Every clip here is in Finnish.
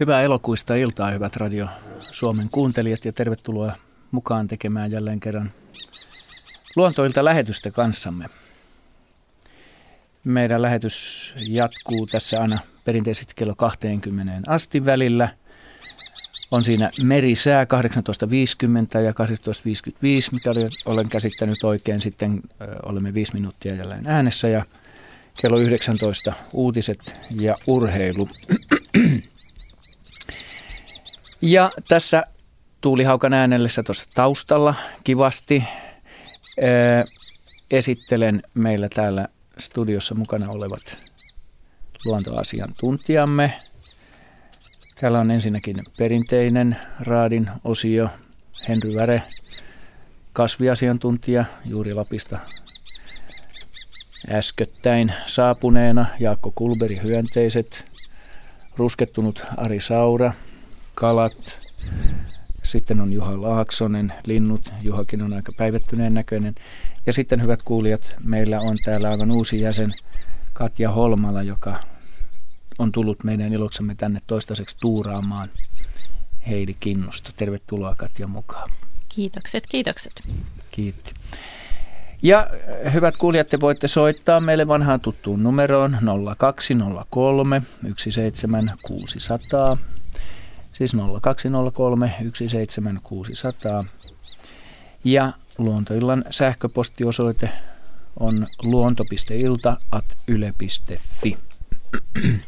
Hyvää elokuista iltaa, hyvät Radio Suomen kuuntelijat ja tervetuloa mukaan tekemään jälleen kerran luontoilta lähetystä kanssamme. Meidän lähetys jatkuu tässä aina perinteisesti kello 20 asti välillä. On siinä merisää 18.50 ja 18.55, mitä olen käsittänyt oikein. Sitten olemme viisi minuuttia jälleen äänessä ja kello 19 uutiset ja urheilu. Ja tässä Tuulihaukan äänellessä tuossa taustalla kivasti ää, esittelen meillä täällä studiossa mukana olevat luontoasiantuntijamme. Täällä on ensinnäkin perinteinen raadin osio Henry Väre, kasviasiantuntija juuri Lapista äskettäin saapuneena, Jaakko Kulberi hyönteiset, ruskettunut Ari Saura – kalat. Sitten on Juha Laaksonen, linnut. Juhakin on aika päivettyneen näköinen. Ja sitten hyvät kuulijat, meillä on täällä aivan uusi jäsen Katja Holmala, joka on tullut meidän iloksemme tänne toistaiseksi tuuraamaan Heidi Kinnusta. Tervetuloa Katja mukaan. Kiitokset, kiitokset. Kiitti. Ja hyvät kuulijat, te voitte soittaa meille vanhaan tuttuun numeroon 0203 17600 siis 0203 17600. Ja Luontoillan sähköpostiosoite on luonto.ilta.yle.fi.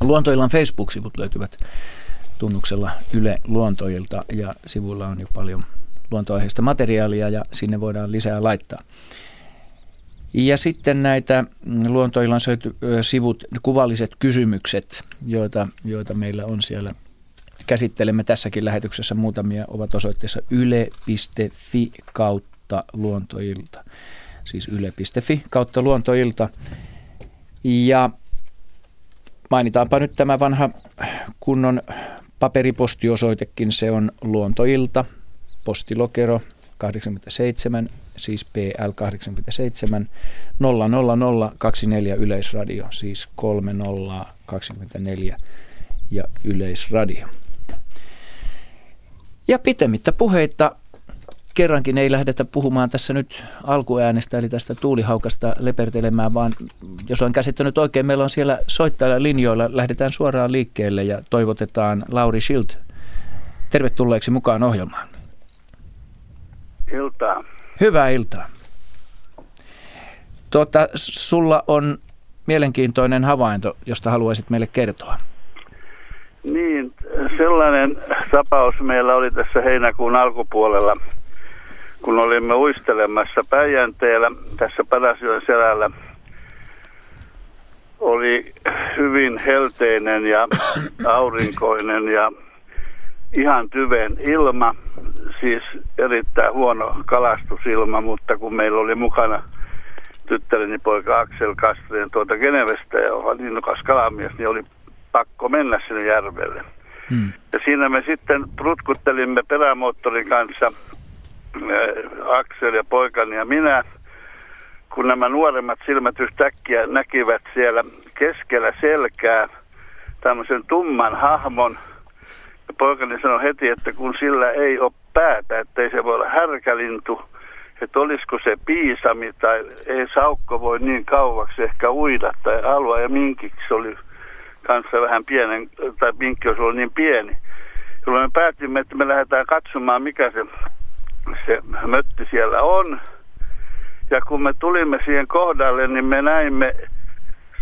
Luontoillan Facebook-sivut löytyvät tunnuksella Yle Luontoilta ja sivuilla on jo paljon luontoaiheista materiaalia ja sinne voidaan lisää laittaa. Ja sitten näitä luontoillan sivut, kuvalliset kysymykset, joita, joita meillä on siellä käsittelemme tässäkin lähetyksessä muutamia, ovat osoitteessa yle.fi kautta luontoilta. Siis yle.fi kautta luontoilta. Ja mainitaanpa nyt tämä vanha kunnon paperipostiosoitekin, se on luontoilta, postilokero 87, siis PL 87 00024 Yleisradio, siis 3024 ja Yleisradio. Ja pitemmittä puheita kerrankin ei lähdetä puhumaan tässä nyt alkuäänestä, eli tästä tuulihaukasta lepertelemään, vaan jos olen käsittänyt oikein, meillä on siellä soittajilla linjoilla, lähdetään suoraan liikkeelle ja toivotetaan Lauri Schild tervetulleeksi mukaan ohjelmaan. Iltaa. Hyvää iltaa. Tuota, sulla on mielenkiintoinen havainto, josta haluaisit meille kertoa. Niin, sellainen tapaus meillä oli tässä heinäkuun alkupuolella, kun olimme uistelemassa Päijänteellä tässä Padasjoen selällä. Oli hyvin helteinen ja aurinkoinen ja ihan tyven ilma, siis erittäin huono kalastusilma, mutta kun meillä oli mukana tyttäreni poika Aksel Kastreen tuolta Genevestä ja on innokas kalamies, niin oli pakko mennä sinne järvelle. Hmm. Ja siinä me sitten prutkuttelimme perämoottorin kanssa, äh, Aksel ja poikani ja minä, kun nämä nuoremmat silmät yhtäkkiä näkivät siellä keskellä selkää tämmöisen tumman hahmon. Poikani sanoi heti, että kun sillä ei ole päätä, että ei se voi olla härkälintu, että olisiko se piisami tai ei saukko voi niin kauaksi ehkä uida tai alua ja minkiksi oli kanssa vähän pienen, tai pinkki olisi ollut niin pieni. Jolloin me päätimme, että me lähdetään katsomaan, mikä se, se mötti siellä on. Ja kun me tulimme siihen kohdalle, niin me näimme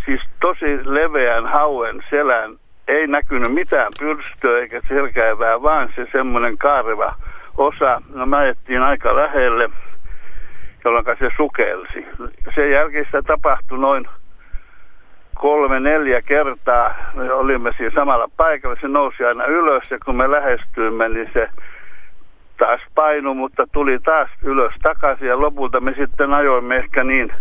siis tosi leveän hauen selän. Ei näkynyt mitään pyrstöä eikä selkäivää, vaan se semmoinen kaareva osa. No me ajettiin aika lähelle, jolloin se sukelsi. Sen jälkeen sitä tapahtui noin kolme, neljä kertaa. Me olimme siinä samalla paikalla, se nousi aina ylös ja kun me lähestyimme, niin se taas painu, mutta tuli taas ylös takaisin ja lopulta me sitten ajoimme ehkä niin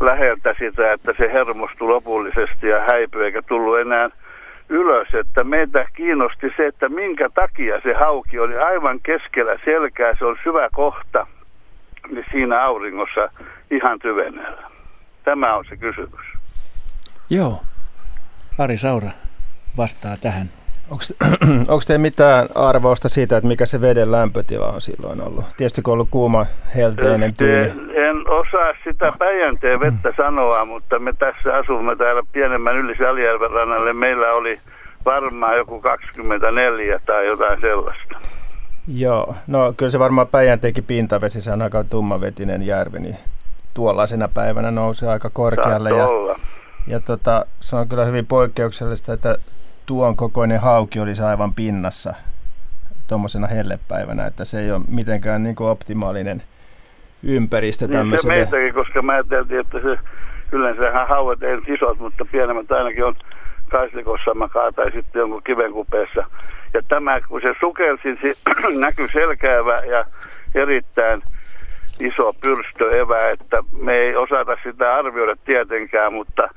läheltä sitä, että se hermostui lopullisesti ja häipyi eikä tullut enää ylös, että meitä kiinnosti se, että minkä takia se hauki oli aivan keskellä selkää, se on syvä kohta, niin siinä auringossa ihan tyvenellä. Tämä on se kysymys. Joo. Ari Saura vastaa tähän. Onko teillä mitään arvausta siitä, että mikä se veden lämpötila on silloin ollut? Tietysti kun on ollut kuuma, helteinen tyyni. En osaa sitä Päijänteen vettä sanoa, mutta me tässä asumme täällä pienemmän yli Salijärven rannalle. Meillä oli varmaan joku 24 tai jotain sellaista. Joo, no kyllä se varmaan Päijänteenkin pintavesi, se on aika tummavetinen järvi, niin tuollaisena päivänä nousee aika korkealle. Ja, olla. ja tota, se on kyllä hyvin poikkeuksellista, että tuon kokoinen hauki olisi aivan pinnassa tuommoisena hellepäivänä, että se ei ole mitenkään niin optimaalinen ympäristö Niin se tämmöiselle. meistäkin, koska mä ajattelin, että se yleensähän hauet ei nyt isot, mutta pienemmät ainakin on kaislikossa makaa tai sitten jonkun kivenkupeessa. Ja tämä, kun se sukelsi, se näkyi selkäävä ja erittäin iso pyrstö että me ei osata sitä arvioida tietenkään, mutta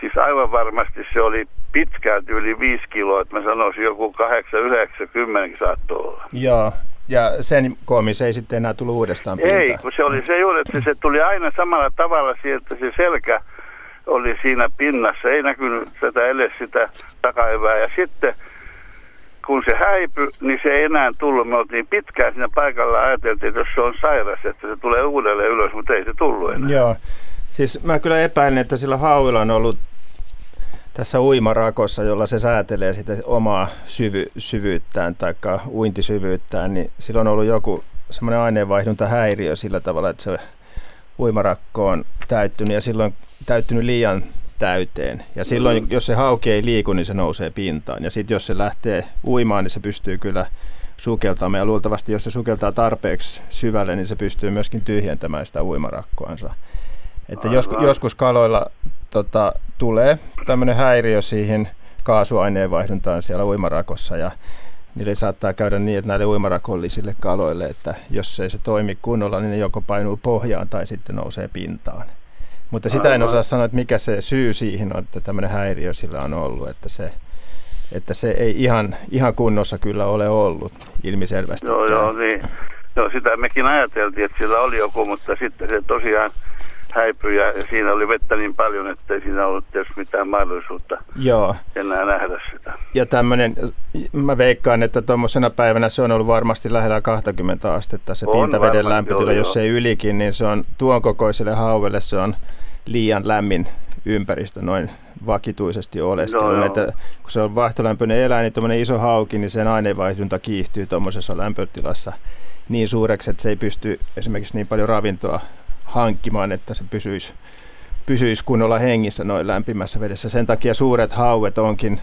siis aivan varmasti se oli pitkälti yli 5 kiloa, että mä sanoisin joku 8, 9, 10 saattoi olla. Joo, ja sen koomi se ei sitten enää tullut uudestaan pintaan. Ei, kun se oli se juuri, että se tuli aina samalla tavalla sieltä, se selkä oli siinä pinnassa, ei näkynyt tätä edes sitä takaivää. Ja sitten kun se häipyi, niin se ei enää tullut. Me oltiin pitkään siinä paikalla ajateltiin, että jos se on sairas, että se tulee uudelleen ylös, mutta ei se tullut enää. Joo, siis mä kyllä epäilen, että sillä hauilla on ollut tässä uimarakossa, jolla se säätelee sitä omaa syvy, syvyyttään tai uintisyvyyttään, niin sillä on ollut joku semmoinen aineenvaihduntahäiriö sillä tavalla, että se uimarakko on täyttynyt ja silloin täyttynyt liian täyteen. Ja silloin, mm. jos se hauki ei liiku, niin se nousee pintaan. Ja sitten jos se lähtee uimaan, niin se pystyy kyllä sukeltamaan. Ja luultavasti, jos se sukeltaa tarpeeksi syvälle, niin se pystyy myöskin tyhjentämään sitä uimarakkoansa. Että jos, joskus kaloilla tota, tulee tämmöinen häiriö siihen kaasuaineenvaihduntaan siellä uimarakossa ja niille saattaa käydä niin, että näille uimarakollisille kaloille, että jos ei se toimi kunnolla, niin ne joko painuu pohjaan tai sitten nousee pintaan. Mutta sitä en osaa sanoa, että mikä se syy siihen on, että tämmöinen häiriö sillä on ollut, että se, että se ei ihan, ihan kunnossa kyllä ole ollut ilmiselvästi. Joo, joo, niin. Joo, sitä mekin ajateltiin, että sillä oli joku, mutta sitten se tosiaan häipyi ja siinä oli vettä niin paljon, että ei siinä ollut tietysti mitään mahdollisuutta Joo. enää nähdä sitä. Ja tämmöinen, mä veikkaan, että tuommoisena päivänä se on ollut varmasti lähellä 20 astetta se On pintaveden varmasti, lämpötila. joo, Jos se ei ylikin, niin se on tuon kokoiselle hauvelle se on liian lämmin ympäristö noin vakituisesti oleskelun. Joo, joo. Että kun se on vaihtolämpöinen eläin, niin tuommoinen iso hauki, niin sen aineenvaihdunta kiihtyy tuommoisessa lämpötilassa niin suureksi, että se ei pysty esimerkiksi niin paljon ravintoa hankkimaan, että se pysyisi, pysyisi kunnolla hengissä noin lämpimässä vedessä. Sen takia suuret hauet onkin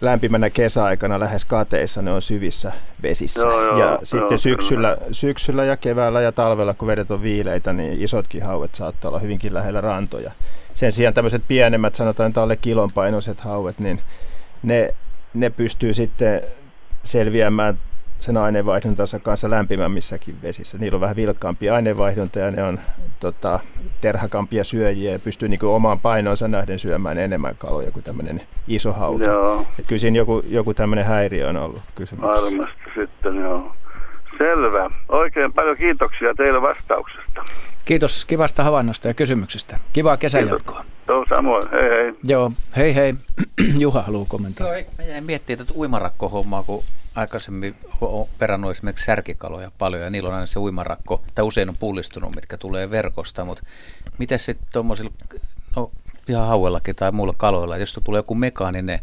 lämpimänä kesäaikana lähes kateissa, ne on syvissä vesissä. Joo, joo, ja joo, sitten syksyllä, syksyllä ja keväällä ja talvella, kun vedet on viileitä, niin isotkin hauet saattaa olla hyvinkin lähellä rantoja. Sen sijaan tämmöiset pienemmät, sanotaan että alle kilon painoiset hauet, niin ne, ne pystyy sitten selviämään sen aineenvaihduntansa kanssa lämpimämmissäkin vesissä. Niillä on vähän vilkkaampia aineenvaihdunta ja ne on tota, terhakampia syöjiä ja pystyy niin omaan painoonsa nähden syömään enemmän kaloja kuin tämmöinen iso. Joo, Et kyllä siinä joku, joku tämmöinen häiriö on ollut kysymyksessä. varmasti sitten joo. Selvä. Oikein paljon kiitoksia teille vastauksesta. Kiitos kivasta havainnosta ja kysymyksestä. Kivaa kesänjatkoa. Joo, samoin. Hei hei. Joo, hei hei. Juha haluaa kommentoida. Joo, mä jäin miettimään tätä uimarakkohommaa, kun aikaisemmin olen perannut esimerkiksi särkikaloja paljon ja niillä on aina se uimarakko, tai usein on pullistunut, mitkä tulee verkosta, mutta miten sitten tuommoisilla, no ihan hauellakin tai muilla kaloilla, jos tulee joku mekaaninen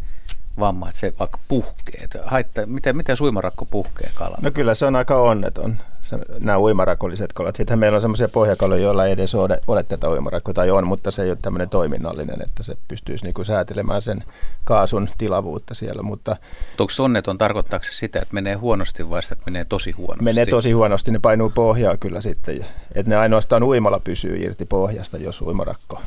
vamma, että se vaikka puhkee, että haittaa, miten, miten uimarakko puhkee kalalla? No kyllä se on aika onneton, se, nämä uimarakolliset kalat. Sittenhän meillä on semmoisia pohjakaloja, joilla ei edes ole, ole tätä uimarakkoa, tai on, mutta se ei ole tämmöinen toiminnallinen, että se pystyisi niinku säätelemään sen kaasun tilavuutta siellä. Mutta Onko onneton, tarkoittaako se sitä, että menee huonosti vai sitä, että menee tosi huonosti? menee tosi huonosti, ne painuu pohjaa kyllä sitten. Että ne ainoastaan uimalla pysyy irti pohjasta, jos uimarakko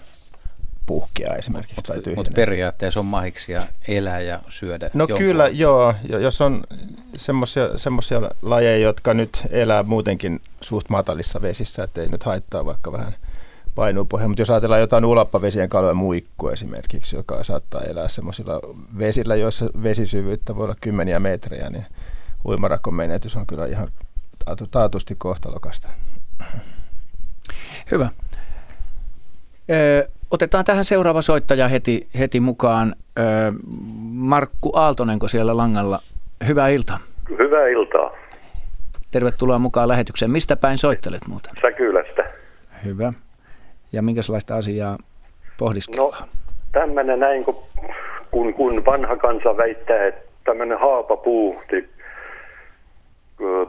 puhkeaa esimerkiksi tai tyhjenee. Mutta periaatteessa on mahiksia elää ja syödä. No jonkun- kyllä, joo. Ja Jos on semmoisia lajeja, jotka nyt elää muutenkin suht matalissa vesissä, ettei nyt haittaa vaikka vähän painuu pohjaan. Mutta jos ajatellaan jotain ulappavesien kaloja, muikku esimerkiksi, joka saattaa elää semmoisilla vesillä, joissa vesisyvyyttä voi olla kymmeniä metrejä, niin uimarakon menetys on kyllä ihan taatu- taatusti kohtalokasta. Hyvä. Otetaan tähän seuraava soittaja heti, heti mukaan. Markku Aaltonenko siellä langalla? Hyvää iltaa. Hyvää iltaa. Tervetuloa mukaan lähetykseen. Mistä päin soittelet muuten? Säkylästä. Hyvä. Ja minkälaista asiaa pohdiskellaan? No, tämmöinen näin, kun, kun, kun vanha kansa väittää, että tämmöinen haapapuu niin,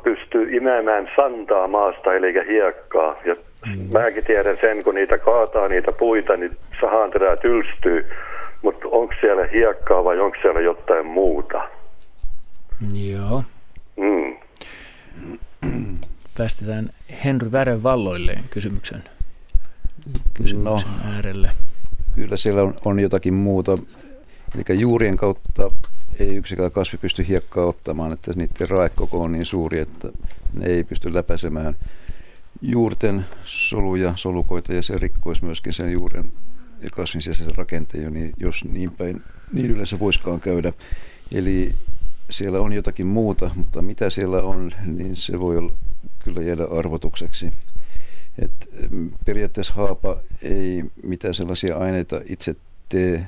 pystyy imemään santaa maasta, eli hiekkaa. Ja mm. mäkin tiedän sen, kun niitä kaataa niitä puita, niin sahanterää tylstyy. Mutta onko siellä hiekkaa vai onko siellä jotain muuta? Joo. Mm. Päästetään Henry Värön valloilleen kysymyksen, kysymyksen no, äärelle. Kyllä siellä on, on jotakin muuta. Eli juurien kautta ei yksikään kasvi pysty hiekkaa ottamaan, että niiden raekoko on niin suuri, että ne ei pysty läpäisemään juurten soluja, solukoita ja se rikkoisi myöskin sen juuren ja kasvin sisäisen rakenteen, niin jos niin päin niin yleensä voiskaan käydä. Eli siellä on jotakin muuta, mutta mitä siellä on, niin se voi olla, kyllä jäädä arvotukseksi. Et mm, periaatteessa haapa ei mitään sellaisia aineita itse tee,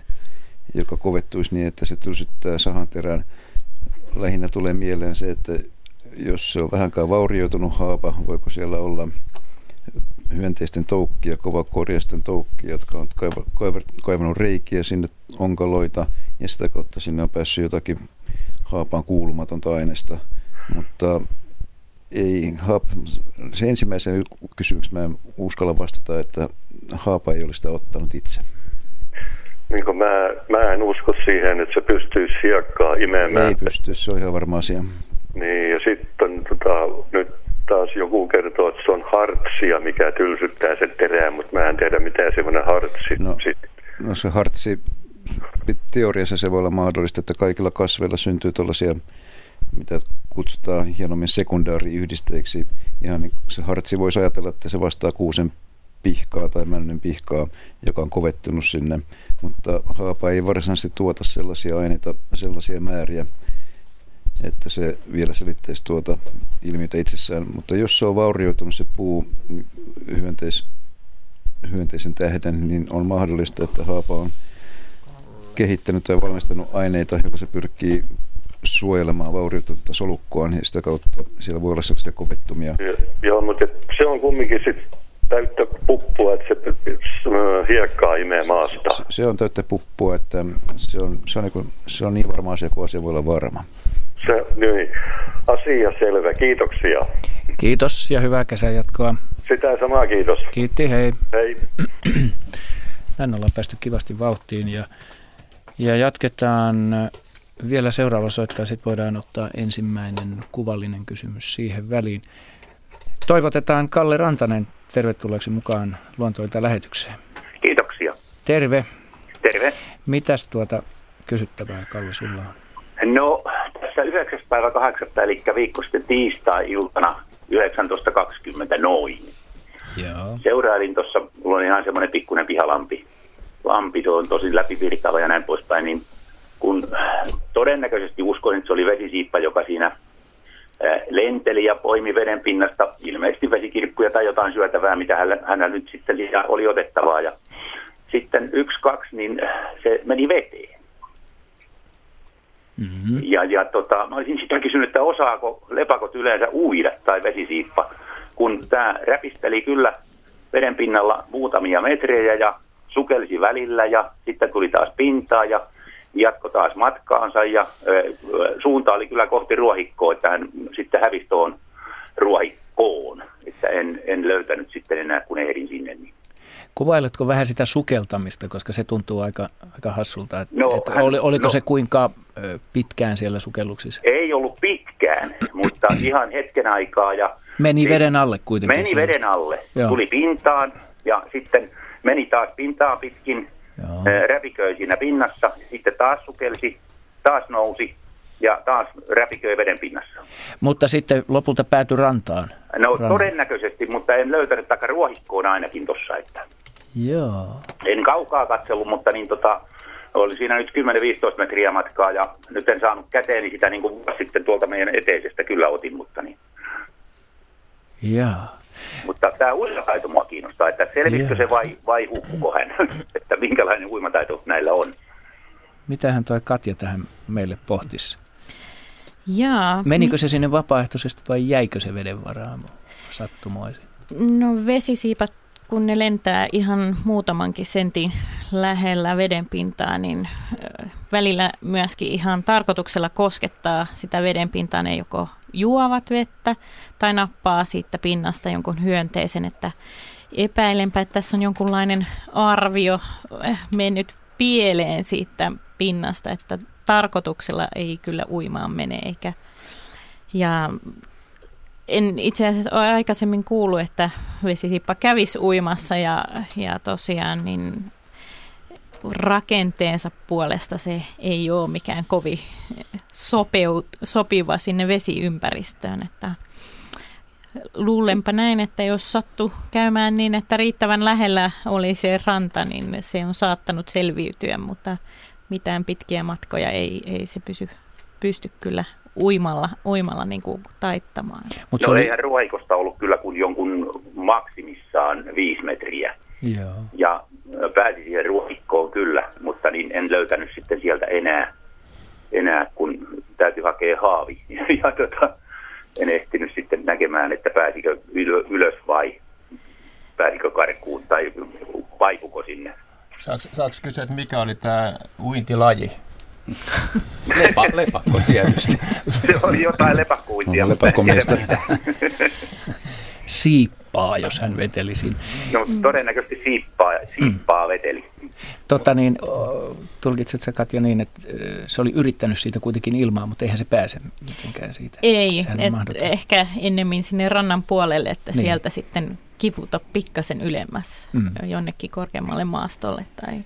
joka kovettuisi niin, että se tylsyttää sahanterän. Lähinnä tulee mieleen se, että jos se on vähänkään vaurioitunut haapa, voiko siellä olla hyönteisten toukkia, kovakorjaisten toukkia, jotka on kaivannut reikiä sinne onkaloita ja sitä kautta sinne on päässyt jotakin haapaan kuulumatonta aineesta. Mutta ei, haap, se ensimmäisen kysymyksen mä en uskalla vastata, että haapa ei ole sitä ottanut itse. Niin mä, mä en usko siihen, että se pystyy siakkaa imemään. Ei pysty, se on ihan varma asia. Niin, ja sitten tota, nyt taas joku kertoo, että se on hartsia, mikä tylsyttää sen terään, mutta mä en tiedä, mitä semmoinen hartsi no, no se hartsi, teoriassa se voi olla mahdollista, että kaikilla kasveilla syntyy tuollaisia, mitä kutsutaan hienommin sekundaariyhdisteiksi. Ihan niin se hartsi voisi ajatella, että se vastaa kuusen pihkaa tai männyn pihkaa, joka on kovettunut sinne, mutta haapa ei varsinaisesti tuota sellaisia aineita, sellaisia määriä, että se vielä selittäisi tuota ilmiötä itsessään. Mutta jos se on vaurioitunut se puu niin hyönteis, hyönteisen tähden, niin on mahdollista, että haapa on kehittänyt tai valmistanut aineita, joilla se pyrkii suojelemaan vaurioitunutta solukkoa, niin sitä kautta siellä voi olla sellaisia kovettumia. Joo, mutta se on kumminkin sitten täyttä puppua, että se hiekkaa imee maasta. Se, se on täyttä puppua, että se on, se on, niin, kuin, se on niin varma asia kuin asia voi olla varma. Se, niin. Asia selvä. Kiitoksia. Kiitos ja hyvää kesän jatkoa. Sitä samaa kiitos. Kiitti, hei. Hei. Näin ollaan päästy kivasti vauhtiin ja, ja jatketaan vielä seuraava soittaa. Sitten voidaan ottaa ensimmäinen kuvallinen kysymys siihen väliin. Toivotetaan Kalle Rantanen tervetulleeksi mukaan luontoilta lähetykseen. Kiitoksia. Terve. Terve. Mitäs tuota kysyttävää, Kalle, sulla on? No, tässä 9. päivä 8. eli viikko sitten tiistai-iltana 19.20 noin. Joo. Seurailin tuossa, mulla on ihan semmoinen pikkuinen pihalampi. Lampi, se on tosi läpivirtaava ja näin poispäin, niin kun todennäköisesti uskoisin, että se oli vesisiippa, joka siinä lenteli ja poimi veden pinnasta ilmeisesti vesikirkkuja tai jotain syötävää, mitä hänellä nyt sitten oli otettavaa. Ja sitten yksi, kaksi, niin se meni veteen. Mm-hmm. Ja, ja tota, mä olisin sitä kysynyt, että osaako lepakot yleensä uida tai vesisiippa, kun tämä räpisteli kyllä veden pinnalla muutamia metrejä ja sukelsi välillä ja sitten tuli taas pintaa ja jatko taas matkaansa ja ö, suunta oli kyllä kohti ruohikkoa, että hän sitten hävisi tuon ruohikkoon, että en, en löytänyt sitten enää kun ehdin sinne. Niin. Kuvailetko vähän sitä sukeltamista, koska se tuntuu aika, aika hassulta. Että, no, että oli, oliko no, se kuinka pitkään siellä sukelluksissa? Ei ollut pitkään, mutta ihan hetken aikaa. Ja meni niin, veden alle kuitenkin. Meni sinne. veden alle, Joo. tuli pintaan ja sitten meni taas pintaa pitkin, Joo. räpiköi siinä pinnassa, sitten taas sukelsi, taas nousi ja taas räpiköi veden pinnassa. Mutta sitten lopulta päätyi rantaan? No Rannan. todennäköisesti, mutta en löytänyt taka ruohikkoon ainakin tuossa, että Joo. En kaukaa katsellut, mutta niin tota, oli siinä nyt 10-15 metriä matkaa ja nyt en saanut käteeni sitä niin kuin sitten tuolta meidän eteisestä kyllä otin, mutta niin. Joo. Mutta tämä uimataito mua kiinnostaa, että selvitkö se vai, vai hukkuko hän, että minkälainen uimataito näillä on? Mitähän toi Katja tähän meille pohtisi? Jaa. Menikö se sinne vapaaehtoisesti vai jäikö se veden varaan sattumoisin? No vesisiipat, kun ne lentää ihan muutamankin sentin lähellä vedenpintaa, niin välillä myöskin ihan tarkoituksella koskettaa sitä vedenpintaa. Ne joko juovat vettä tai nappaa siitä pinnasta jonkun hyönteisen, että epäilenpä, että tässä on jonkunlainen arvio eh, mennyt pieleen siitä pinnasta, että tarkoituksella ei kyllä uimaan mene eikä ja en itse asiassa ole aikaisemmin kuullut, että vesisippa kävisi uimassa ja, ja tosiaan niin rakenteensa puolesta se ei ole mikään kovin sopeut, sopiva sinne vesiympäristöön. Että luulenpa näin, että jos sattu käymään niin, että riittävän lähellä oli se ranta, niin se on saattanut selviytyä, mutta mitään pitkiä matkoja ei, ei se pysy, pysty kyllä uimalla, uimalla niin kuin taittamaan. Mut no oli... eihän ruoikosta ollut kyllä kuin jonkun maksimissaan viisi metriä. Joo. Ja pääsi siihen ruohikkoon kyllä, mutta niin en löytänyt sitten sieltä enää, enää kun täytyy hakea haavi. Ja tota, en ehtinyt sitten näkemään, että pääsikö ylös vai pääsikö karkuun tai vaipuko sinne. Saaks, saaks kysyä, että mikä oli tämä uintilaji? Lepa, lepakko tietysti. Se oli jotain lepakkouintia. Lepakkomiestä. Siippaa, jos hän veteli siinä. No todennäköisesti siippaa, siippaa mm. veteli. Tota niin, tulkitset sä Katja niin, että se oli yrittänyt siitä kuitenkin ilmaa, mutta eihän se pääse mitenkään siitä. Ei, et ehkä ennemmin sinne rannan puolelle, että niin. sieltä sitten kivuta pikkasen ylemmäs mm. jonnekin korkeammalle maastolle. Tai...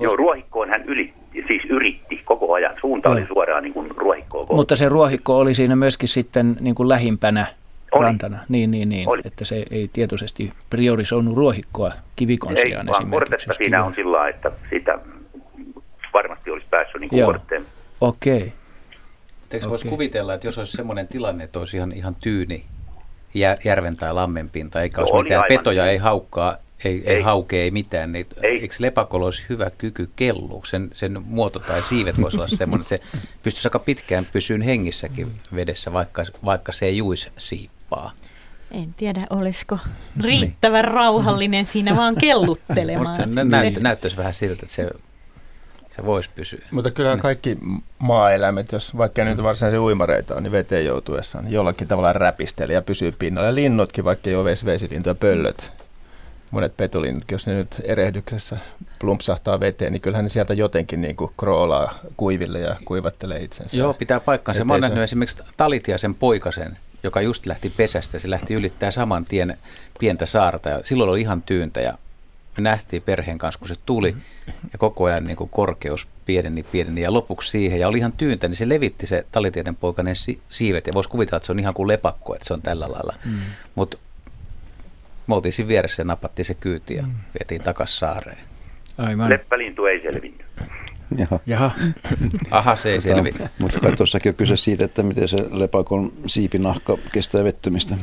Joo, ruohikkoon hän ylitti, siis yritti koko ajan. Suunta oli suoraan niin kuin ruohikkoon. Mutta se ruohikko oli siinä myöskin sitten niin kuin lähimpänä oli. rantana. Niin, niin, niin. Oli. Että se ei tietoisesti priorisoinut ruohikkoa kivikon ei, sijaan vaan esimerkiksi. siinä on sillä että sitä varmasti olisi päässyt niin kuin Okei. Okay. Eikö voisi kuvitella, että jos olisi sellainen tilanne, että olisi ihan, ihan tyyni järven tai lammen pinta, eikä no, olisi mitään petoja, niin. ei haukkaa, ei, ei. ei haukea, ei mitään, niin ei. eikö lepakolla olisi hyvä kyky kellua? Sen, sen muoto tai siivet voisi olla semmoinen, että se pystyisi aika pitkään pysyyn hengissäkin vedessä, vaikka, vaikka se ei juisi siippaa. En tiedä, olisiko riittävän rauhallinen siinä vaan kelluttelemaan. se näyttä, näyttäisi vähän siltä, että se se voisi pysyä. Mutta kyllä niin. kaikki maaeläimet, jos vaikka nyt varsinaisia uimareita on, niin veteen joutuessaan niin jollakin tavalla räpisteli ja pysyy pinnalla. Ja linnutkin, vaikka ei ole vesilintuja, pöllöt, monet petolinnut, jos ne nyt erehdyksessä plumpsahtaa veteen, niin kyllähän ne sieltä jotenkin niin kuin kroolaa kuiville ja kuivattelee itsensä. Joo, pitää paikkaansa. Mä oon nähnyt esimerkiksi Talitiasen poikasen, joka just lähti pesästä. Se lähti ylittää saman tien pientä saarta ja silloin oli ihan tyyntä ja me nähtiin perheen kanssa, kun se tuli ja koko ajan niin kuin korkeus pieneni, pieneni ja lopuksi siihen ja oli ihan tyyntä, niin se levitti se talitieden poikainen si- siivet ja voisi kuvitella, että se on ihan kuin lepakko, että se on tällä lailla. Mm. Mutta me oltiin siinä vieressä ja napattiin se kyyti ja mm. vietiin takaisin saareen. Aivan. Leppälintu ei selvinnyt. Jaha. Jaha. Aha, se ei selvi. Mutta kai tuossakin on kyse siitä, että miten se lepakon siipinahka kestää vettymistä.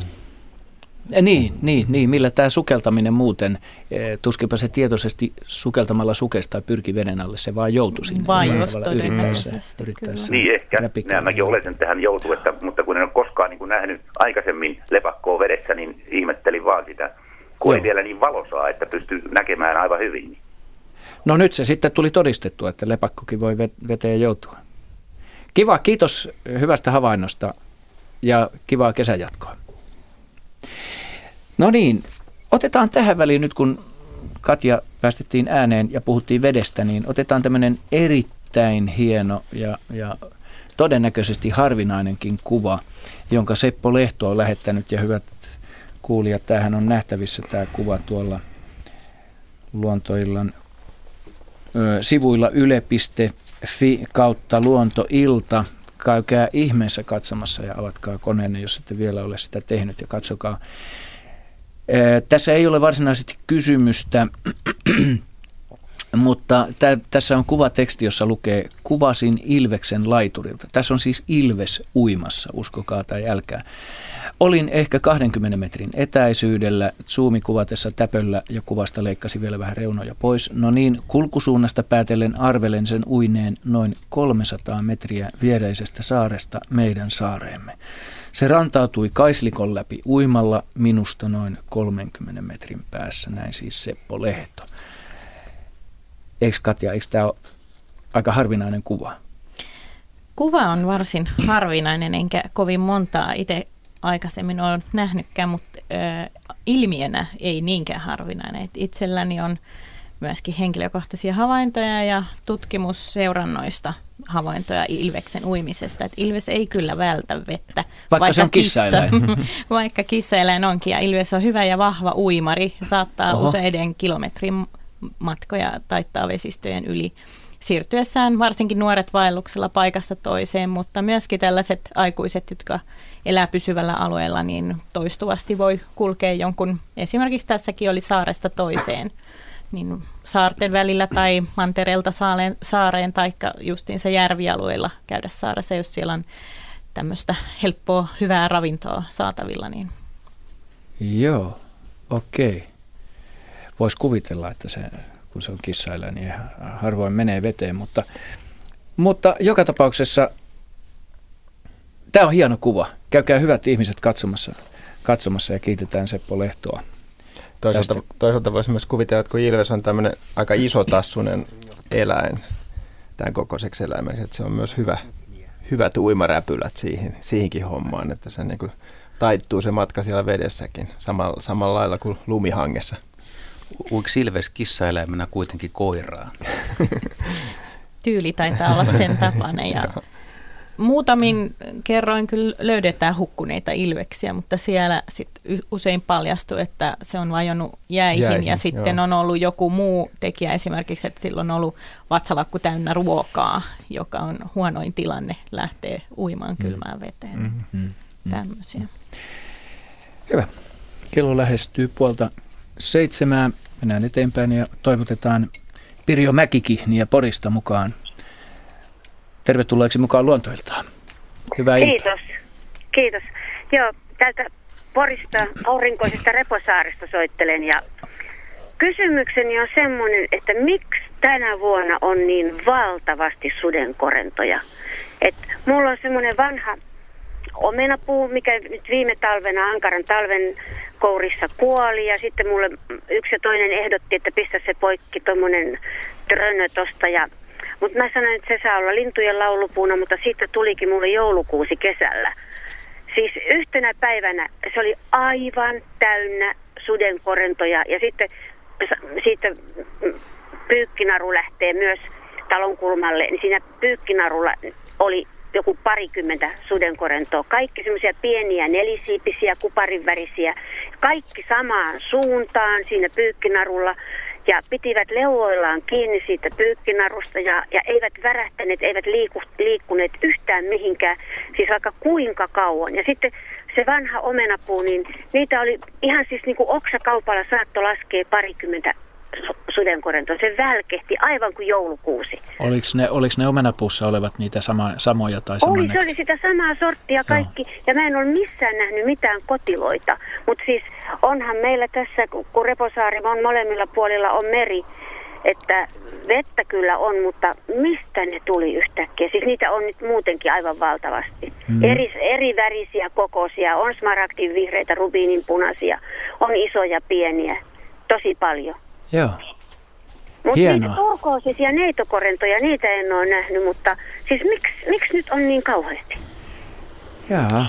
Niin, niin, niin, millä tämä sukeltaminen muuten, e, tuskipa se tietoisesti sukeltamalla sukesta pyrki veden alle, se vaan joutui sinne. Vaivos yrittäessä, yrittäessä Niin ehkä, näin mäkin olen tähän joutu, että, mutta kun en ole koskaan niin kuin nähnyt aikaisemmin lepakkoa vedessä, niin ihmettelin vaan sitä, kun Joo. ei vielä niin valosaa, että pystyy näkemään aivan hyvin. No nyt se sitten tuli todistettua, että lepakkokin voi veteen joutua. Kiva, kiitos hyvästä havainnosta ja kivaa kesäjatkoa. No niin, otetaan tähän väliin nyt kun Katja päästettiin ääneen ja puhuttiin vedestä, niin otetaan tämmöinen erittäin hieno ja, ja todennäköisesti harvinainenkin kuva, jonka Seppo Lehto on lähettänyt ja hyvät kuulijat, tämähän on nähtävissä tämä kuva tuolla luontoillan ö, sivuilla yle.fi kautta luontoilta. Käykää ihmeessä katsomassa ja avatkaa koneenne, jos ette vielä ole sitä tehnyt ja katsokaa tässä ei ole varsinaisesti kysymystä Mutta tä, tässä on kuvateksti, jossa lukee Kuvasin Ilveksen laiturilta. Tässä on siis Ilves uimassa, uskokaa tai älkää. Olin ehkä 20 metrin etäisyydellä, zoomi kuvatessa täpöllä ja kuvasta leikkasi vielä vähän reunoja pois. No niin, kulkusuunnasta päätellen arvelen sen uineen noin 300 metriä viereisestä saaresta meidän saareemme. Se rantautui Kaislikon läpi uimalla minusta noin 30 metrin päässä, näin siis Seppo Lehto. Eikö Katja, eikö tämä ole aika harvinainen kuva? Kuva on varsin harvinainen, enkä kovin montaa itse aikaisemmin ole nähnytkään, mutta ö, ilmiönä ei niinkään harvinainen. Et itselläni on myöskin henkilökohtaisia havaintoja ja tutkimusseurannoista havaintoja Ilveksen uimisesta. Et Ilves ei kyllä vältä vettä. Vaikka, vaikka se on kissa, vaikka kissaeläin onkin. Ja Ilves on hyvä ja vahva uimari. Saattaa Oho. useiden kilometrin matkoja taittaa vesistöjen yli siirtyessään varsinkin nuoret vaelluksella paikasta toiseen, mutta myöskin tällaiset aikuiset, jotka elää pysyvällä alueella, niin toistuvasti voi kulkea jonkun, esimerkiksi tässäkin oli saaresta toiseen, niin saarten välillä tai mantereelta saareen, saareen tai justiinsa järvialueilla käydä saaressa, jos siellä on tämmöistä helppoa, hyvää ravintoa saatavilla. Niin. Joo, okei. Voisi kuvitella, että se, kun se on kissailla, niin harvoin menee veteen, mutta, mutta joka tapauksessa Tämä on hieno kuva. Käykää hyvät ihmiset katsomassa, katsomassa ja kiitetään Seppo Lehtoa. Toisaalta, toisaalta voisi myös kuvitella, että kun Ilves on tämmöinen aika isotassunen eläin, tämän kokoiseksi eläimeksi, että se on myös hyvä, hyvät uimaräpylät siihen, siihenkin hommaan, että se niin kuin taittuu se matka siellä vedessäkin samalla, samalla lailla kuin lumihangessa. Uiko Ilves kissaeläimenä kuitenkin koiraa? Tyyli taitaa olla sen tapainen ja Muutamin kerroin kyllä löydetään hukkuneita ilveksiä, mutta siellä sit usein paljastuu, että se on vajonnut jäihin, jäihin ja sitten joo. on ollut joku muu tekijä esimerkiksi, että silloin on ollut vatsalakku täynnä ruokaa, joka on huonoin tilanne lähtee uimaan mm. kylmään veteen. Mm, mm, mm. Tämmöisiä. Hyvä. Kello lähestyy puolta seitsemää. Mennään eteenpäin ja toivotetaan Pirjo Mäkikihniä Porista mukaan tervetulleeksi mukaan luontoiltaan. Hyvää Kiitos. Iltaa. Kiitos. Joo, täältä Porista aurinkoisesta Reposaaresta soittelen ja kysymykseni on semmoinen, että miksi tänä vuonna on niin valtavasti sudenkorentoja? Et mulla on semmoinen vanha omenapuu, mikä nyt viime talvena, ankaran talven kourissa kuoli ja sitten mulle yksi ja toinen ehdotti, että pistä se poikki tuommoinen trönö tosta ja mutta mä sanoin, että se saa olla lintujen laulupuuna, mutta siitä tulikin mulle joulukuusi kesällä. Siis yhtenä päivänä se oli aivan täynnä sudenkorentoja ja sitten siitä pyykkinaru lähtee myös talon kulmalle, niin siinä pyykkinarulla oli joku parikymmentä sudenkorentoa. Kaikki semmoisia pieniä nelisiipisiä, kuparinvärisiä. Kaikki samaan suuntaan siinä pyykkinarulla ja pitivät leuoillaan kiinni siitä pyykkinarusta ja, ja eivät värähtäneet, eivät liiku, liikkuneet yhtään mihinkään, siis vaikka kuinka kauan. Ja sitten se vanha omenapuu, niin niitä oli ihan siis niin kuin oksakaupalla saatto laskea parikymmentä sudenkorentoa. Se välkehti aivan kuin joulukuusi. Oliko ne, oliko ne omenapuussa olevat niitä sama, samoja tai Oli, se oli sitä samaa sorttia kaikki. Joo. Ja mä en ole missään nähnyt mitään kotiloita. Mutta siis onhan meillä tässä, kun Reposaari on molemmilla puolilla on meri, että vettä kyllä on, mutta mistä ne tuli yhtäkkiä? Siis niitä on nyt muutenkin aivan valtavasti. Mm. Eri, eri värisiä kokoisia, on smaragdin vihreitä, rubiinin punaisia, on isoja, pieniä, tosi paljon. Joo. Mutta niitä turkoosisia neitokorentoja, niitä en ole nähnyt, mutta siis miksi, miksi nyt on niin kauheasti? Jaa.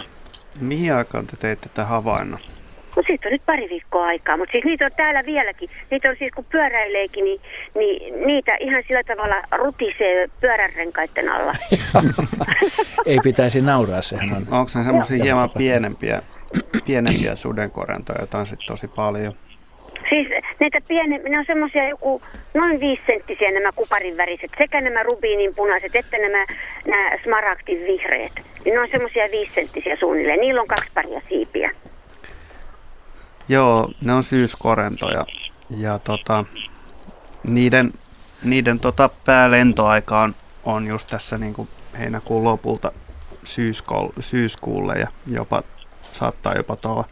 Mihin aikaan te teitte tätä havainnon? No siitä on nyt pari viikkoa aikaa, mutta siis niitä on täällä vieläkin. Niitä on siis kun pyöräileekin, niin, niin niitä ihan sillä tavalla rutisee pyöränrenkaiden alla. Ei pitäisi nauraa, sehän on. Onko ne semmoisia hieman pienempiä, pienempiä sudenkorentoja, joita on sitten tosi paljon? Siis näitä pieni, ne on semmoisia joku noin viisisenttisiä nämä kuparin väriset, sekä nämä rubiinin punaiset että nämä, nämä smaragdin vihreät. Niin ne on semmoisia viisisenttisiä suunnilleen. Niillä on kaksi paria siipiä. Joo, ne on syyskorentoja. Ja tota, niiden niiden tota päälentoaika on, on just tässä niin kuin heinäkuun lopulta syyskuulle ja jopa saattaa jopa tuolla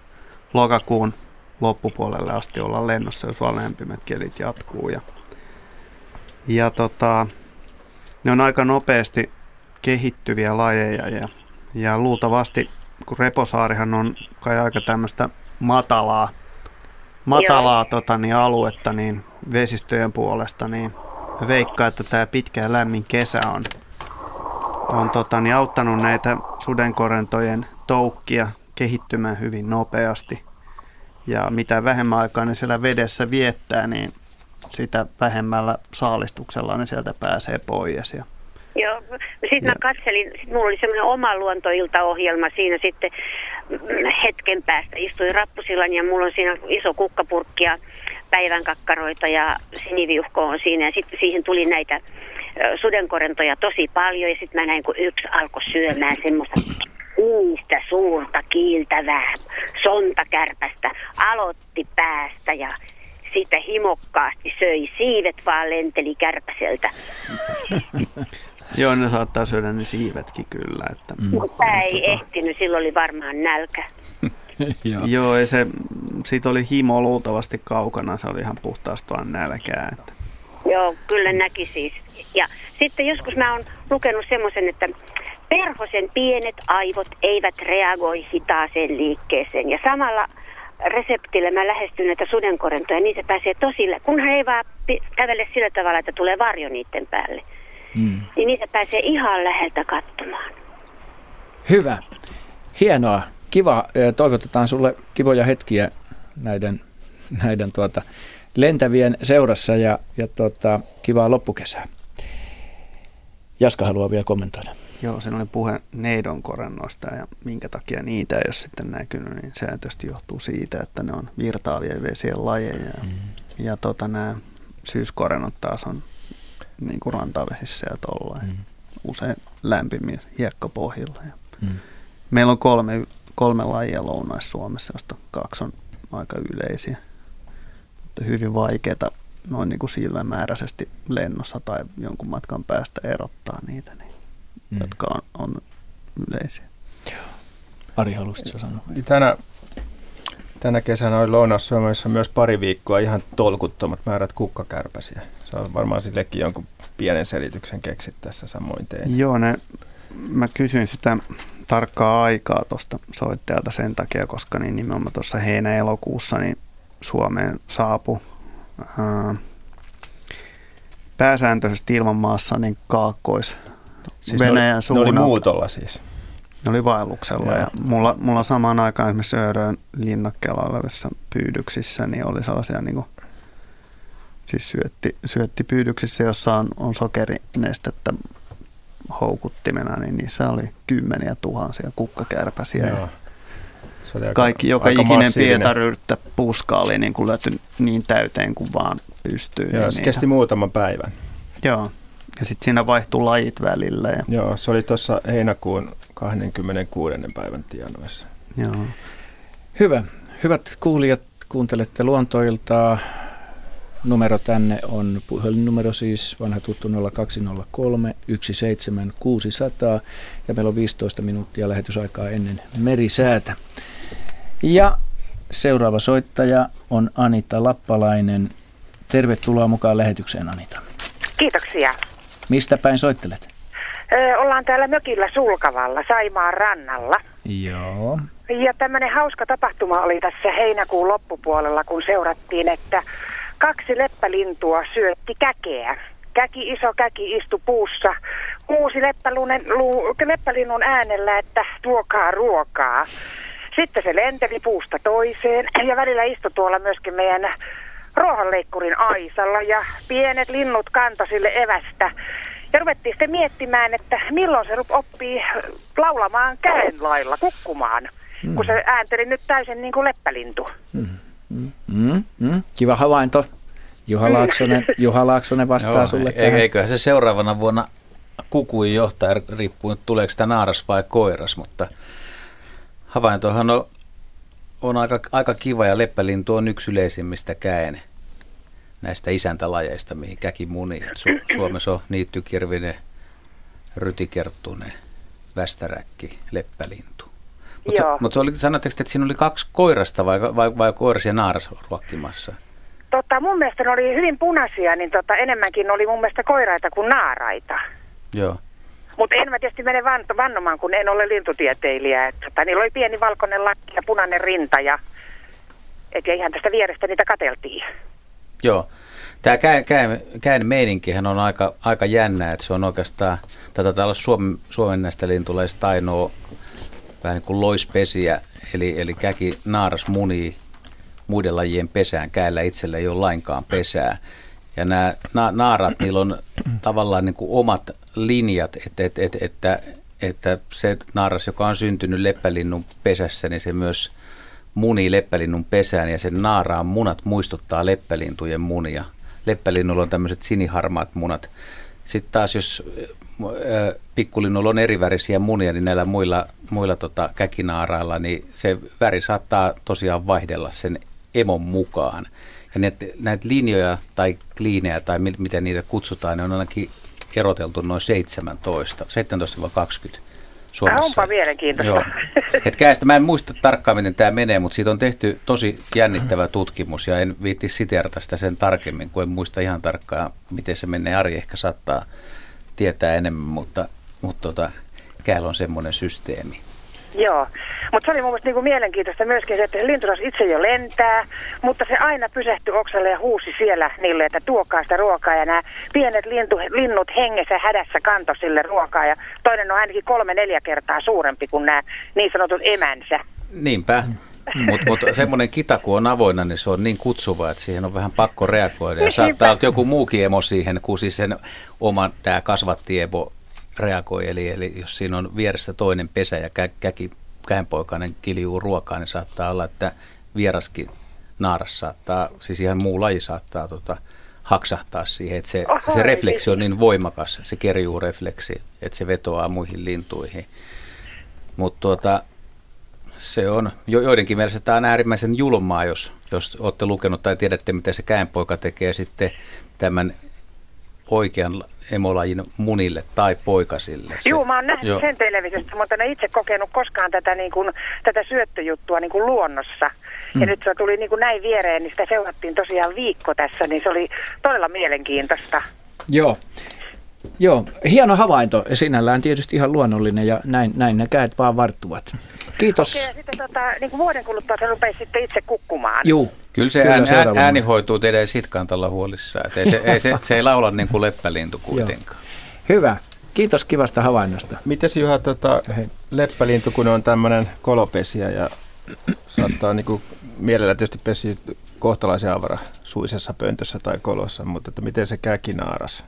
lokakuun loppupuolelle asti olla lennossa, jos vaan lämpimät kelit jatkuu. Ja, ja tota, ne on aika nopeasti kehittyviä lajeja ja, ja luultavasti, kun Reposaarihan on kai aika tämmöistä matalaa, matalaa tota, niin aluetta niin vesistöjen puolesta, niin veikkaa, että tämä pitkä ja lämmin kesä on, on tota, niin auttanut näitä sudenkorentojen toukkia kehittymään hyvin nopeasti. Ja mitä vähemmän aikaa ne siellä vedessä viettää, niin sitä vähemmällä saalistuksella ne sieltä pääsee pois. Ja Joo, sitten mä katselin, sit mulla oli semmoinen oma luontoiltaohjelma siinä sitten mm, hetken päästä. Istuin rappusillan ja mulla on siinä iso kukkapurkki ja päivän kakkaroita ja siniviuhko on siinä. Ja sitten siihen tuli näitä sudenkorentoja tosi paljon ja sitten mä näin, kun yksi alkoi syömään semmoista niistä suurta kiiltävää sontakärpästä, aloitti päästä ja sitä himokkaasti söi. Siivet vaan lenteli kärpäseltä. Joo, ne saattaa syödä ne siivetkin kyllä. Että, mm. Mutta ei tota... ehtinyt, silloin oli varmaan nälkä. Joo. Joo, ei se, siitä oli himo luultavasti kaukana, se oli ihan puhtaasti vaan nälkää. Että. Joo, kyllä näki siis. Ja sitten joskus mä oon lukenut semmoisen, että perhosen pienet aivot eivät reagoi hitaaseen liikkeeseen. Ja samalla reseptillä mä lähestyn näitä sudenkorentoja, niin se pääsee tosille, kunhan ei vaan kävele sillä tavalla, että tulee varjo niiden päälle. Mm. Niin niitä pääsee ihan läheltä katsomaan. Hyvä. Hienoa. Kiva. Toivotetaan sulle kivoja hetkiä näiden, näiden tuota, lentävien seurassa ja, ja tuota, kivaa loppukesää. Jaska haluaa vielä kommentoida. Joo, siinä oli puhe neidon korennoista ja minkä takia niitä ei ole sitten näkynyt, niin se tietysti johtuu siitä, että ne on virtaavia vesien lajeja. Mm. Ja tota, nämä syyskorennot taas on niin kuin rantavesissä ja tollaan. Mm. Usein lämpimiä hiekkapohjilla. Ja mm. Meillä on kolme, kolme lajia Lounais-Suomessa, josta kaksi on aika yleisiä. Mutta hyvin vaikeaa noin niin kuin silmämääräisesti lennossa tai jonkun matkan päästä erottaa niitä, niin, mm. jotka on, on yleisiä. Joo. Ari, haluaisitko sanoa? Tänä, tänä kesänä oli Lounais-Suomessa myös pari viikkoa ihan tolkuttomat määrät kukkakärpäsiä. Se on varmaan sillekin jonkun pienen selityksen keksit tässä samoin tein. Joo, ne, mä kysyin sitä tarkkaa aikaa tuosta soittajalta sen takia, koska niin nimenomaan tuossa heinä-elokuussa niin Suomeen saapui ää, pääsääntöisesti ilman maassa niin kaakkois siis Venäjän suunnalta. Ne oli muutolla siis? Ne oli vaelluksella ja, ja mulla, mulla samaan aikaan esimerkiksi Öörön linnakkeella olevissa pyydyksissä niin oli sellaisia niin kuin, siis syötti, syöttipyydyksissä, jossa on, on sokerinestettä houkuttimena, niin niissä oli kymmeniä tuhansia kukkakärpäsiä. Joo. Se oli aika, Kaikki, joka aika ikinen pietaryrttä puska oli niin kuin niin täyteen kuin vaan pystyy. Joo, niin se kesti muutaman päivän. Joo, ja sitten siinä vaihtui lajit välillä. Ja... Joo, se oli tuossa heinäkuun 26. päivän tienoissa. Joo. Hyvä. Hyvät kuulijat, kuuntelette luontoiltaa. Numero tänne on puhelinnumero siis vanha tuttu 0203 17600 ja meillä on 15 minuuttia lähetysaikaa ennen merisäätä. Ja seuraava soittaja on Anita Lappalainen. Tervetuloa mukaan lähetykseen Anita. Kiitoksia. Mistä päin soittelet? Ö, ollaan täällä mökillä Sulkavalla, Saimaan rannalla. Joo. Ja tämmöinen hauska tapahtuma oli tässä heinäkuun loppupuolella, kun seurattiin, että kaksi leppälintua syötti käkeä. Käki, iso käki istui puussa, uusi leppälunen, lu, leppälinnun äänellä, että tuokaa ruokaa. Sitten se lenteli puusta toiseen ja välillä istui tuolla myöskin meidän ruohonleikkurin aisalla ja pienet linnut kantoi sille evästä. Ja ruvettiin sitten miettimään, että milloin se oppii laulamaan käen lailla, kukkumaan, mm. kun se äänteli nyt täysin niin kuin leppälintu. Mm. Mm, mm, kiva havainto. Juha mm. Laaksonen, Juha Laaksonen vastaa Joo, sulle tähän. Eiköhän se seuraavana vuonna kukui johtaa, riippuu tuleeko sitä naaras vai koiras, mutta havaintohan on, on aika, aika kiva ja leppälintu on yksi yleisimmistä käen näistä isäntälajeista, mihin käki muni. Su- Suomessa on niittykirvinen, rytikerttunen, västäräkki, leppälintu. Mutta mut oli, sanotteko, että siinä oli kaksi koirasta vai, vai, vai koiras ja naaras ruokkimassa? Tota, mun mielestä ne oli hyvin punaisia, niin tota, enemmänkin oli mun mielestä koiraita kuin naaraita. Joo. Mutta en mä tietysti mene van, vannomaan, kun en ole lintutieteilijä. Et, tota, niillä oli pieni valkoinen lakki ja punainen rinta ja eikä ihan tästä vierestä niitä kateltiin. Joo. Tämä käyn, käyn, käyn meininkihän on aika, aika jännä, että se on oikeastaan, tätä olla Suomen, Suomen näistä lintuleista ainoa vähän niin kuin loispesiä, eli, eli käki naaras munii muiden lajien pesään, käällä itsellä ei ole lainkaan pesää. Ja nämä na- naarat, niillä on tavallaan niin kuin omat linjat, että, että, että, että, että se naaras, joka on syntynyt leppälinnun pesässä, niin se myös munii leppälinnun pesään ja sen naaraan munat muistuttaa leppälintujen munia. Leppälinnulla on tämmöiset siniharmaat munat. Sitten taas jos pikkulinnulla on erivärisiä munia, niin näillä muilla, muilla tota, käkinaarailla, niin se väri saattaa tosiaan vaihdella sen emon mukaan. Ja näitä, näitä linjoja tai kliinejä tai miten niitä kutsutaan, ne on ainakin eroteltu noin 17, 17-20 Suomessa. Onpa mielenkiintoista. Joo. Et mä en muista tarkkaan, miten tämä menee, mutta siitä on tehty tosi jännittävä tutkimus ja en viitti siterata sitä sen tarkemmin, kun en muista ihan tarkkaan, miten se menee. Ari ehkä saattaa tietää enemmän, mutta, mutta tota, käällä on semmoinen systeemi. Joo, mutta se oli mun mielestä niinku mielenkiintoista myöskin se, että se linturas itse jo lentää, mutta se aina pysähtyi oksalle ja huusi siellä niille, että tuokaa sitä ruokaa. Ja nämä pienet lintu, linnut hengessä hädässä kanto sille ruokaa ja toinen on ainakin kolme-neljä kertaa suurempi kuin nämä niin sanotut emänsä. Niinpä. Mutta mut semmoinen kita, kun on avoinna, niin se on niin kutsuva, että siihen on vähän pakko reagoida. Ja saattaa olla joku muukin emo siihen, kuin siis sen oman tämä kasvattiebo reagoi. Eli, eli jos siinä on vieressä toinen pesä ja kä, käki, käänpoikainen kiljuu ruokaa, niin saattaa olla, että vieraskin naaras saattaa, siis ihan muu laji saattaa tota, haksahtaa siihen, että se, Oho, se refleksi on niin voimakas, se kerjuurefleksi, että se vetoaa muihin lintuihin. Mutta tuota, se on jo, joidenkin mielestä tämä on äärimmäisen julmaa, jos, jos olette lukenut tai tiedätte, mitä se käenpoika tekee sitten tämän oikean emolajin munille tai poikasille. Se, Joo, mä oon nähnyt jo. sen televisiosta, mutta en itse kokenut koskaan tätä, niin kuin, tätä syöttöjuttua niin kuin luonnossa. Mm. Ja nyt se tuli niin kuin näin viereen, niin sitä seurattiin tosiaan viikko tässä, niin se oli todella mielenkiintoista. Joo. Joo, hieno havainto ja sinällään tietysti ihan luonnollinen ja näin, näin ne käet vaan varttuvat. Kiitos. Okei, ja sitten tota, niin kuin vuoden kuluttua se rupesi sitten itse kukkumaan. Joo. Kyllä se Kyllä ääni, ääni, ääni hoituu teidän sitkantalla huolissaan. Ei se, ei se, se ei laula niin kuin leppälintu kuitenkaan. Hyvä. Kiitos kivasta havainnosta. Mites Juha, tota, leppälintu, kun on tämmöinen kolopesiä ja saattaa niin kuin, mielellä tietysti pesi kohtalaisen avara suisessa pöntössä tai kolossa, mutta että miten se käkinaaras?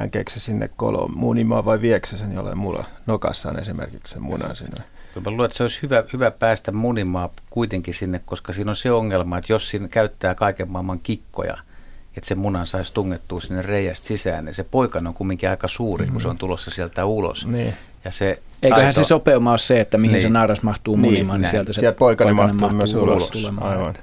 Hän keksi sinne koloon munimaa vai viekö sen jollain muulla nokassaan esimerkiksi sen munan sinne? Mä luulen, että se olisi hyvä, hyvä päästä munimaa kuitenkin sinne, koska siinä on se ongelma, että jos siinä käyttää kaiken maailman kikkoja, että se munan saisi tungettua sinne reijästä sisään, niin se poikan on kumminkin aika suuri, mm-hmm. kun se on tulossa sieltä ulos. Niin. Ja se Eiköhän taito... se sopeuma ole se, että mihin niin. se naaras mahtuu munimaan, niin, niin sieltä se sieltä poikani mahtuu, mahtuu myös ulos. ulos. Aivan.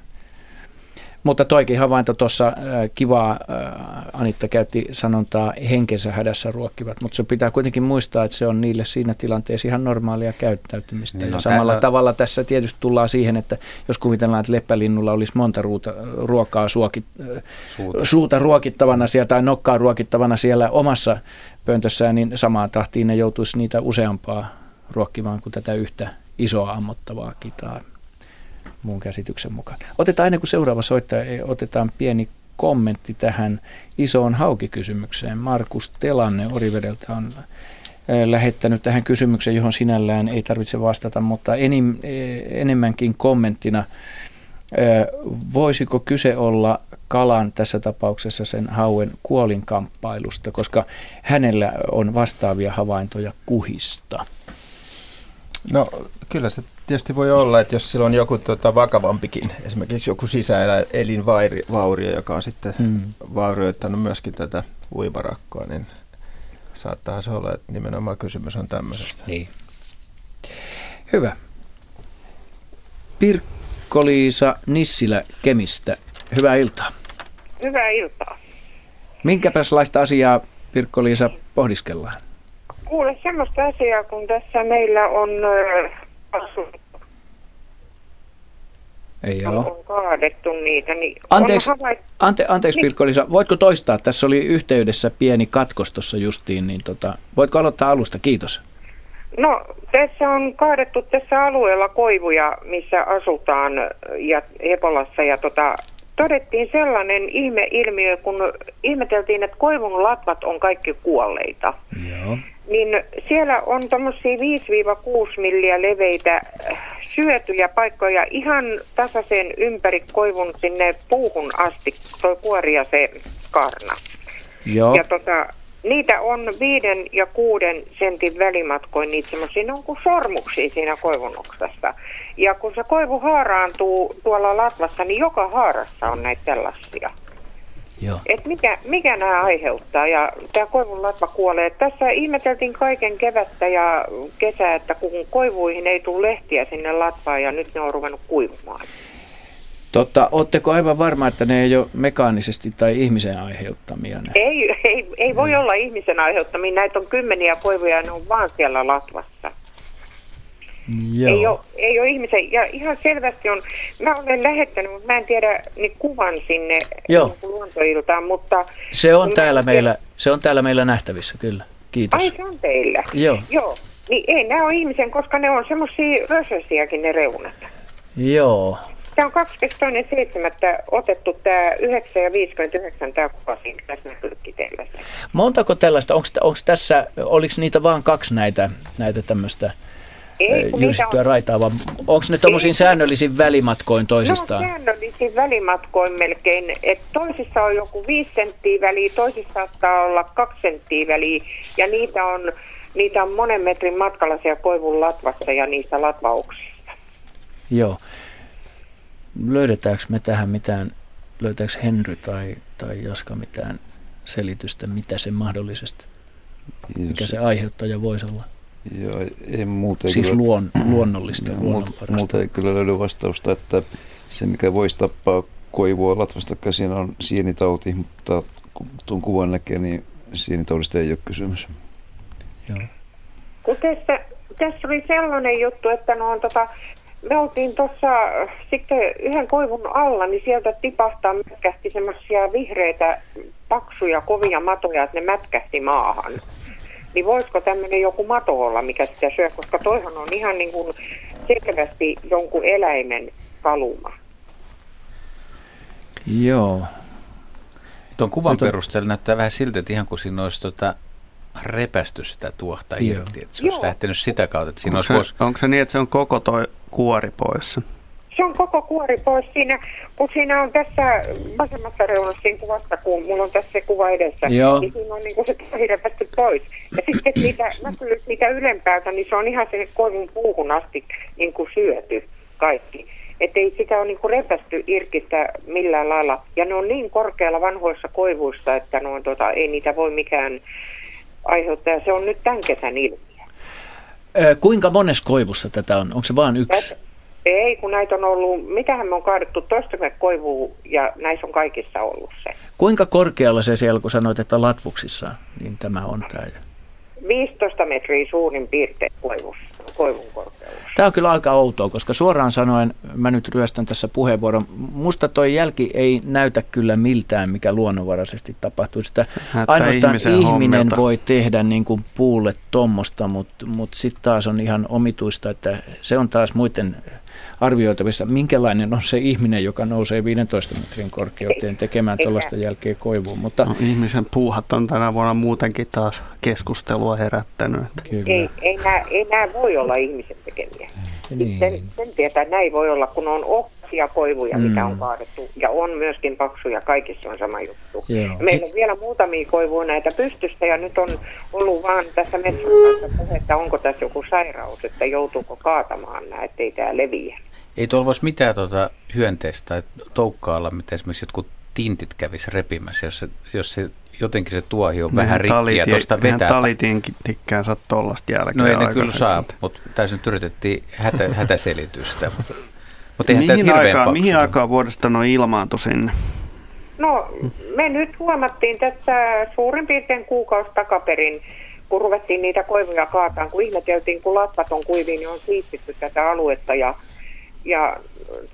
Mutta toikin havainto tuossa äh, kivaa, äh, Anitta käytti sanontaa henkensä hädässä ruokkivat, mutta se pitää kuitenkin muistaa, että se on niille siinä tilanteessa ihan normaalia käyttäytymistä. Niin, ja no, samalla tämä... tavalla tässä tietysti tullaan siihen, että jos kuvitellaan, että leppälinnulla olisi monta ruuta, ruokaa suokit, äh, suuta. suuta ruokittavana siellä tai nokkaa ruokittavana siellä omassa pöntössään, niin samaan tahtiin ne joutuisi niitä useampaa ruokkimaan kuin tätä yhtä isoa ammottavaa kitaa muun käsityksen mukaan. Otetaan ennen kuin seuraava soittaja, otetaan pieni kommentti tähän isoon haukikysymykseen. Markus Telanne Orivedeltä on lähettänyt tähän kysymykseen, johon sinällään ei tarvitse vastata, mutta enim, enemmänkin kommenttina. Voisiko kyse olla kalan tässä tapauksessa sen hauen kuolinkamppailusta, koska hänellä on vastaavia havaintoja kuhista? No kyllä se tietysti voi olla, että jos sillä on joku tota, vakavampikin, esimerkiksi joku sisäelinvaurio, joka on sitten hmm. vaurioittanut myöskin tätä uimarakkoa, niin saattaa se olla, että nimenomaan kysymys on tämmöisestä. Niin. Hyvä. Pirkko-Liisa Nissilä Kemistä, hyvää iltaa. Hyvää iltaa. Minkäpäslaista asiaa, Pirkko-Liisa, pohdiskellaan? Kuule semmoista asiaa, kun tässä meillä on, Ei on, ole. on kaadettu niitä, niin Anteeksi, havait... ante, anteeksi Niin. Pirkko-Liisa, voitko toistaa? Tässä oli yhteydessä pieni katkos tuossa justiin, niin tota, voitko aloittaa alusta? Kiitos. No, tässä on kaadettu tässä alueella koivuja, missä asutaan ja Hepolassa ja tota, todettiin sellainen ihmeilmiö, kun ihmeteltiin, että koivun latvat on kaikki kuolleita. Joo. Niin siellä on tuommoisia 5-6 milliä leveitä äh, syötyjä paikkoja ihan tasaisen ympäri koivun sinne puuhun asti, toi kuori ja se karna. Joo. Ja tota, niitä on viiden ja kuuden sentin välimatkoin niitä semmoisia, ne on kuin sormuksia siinä koivunoksassa. Ja kun se koivu haaraantuu tuolla latvassa, niin joka haarassa on näitä tällaisia. Joo. Et mikä, mikä nämä aiheuttaa ja tämä koivun latva kuolee. Tässä ihmeteltiin kaiken kevättä ja kesää, että kun koivuihin ei tule lehtiä sinne latvaan ja nyt ne on ruvennut kuivumaan. Totta, ootteko aivan varma, että ne ei ole mekaanisesti tai ihmisen aiheuttamia? Ne? Ei, ei, ei voi olla ihmisen aiheuttamia. Näitä on kymmeniä koivuja ja ne on vaan siellä latvassa. Joo. Ei ole, ei ole ihmisen, ja ihan selvästi on, mä olen lähettänyt, mutta mä en tiedä niin kuvan sinne Joo. niin kuin luontoiltaan, mutta... Se on, täällä meillä, se on täällä meillä nähtävissä, kyllä. Kiitos. Ai se on teillä? Joo. Joo. Niin ei nämä ole ihmisen, koska ne on semmoisia rösösiäkin ne reunat. Joo. Tämä on 22.7. otettu tämä 9 ja 59 tämä kuva siinä tässä. Montako tällaista, onko tässä, oliko niitä vaan kaksi näitä, näitä tämmöistä Ei, jyrsittyä on, raitaa, vai onko ne tuommoisiin säännöllisin välimatkoin ne on toisistaan? säännöllisin välimatkoin melkein, että toisissa on joku 5 senttiä väliä, toisissa saattaa olla 2 senttiä väliä, ja niitä on, niitä on monen metrin matkalla siellä koivun latvassa ja niissä latvauksissa. Joo. Löydetäänkö me tähän mitään, löytääkö Henry tai, tai Jaska mitään selitystä, mitä se mahdollisesti, mikä se aiheuttaja voisi olla? Joo, ei muuta. ei Siis kyllä- luon, luonnollista, multa, multa ei kyllä löydy vastausta, että se mikä voisi tappaa koivua latvasta käsin on sienitauti, mutta kun tuon kuvan näkee, niin sienitaudista ei ole kysymys. Joo. Kun tässä, tässä oli sellainen juttu, että no on tota, me oltiin tuossa sitten yhden koivun alla, niin sieltä tipahtaa mätkähti semmoisia vihreitä, paksuja, kovia matoja, että ne mätkähti maahan. Niin voisiko tämmöinen joku mato olla, mikä sitä syö, koska toihan on ihan niin kuin selvästi jonkun eläimen kaluma. Joo. Tuon kuvan Mutta- perusteella näyttää vähän siltä, että ihan kuin siinä olisi tota repästy sitä tuohta Joo. irti, että se olisi Joo. lähtenyt sitä kautta, että siinä Onko olisi se, vois, onko se niin, että se on koko toi kuori pois? Se on koko kuori pois siinä, kun siinä on tässä vasemmassa reunassa siinä kuvassa, kun mulla on tässä se kuva edessä, Joo. niin siinä on niin kuin se tuohi repästy pois. Ja sitten siitä näkyy siitä ylempäältä, niin se on ihan sinne koivun puuhun asti niin kuin syöty kaikki. Että ei sitä ole niin kuin repästy irti millään lailla. Ja ne on niin korkealla vanhoissa koivuissa, että no, tota, ei niitä voi mikään aiheuttaa. Ja se on nyt tämän kesän ilmiö. Kuinka monessa koivussa tätä on? Onko se vain yksi? Ei, kun näitä on ollut, mitähän me on kaadettu toistakymmentä koivua ja näissä on kaikissa ollut se. Kuinka korkealla se siellä, kun sanoit, että latvuksissa, niin tämä on tämä? 15 metriä suurin piirtein koivussa, koivun korkeus. Tämä on kyllä aika outoa, koska suoraan sanoen, mä nyt ryöstän tässä puheenvuoron, musta toi jälki ei näytä kyllä miltään, mikä luonnonvaraisesti tapahtuu. Sitä Näyttää ainoastaan ihmisen ihminen hommilta. voi tehdä niin kuin puulle tommosta, mutta mut sitten taas on ihan omituista, että se on taas muiden arvioitavissa, minkälainen on se ihminen, joka nousee 15 metrin korkeuteen tekemään tuollaista jälkeä koivuun. Mutta No, ihmisen puuhat on tänä vuonna muutenkin taas keskustelua herättänyt. että kyllä, Ei, ei, nämä, ei nämä voi olla ihmisen tekemiä. niin. Sen, sen tietää, näin voi olla, kun on ohsia koivuja, mm. mitä on kaadettu. Ja on myöskin paksuja, kaikissa on sama juttu. Joo. Meillä on vielä muutamia koivuja näitä pystystä ja nyt on ollut vaan tässä metsän kanssa puhe, että onko tässä joku sairaus, että joutuuko kaatamaan nämä, ettei tämä leviä. ei tuolla voisi mitään tuota hyönteistä tai toukkaa olla, mitä esimerkiksi jotkut tintit kävisi repimässä, jos se, jos se jotenkin se tuohi on vähän rikki ja tuosta vetää. talitin tikkään saa tollasta jälkeen No ei ne kyllä saa, mutta tässä nyt yritettiin hätä, hätäselitystä. Mutta Mihin aikaan, mihin ole. aikaan vuodesta noin ilmaantui sinne? No me nyt huomattiin tässä suurin piirtein kuukausi takaperin, kun ruvettiin niitä koivuja kaataan, kun ihmeteltiin, kun latvat on kuivia, niin on siistitty tätä aluetta ja, ja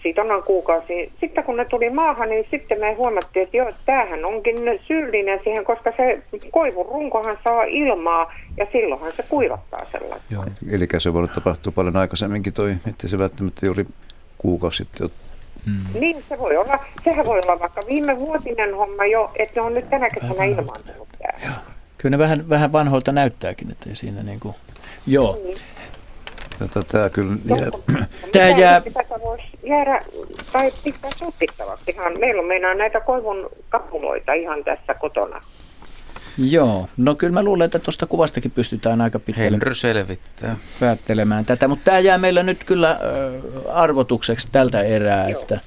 siitä on noin kuukausi. Sitten kun ne tuli maahan, niin sitten me huomattiin, että joo, tämähän onkin syyllinen siihen, koska se koivun runkohan saa ilmaa ja silloinhan se kuivattaa sellaista. Joo. Eli se voi tapahtua paljon aikaisemminkin toi, että se välttämättä juuri kuukausi sitten Mm. Niin se voi olla. Sehän voi olla vaikka viime vuotinen homma jo, että ne on nyt tänä kesänä ilmaantunut täällä. Kyllä ne vähän, vähän vanhoilta näyttääkin, että ei siinä niin kuin... Joo. Niin. Tätä, tämä kyllä jää. Tämä jää... Tätä voisi jäädä tai pistää tutkittavaksihan. Meillä on meinaa näitä koivun kapuloita ihan tässä kotona. Joo, no kyllä mä luulen, että tuosta kuvastakin pystytään aika pitkälle Henry selvittää. päättelemään tätä, mutta tämä jää meillä nyt kyllä äh, arvotukseksi tältä erää, Joo. että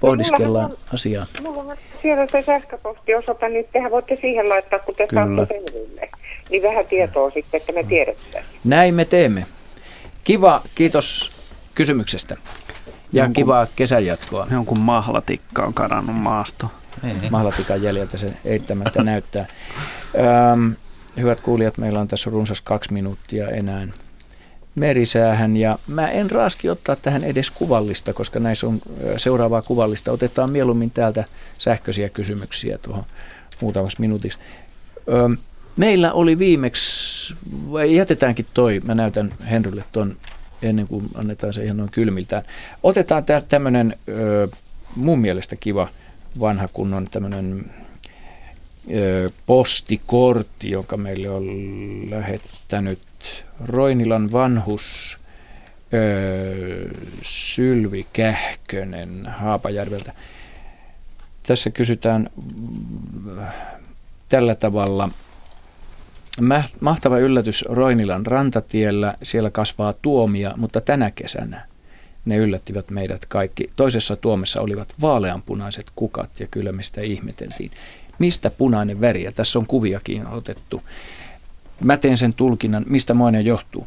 pohdiskellaan no, asiaa. Mulla on siellä se sähköpostiosoite, niin tehän voitte siihen laittaa, kun te saatte selville. Niin vähän tietoa sitten, että me tiedetään. Näin me teemme. Kiva, kiitos kysymyksestä. Ja Jonkun, kivaa kesänjatkoa. Jonkun mahlatikka on kadannut maasto. Niin. Mahlatikan jäljeltä se eittämättä näyttää. Öm, hyvät kuulijat, meillä on tässä runsas kaksi minuuttia enää merisäähän ja mä en raski ottaa tähän edes kuvallista, koska näissä on seuraavaa kuvallista. Otetaan mieluummin täältä sähköisiä kysymyksiä tuohon muutamassa minuutissa. Öm, meillä oli viimeksi, vai jätetäänkin toi, mä näytän Henrylle ton ennen kuin annetaan se ihan noin kylmiltään. Otetaan tämmöinen mun mielestä kiva vanha kunnon tämmöinen postikortti, jonka meille on lähettänyt Roinilan vanhus Sylvi Kähkönen Haapajärveltä. Tässä kysytään tällä tavalla. Mahtava yllätys Roinilan rantatiellä. Siellä kasvaa tuomia, mutta tänä kesänä ne yllättivät meidät kaikki. Toisessa tuomessa olivat vaaleanpunaiset kukat ja kyllä me sitä ihmeteltiin. Mistä punainen väri? Ja tässä on kuviakin otettu. Mä teen sen tulkinnan, mistä moinen johtuu.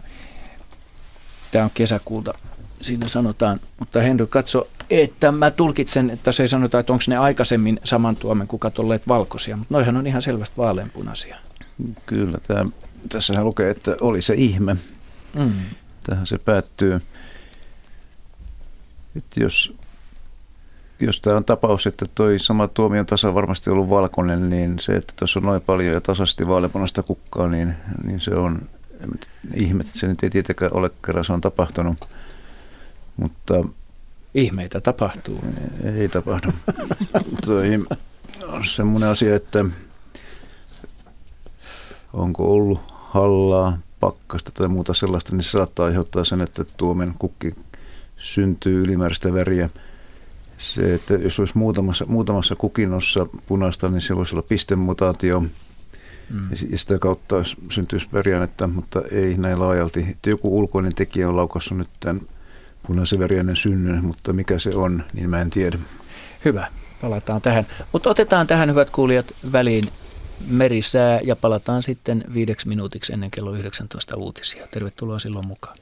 Tämä on kesäkuulta, siinä sanotaan. Mutta Henry, katso, että mä tulkitsen, että se ei sanota, että onko ne aikaisemmin saman tuomen kukat olleet valkoisia. Mutta noihan on ihan selvästi vaaleanpunaisia. Kyllä, tämä, tässähän lukee, että oli se ihme. Mm. Tähän se päättyy. Että jos, jos tämä on tapaus, että toi sama tuomion tasa varmasti ollut valkoinen, niin se, että tuossa on noin paljon ja tasaisesti vaaleanpunaista kukkaa, niin, niin se on ihme, että se nyt ei tietenkään ole, kerran se on tapahtunut. Mutta Ihmeitä tapahtuu. Ei, ei tapahdu. toi on semmoinen asia, että onko ollut hallaa, pakkasta tai muuta sellaista, niin se saattaa aiheuttaa sen, että tuomen kukki syntyy ylimääräistä väriä. Se, että jos olisi muutamassa, muutamassa kukinnossa punaista, niin se voisi olla pistemutaatio. Mm. Ja sitä kautta syntyisi väriäinettä, mutta ei näin laajalti. Että joku ulkoinen tekijä on laukassut nyt tämän punaisen väriäinen synnyn, mutta mikä se on, niin mä en tiedä. Hyvä, palataan tähän. Mutta otetaan tähän, hyvät kuulijat, väliin merisää ja palataan sitten viideksi minuutiksi ennen kello 19 uutisia. Tervetuloa silloin mukaan.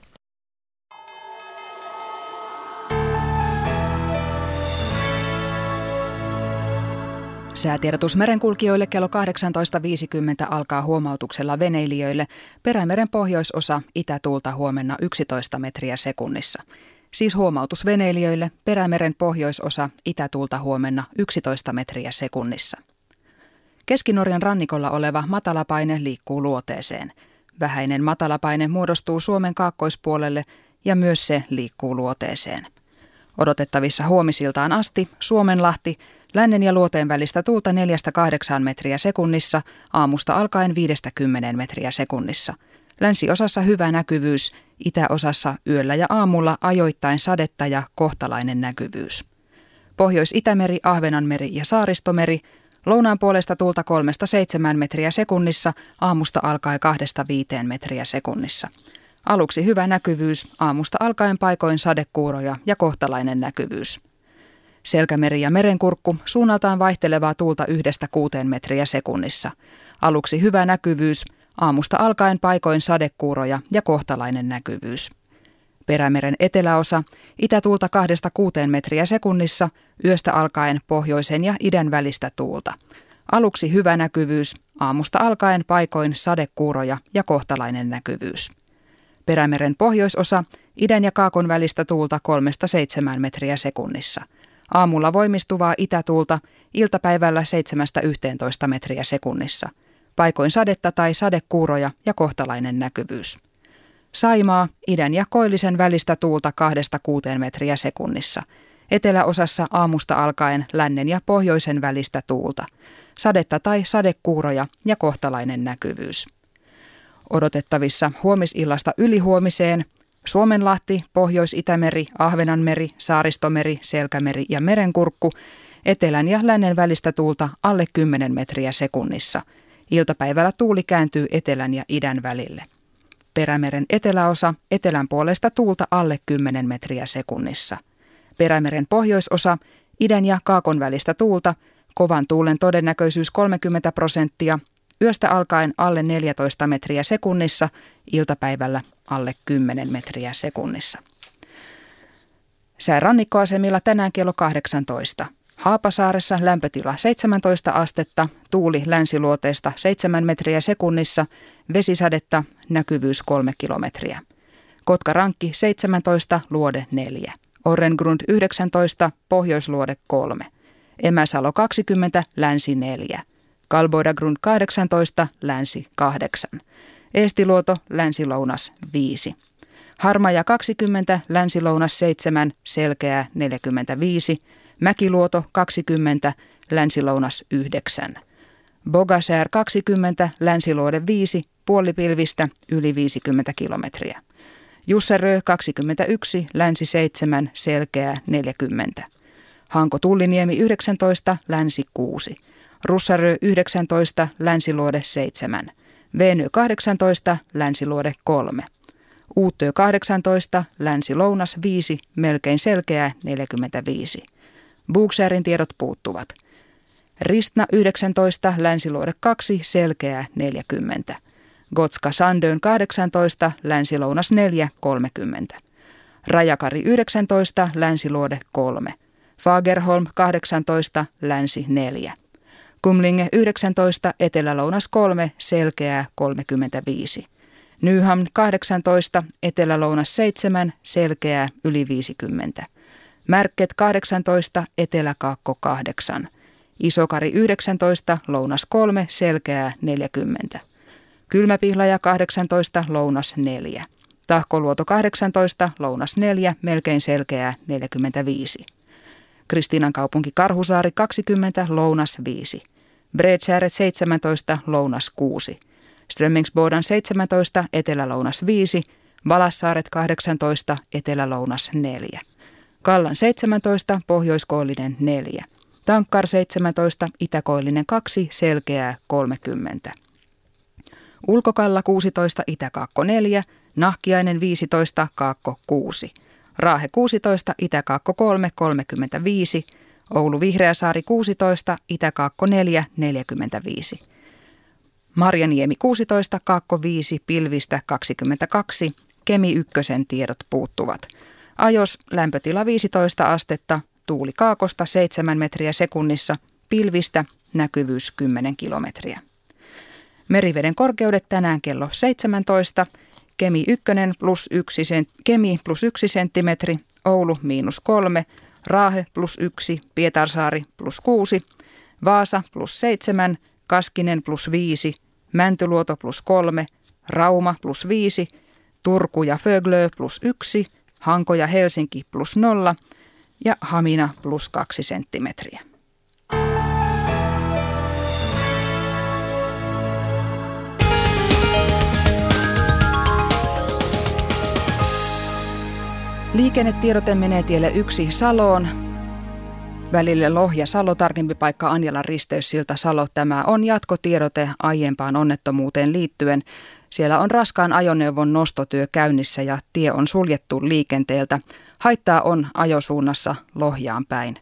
Säätiedotus merenkulkijoille kello 18.50 alkaa huomautuksella veneilijöille. Perämeren pohjoisosa itätuulta huomenna 11 metriä sekunnissa. Siis huomautus veneilijöille, Perämeren pohjoisosa itätuulta huomenna 11 metriä sekunnissa. Keskinorjan rannikolla oleva matalapaine liikkuu luoteeseen. Vähäinen matalapaine muodostuu Suomen kaakkoispuolelle ja myös se liikkuu luoteeseen. Odotettavissa huomisiltaan asti Suomenlahti Lännen ja luoteen välistä tuulta 4-8 metriä sekunnissa, aamusta alkaen 50 metriä sekunnissa. Länsiosassa hyvä näkyvyys, itäosassa yöllä ja aamulla ajoittain sadetta ja kohtalainen näkyvyys. Pohjois-Itämeri, Ahvenanmeri ja Saaristomeri, lounaan puolesta tuulta 3-7 metriä sekunnissa, aamusta alkaen 2-5 metriä sekunnissa. Aluksi hyvä näkyvyys, aamusta alkaen paikoin sadekuuroja ja kohtalainen näkyvyys. Selkämeri ja merenkurkku suunnaltaan vaihtelevaa tuulta yhdestä kuuteen metriä sekunnissa. Aluksi hyvä näkyvyys, aamusta alkaen paikoin sadekuuroja ja kohtalainen näkyvyys. Perämeren eteläosa, itätuulta 2-6 metriä sekunnissa, yöstä alkaen pohjoisen ja idän välistä tuulta. Aluksi hyvä näkyvyys, aamusta alkaen paikoin sadekuuroja ja kohtalainen näkyvyys. Perämeren pohjoisosa, idän ja kaakon välistä tuulta 3-7 metriä sekunnissa. Aamulla voimistuvaa itätuulta, iltapäivällä 7-11 metriä sekunnissa. Paikoin sadetta tai sadekuuroja ja kohtalainen näkyvyys. Saimaa, idän ja koillisen välistä tuulta 2-6 metriä sekunnissa. Eteläosassa aamusta alkaen lännen ja pohjoisen välistä tuulta. Sadetta tai sadekuuroja ja kohtalainen näkyvyys. Odotettavissa huomisillasta ylihuomiseen Suomenlahti, Pohjois-Itämeri, Ahvenanmeri, Saaristomeri, Selkämeri ja Merenkurkku, etelän ja lännen välistä tuulta alle 10 metriä sekunnissa. Iltapäivällä tuuli kääntyy etelän ja idän välille. Perämeren eteläosa, etelän puolesta tuulta alle 10 metriä sekunnissa. Perämeren pohjoisosa, idän ja kaakon välistä tuulta, kovan tuulen todennäköisyys 30 prosenttia, yöstä alkaen alle 14 metriä sekunnissa, iltapäivällä alle 10 metriä sekunnissa. Sää rannikkoasemilla tänään kello 18. Haapasaaressa lämpötila 17 astetta, tuuli länsiluoteesta 7 metriä sekunnissa, vesisadetta, näkyvyys 3 kilometriä. Kotka-Rankki 17, luode 4. Orrengrund 19, pohjoisluode 3. Emäsalo 20, länsi 4. Kalboidagrund 18, länsi 8. Eestiluoto, länsi-lounas 5. Harmaja 20, länsi-lounas 7, selkeää 45. Mäkiluoto 20, länsilounas 9. Bogasär 20, länsiluode 5, puolipilvistä yli 50 kilometriä. Jusserö 21, länsi 7, selkeää 40. Hanko Tulliniemi 19, länsi 6. Russarö 19, länsiluode 7. Veny 18, länsiluode 3. Uuttyö 18, länsi-lounas 5, melkein selkeää 45. Bugsjärin tiedot puuttuvat. Ristna 19, länsiluode 2, selkeää 40. Gotska Sandön 18, länsilounas 4, 30. Rajakari 19, länsiluode 3. Fagerholm 18, länsi 4. Kumlinge 19, etelälounas 3, selkeää 35. Nyham 18, etelälounas 7, selkeää yli 50. Märket 18, eteläkaakko 8. Isokari 19, lounas 3, selkeää 40. Kylmäpihlaja 18, lounas 4. Tahkoluoto 18, lounas 4, melkein selkeää 45. Kristiinan kaupunki Karhusaari 20, lounas 5. Bredsääret 17, lounas 6. Strömmingsbodan 17, etelä-lounas 5. Valassaaret 18, etelä-lounas 4. Kallan 17, pohjoiskoillinen 4. Tankkar 17, itäkoillinen 2, selkeää 30. Ulkokalla 16, itäkaakko 4, Nahkiainen 15, kaakko 6. Raahe 16, Itäkaakko 3, 35. Oulu Vihreäsaari 16, Itäkaakko 4, 45. Marjaniemi 16, Kaakko 5, Pilvistä 22, Kemi 1 tiedot puuttuvat. Ajos lämpötila 15 astetta, tuuli kaakosta 7 metriä sekunnissa, pilvistä näkyvyys 10 kilometriä. Meriveden korkeudet tänään kello 17, Kemi 1 plus 1, Kemi plus 1 senttimetri, Oulu miinus 3, Raahe plus 1, Pietarsaari plus 6, Vaasa plus 7, Kaskinen plus 5, Mäntyluoto plus 3, Rauma plus 5, Turku ja Föglö plus 1, Hanko ja Helsinki plus 0 ja Hamina plus 2 senttimetriä. Liikennetiedote menee tielle yksi Saloon. Välille Lohja Salo, tarkempi paikka Anjalan risteyssilta Salo. Tämä on jatkotiedote aiempaan onnettomuuteen liittyen. Siellä on raskaan ajoneuvon nostotyö käynnissä ja tie on suljettu liikenteeltä. Haittaa on ajosuunnassa Lohjaan päin.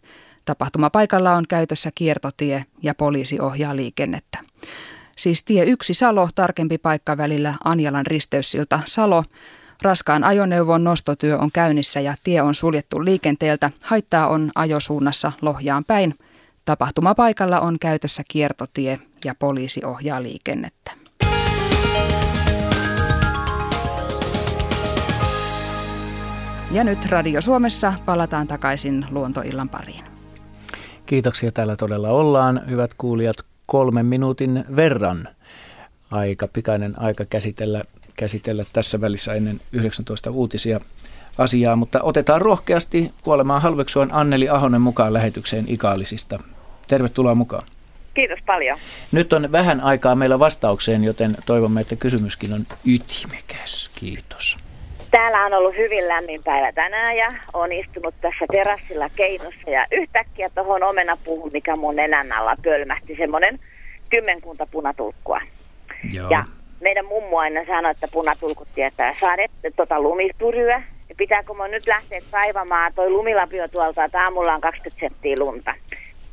Tapahtumapaikalla on käytössä kiertotie ja poliisi ohjaa liikennettä. Siis tie yksi Salo, tarkempi paikka välillä Anjalan risteyssilta Salo Raskaan ajoneuvon nostotyö on käynnissä ja tie on suljettu liikenteeltä. Haittaa on ajosuunnassa Lohjaan päin. Tapahtumapaikalla on käytössä kiertotie ja poliisi ohjaa liikennettä. Ja nyt Radio Suomessa palataan takaisin luontoillan pariin. Kiitoksia. Täällä todella ollaan, hyvät kuulijat, kolmen minuutin verran. Aika pikainen aika käsitellä, käsitellä tässä välissä ennen 19 uutisia asiaa, mutta otetaan rohkeasti kuolemaan halveksuan Anneli Ahonen mukaan lähetykseen Ikaalisista. Tervetuloa mukaan. Kiitos paljon. Nyt on vähän aikaa meillä vastaukseen, joten toivomme, että kysymyskin on ytimekäs. Kiitos. Täällä on ollut hyvin lämmin päivä tänään ja on istunut tässä terassilla keinossa ja yhtäkkiä tuohon omenapuuhun, mikä mun nenän alla pölmähti, semmoinen kymmenkunta punatulkkua. Joo. Ja meidän mummo aina sanoi, että punatulkut tietää sadet, tota lumipuryä. Ja pitääkö mun nyt lähteä kaivamaan, toi lumilapio tuolta, että aamulla on 20 senttiä lunta.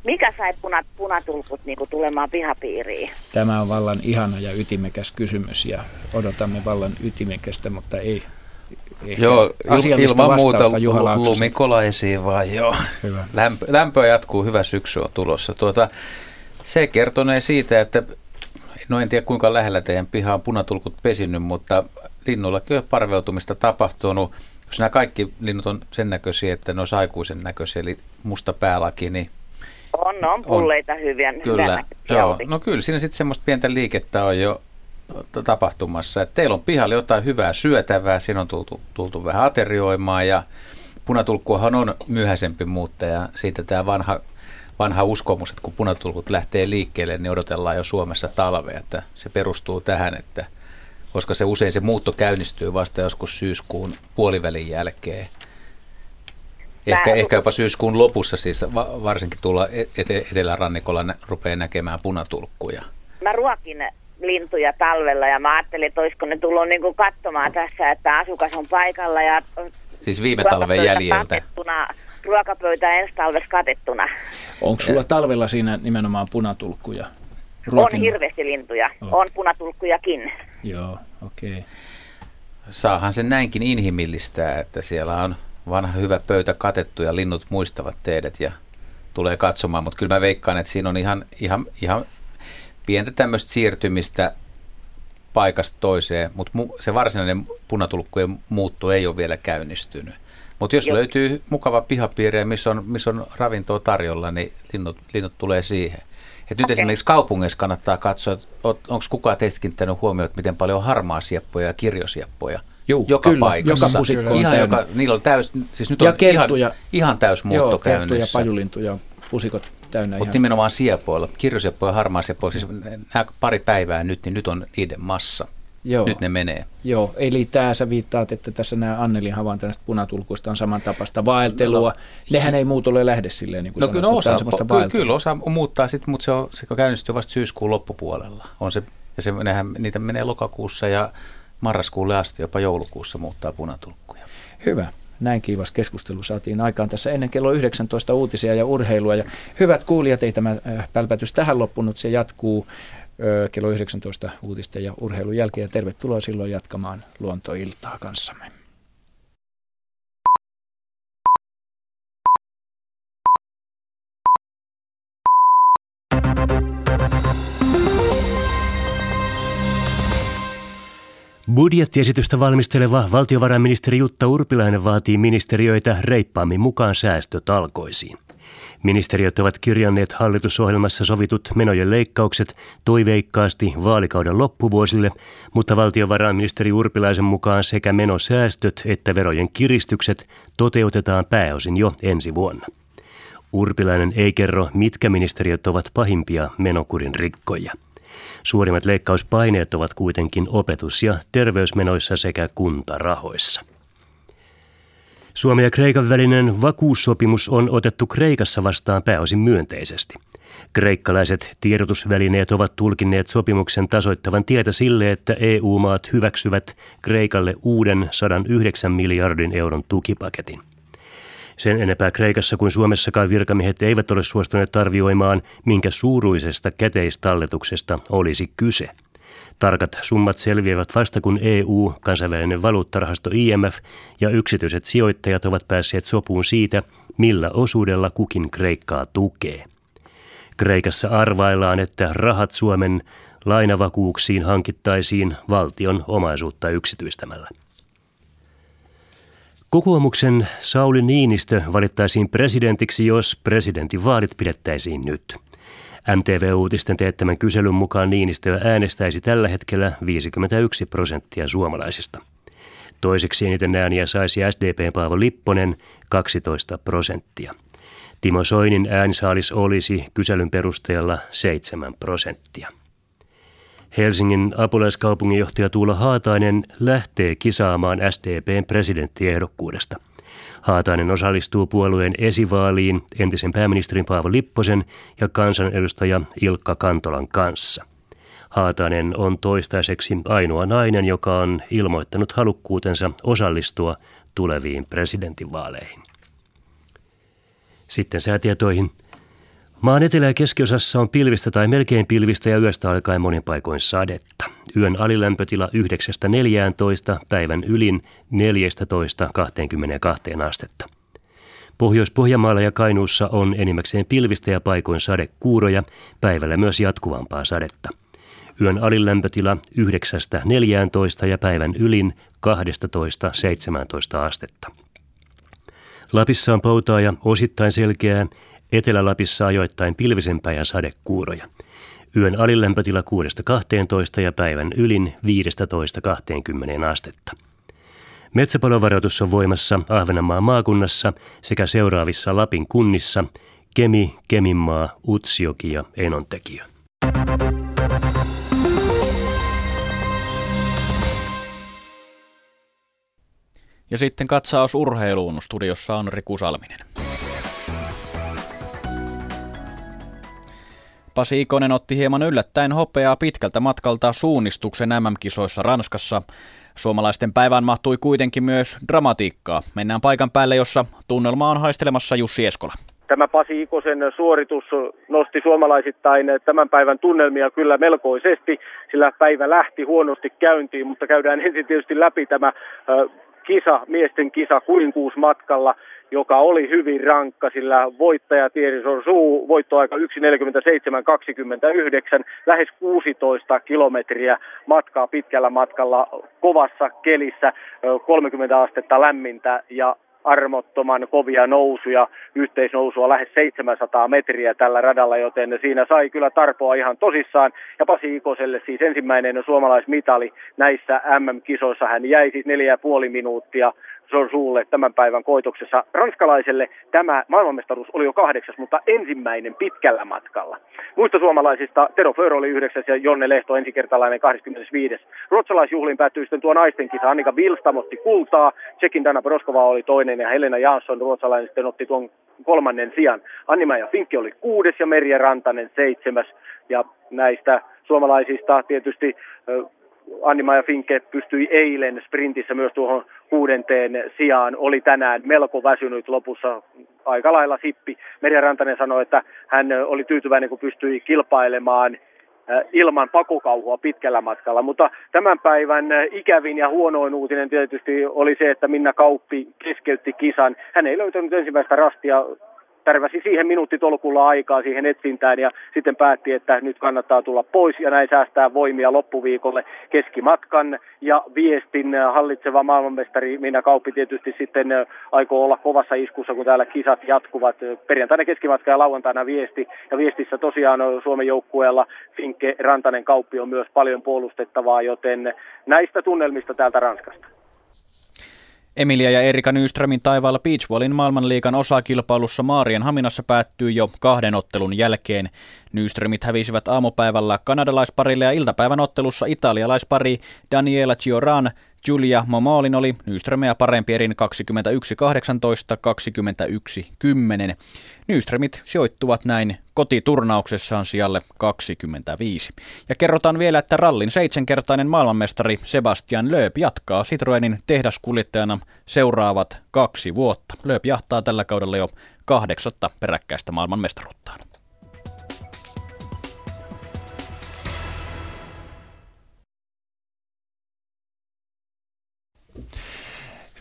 Mikä sai punat, punatulkut niin tulemaan pihapiiriin? Tämä on vallan ihana ja ytimekäs kysymys ja odotamme vallan ytimekästä, mutta ei Joo, il, ilman muuta lumikola esiin vaan joo. Hyvä. Lämpö, lämpö jatkuu, hyvä syksy on tulossa. Tuota, se kertonee siitä, että no en tiedä kuinka lähellä teidän pihaan punatulkut pesinnyt, mutta linnullakin on parveutumista tapahtunut. Jos nämä kaikki linnut on sen näköisiä, että ne on aikuisen näköisiä, eli musta päälaki, niin on, on pulleita on, hyviä. Kyllä, joo. No kyllä, siinä sitten semmoista pientä liikettä on jo tapahtumassa. Että teillä on pihalla jotain hyvää syötävää, siinä on tultu, tultu vähän aterioimaan ja punatulkkuhan on myöhäisempi muuttaja. Siitä tämä vanha, vanha uskomus, että kun punatulkut lähtee liikkeelle, niin odotellaan jo Suomessa talvea. Että se perustuu tähän, että koska se usein se muutto käynnistyy vasta joskus syyskuun puolivälin jälkeen. Ehkä, ehkä jopa syyskuun lopussa siis varsinkin tulla etelärannikolla rupeaa näkemään punatulkkuja. Mä ruokin lintuja talvella ja mä ajattelin, että olisiko ne tullut niin kuin katsomaan tässä, että asukas on paikalla ja Siis viime talven jäljiltä. Ruokapöytä ensi talvessa katettuna. Onko sulla talvella siinä nimenomaan punatulkkuja? Ruokin... On hirveästi lintuja. Oh. On punatulkkujakin. Joo, okei. Okay. Saahan sen näinkin inhimillistää, että siellä on vanha hyvä pöytä katettu ja linnut muistavat teidät ja tulee katsomaan, mutta kyllä mä veikkaan, että siinä on ihan, ihan, ihan pientä tämmöistä siirtymistä paikasta toiseen, mutta se varsinainen punatulkkujen muutto ei ole vielä käynnistynyt. Mutta jos Joo. löytyy mukava pihapiiri, missä on, missä on ravintoa tarjolla, niin linnut, linnut tulee siihen. Et nyt okay. esimerkiksi kaupungeissa kannattaa katsoa, että onko kukaan teistä kiinnittänyt huomioon, että miten paljon on harmaa sieppoja ja kirjosieppoja Juu, joka kyllä, paikassa. Joka pusikko on ihan joka, niillä on täys, siis nyt ja on kertuja, ihan, ihan täys muutto joo, käynnissä. ja pajulintuja, pusikot täynnä. Mutta nimenomaan siepoilla, kirjosiepoja ja harmaa siepoilla, siis nämä pari päivää nyt, niin nyt on niiden massa. Joo. Nyt ne menee. Joo, eli tämä sä viittaat, että tässä nämä Annelin havainto näistä punatulkuista on samantapaista vaeltelua. No, Nehän ei muut ole lähde silleen, niin kuin no, kyllä, osa, kyllä, kyllä osa muuttaa sitten, mutta se, on, se käynnistyy vasta syyskuun loppupuolella. On se, ja se, nehän, niitä menee lokakuussa ja marraskuulle asti, jopa joulukuussa muuttaa punatulkkuja. Hyvä näin kiivas keskustelu saatiin aikaan tässä ennen kello 19 uutisia ja urheilua. Ja hyvät kuulijat, ei tämä äh, pälpätys tähän loppunut, se jatkuu kello 19 uutisten ja urheilun jälkeen. Tervetuloa silloin jatkamaan luontoiltaa kanssamme. Budjettiesitystä valmisteleva valtiovarainministeri Jutta Urpilainen vaatii ministeriöitä reippaammin mukaan säästötalkoisiin. Ministeriöt ovat kirjanneet hallitusohjelmassa sovitut menojen leikkaukset toiveikkaasti vaalikauden loppuvuosille, mutta valtiovarainministeri Urpilaisen mukaan sekä menosäästöt että verojen kiristykset toteutetaan pääosin jo ensi vuonna. Urpilainen ei kerro, mitkä ministeriöt ovat pahimpia menokurin rikkoja. Suurimmat leikkauspaineet ovat kuitenkin opetus- ja terveysmenoissa sekä kuntarahoissa. Suomen ja Kreikan välinen vakuussopimus on otettu Kreikassa vastaan pääosin myönteisesti. Kreikkalaiset tiedotusvälineet ovat tulkinneet sopimuksen tasoittavan tietä sille, että EU-maat hyväksyvät Kreikalle uuden 109 miljardin euron tukipaketin. Sen enempää Kreikassa kuin Suomessakaan virkamiehet eivät ole suostuneet arvioimaan, minkä suuruisesta käteistalletuksesta olisi kyse. Tarkat summat selviävät vasta kun EU, kansainvälinen valuuttarahasto IMF ja yksityiset sijoittajat ovat päässeet sopuun siitä, millä osuudella kukin Kreikkaa tukee. Kreikassa arvaillaan, että rahat Suomen lainavakuuksiin hankittaisiin valtion omaisuutta yksityistämällä. Kokoomuksen Sauli Niinistö valittaisiin presidentiksi, jos presidentinvaalit pidettäisiin nyt. MTV-uutisten teettämän kyselyn mukaan Niinistöä äänestäisi tällä hetkellä 51 prosenttia suomalaisista. Toiseksi eniten ääniä saisi SDP Paavo Lipponen 12 prosenttia. Timo Soinin äänisaalis olisi kyselyn perusteella 7 prosenttia. Helsingin apulaiskaupunginjohtaja Tuula Haatainen lähtee kisaamaan SDPn presidenttiehdokkuudesta. Haatainen osallistuu puolueen esivaaliin entisen pääministerin Paavo Lipposen ja kansanedustaja Ilkka Kantolan kanssa. Haatainen on toistaiseksi ainoa nainen, joka on ilmoittanut halukkuutensa osallistua tuleviin presidentinvaaleihin. Sitten säätietoihin – Maan etelä- ja keskiosassa on pilvistä tai melkein pilvistä ja yöstä alkaen monin paikoin sadetta. Yön alilämpötila 9-14, päivän ylin 14-22 astetta. Pohjois-Pohjanmaalla ja Kainuussa on enimmäkseen pilvistä ja paikoin sadekuuroja, päivällä myös jatkuvampaa sadetta. Yön alilämpötila 9-14 ja päivän ylin 12-17 astetta. Lapissa on poutaa ja osittain selkeää, Etelä-Lapissa ajoittain pilvisempää ja sadekuuroja. Yön alilämpötila 6-12 ja päivän ylin 15-20 astetta. Metsäpalovaroitus on voimassa Ahvenanmaan maakunnassa sekä seuraavissa Lapin kunnissa Kemi, Keminmaa, Utsjoki ja Enontekijö. Ja sitten katsaus urheiluun. Studiossa on Riku Salminen. Pasi Ikonen otti hieman yllättäen hopeaa pitkältä matkalta suunnistuksen MM-kisoissa Ranskassa. Suomalaisten päivään mahtui kuitenkin myös dramatiikkaa. Mennään paikan päälle, jossa tunnelma on haistelemassa Jussi Eskola. Tämä Pasi Ikosen suoritus nosti suomalaisittain tämän päivän tunnelmia kyllä melkoisesti, sillä päivä lähti huonosti käyntiin, mutta käydään ensin tietysti läpi tämä kisa, miesten kisa kuninkuusmatkalla joka oli hyvin rankka, sillä voittaja Thierry Suu voittoaika 1.47.29, lähes 16 kilometriä matkaa pitkällä matkalla kovassa kelissä, 30 astetta lämmintä ja armottoman kovia nousuja, yhteisnousua lähes 700 metriä tällä radalla, joten siinä sai kyllä tarpoa ihan tosissaan. Ja Pasi Ikoselle siis ensimmäinen suomalaismitali näissä MM-kisoissa. Hän jäi siis neljä ja minuuttia Suulle tämän päivän koitoksessa. Ranskalaiselle tämä maailmanmestaruus oli jo kahdeksas, mutta ensimmäinen pitkällä matkalla. Muista suomalaisista Tero Föör oli yhdeksäs ja Jonne Lehto ensikertalainen 25. Ruotsalaisjuhliin päättyi sitten tuo naisten kisa. Annika Bilstam otti kultaa, Tsekin Dana Broskova oli toinen ja Helena Jansson ruotsalainen sitten otti tuon kolmannen sijan. Annima ja Finkki oli kuudes ja Merja Rantanen seitsemäs. Ja näistä suomalaisista tietysti Annima ja Finke pystyi eilen sprintissä myös tuohon kuudenteen sijaan. Oli tänään melko väsynyt lopussa aika lailla sippi. Merja Rantanen sanoi, että hän oli tyytyväinen, kun pystyi kilpailemaan äh, ilman pakokauhua pitkällä matkalla. Mutta tämän päivän äh, ikävin ja huonoin uutinen tietysti oli se, että Minna Kauppi keskeytti kisan. Hän ei löytänyt ensimmäistä rastia tärväsi siihen minuuttitolkulla aikaa siihen etsintään ja sitten päätti, että nyt kannattaa tulla pois ja näin säästää voimia loppuviikolle keskimatkan ja viestin hallitseva maailmanmestari Minna Kauppi tietysti sitten aikoo olla kovassa iskussa, kun täällä kisat jatkuvat. Perjantaina keskimatka ja lauantaina viesti ja viestissä tosiaan Suomen joukkueella Finke Rantanen Kauppi on myös paljon puolustettavaa, joten näistä tunnelmista täältä Ranskasta. Emilia ja Erika Nyströmin taivaalla Beachballin maailmanliikan osakilpailussa Maarien Haminassa päättyy jo kahden ottelun jälkeen. Nyströmit hävisivät aamupäivällä kanadalaisparille ja iltapäivän ottelussa italialaispari Daniela Gioran Julia Momolin oli Nyströmiä parempi erin 21-18, 21-10. Nyströmit sijoittuvat näin kotiturnauksessaan sijalle 25. Ja kerrotaan vielä, että rallin seitsemänkertainen maailmanmestari Sebastian Lööp jatkaa Citroenin tehdaskuljettajana seuraavat kaksi vuotta. Lööp jahtaa tällä kaudella jo kahdeksatta peräkkäistä maailmanmestaruuttaan.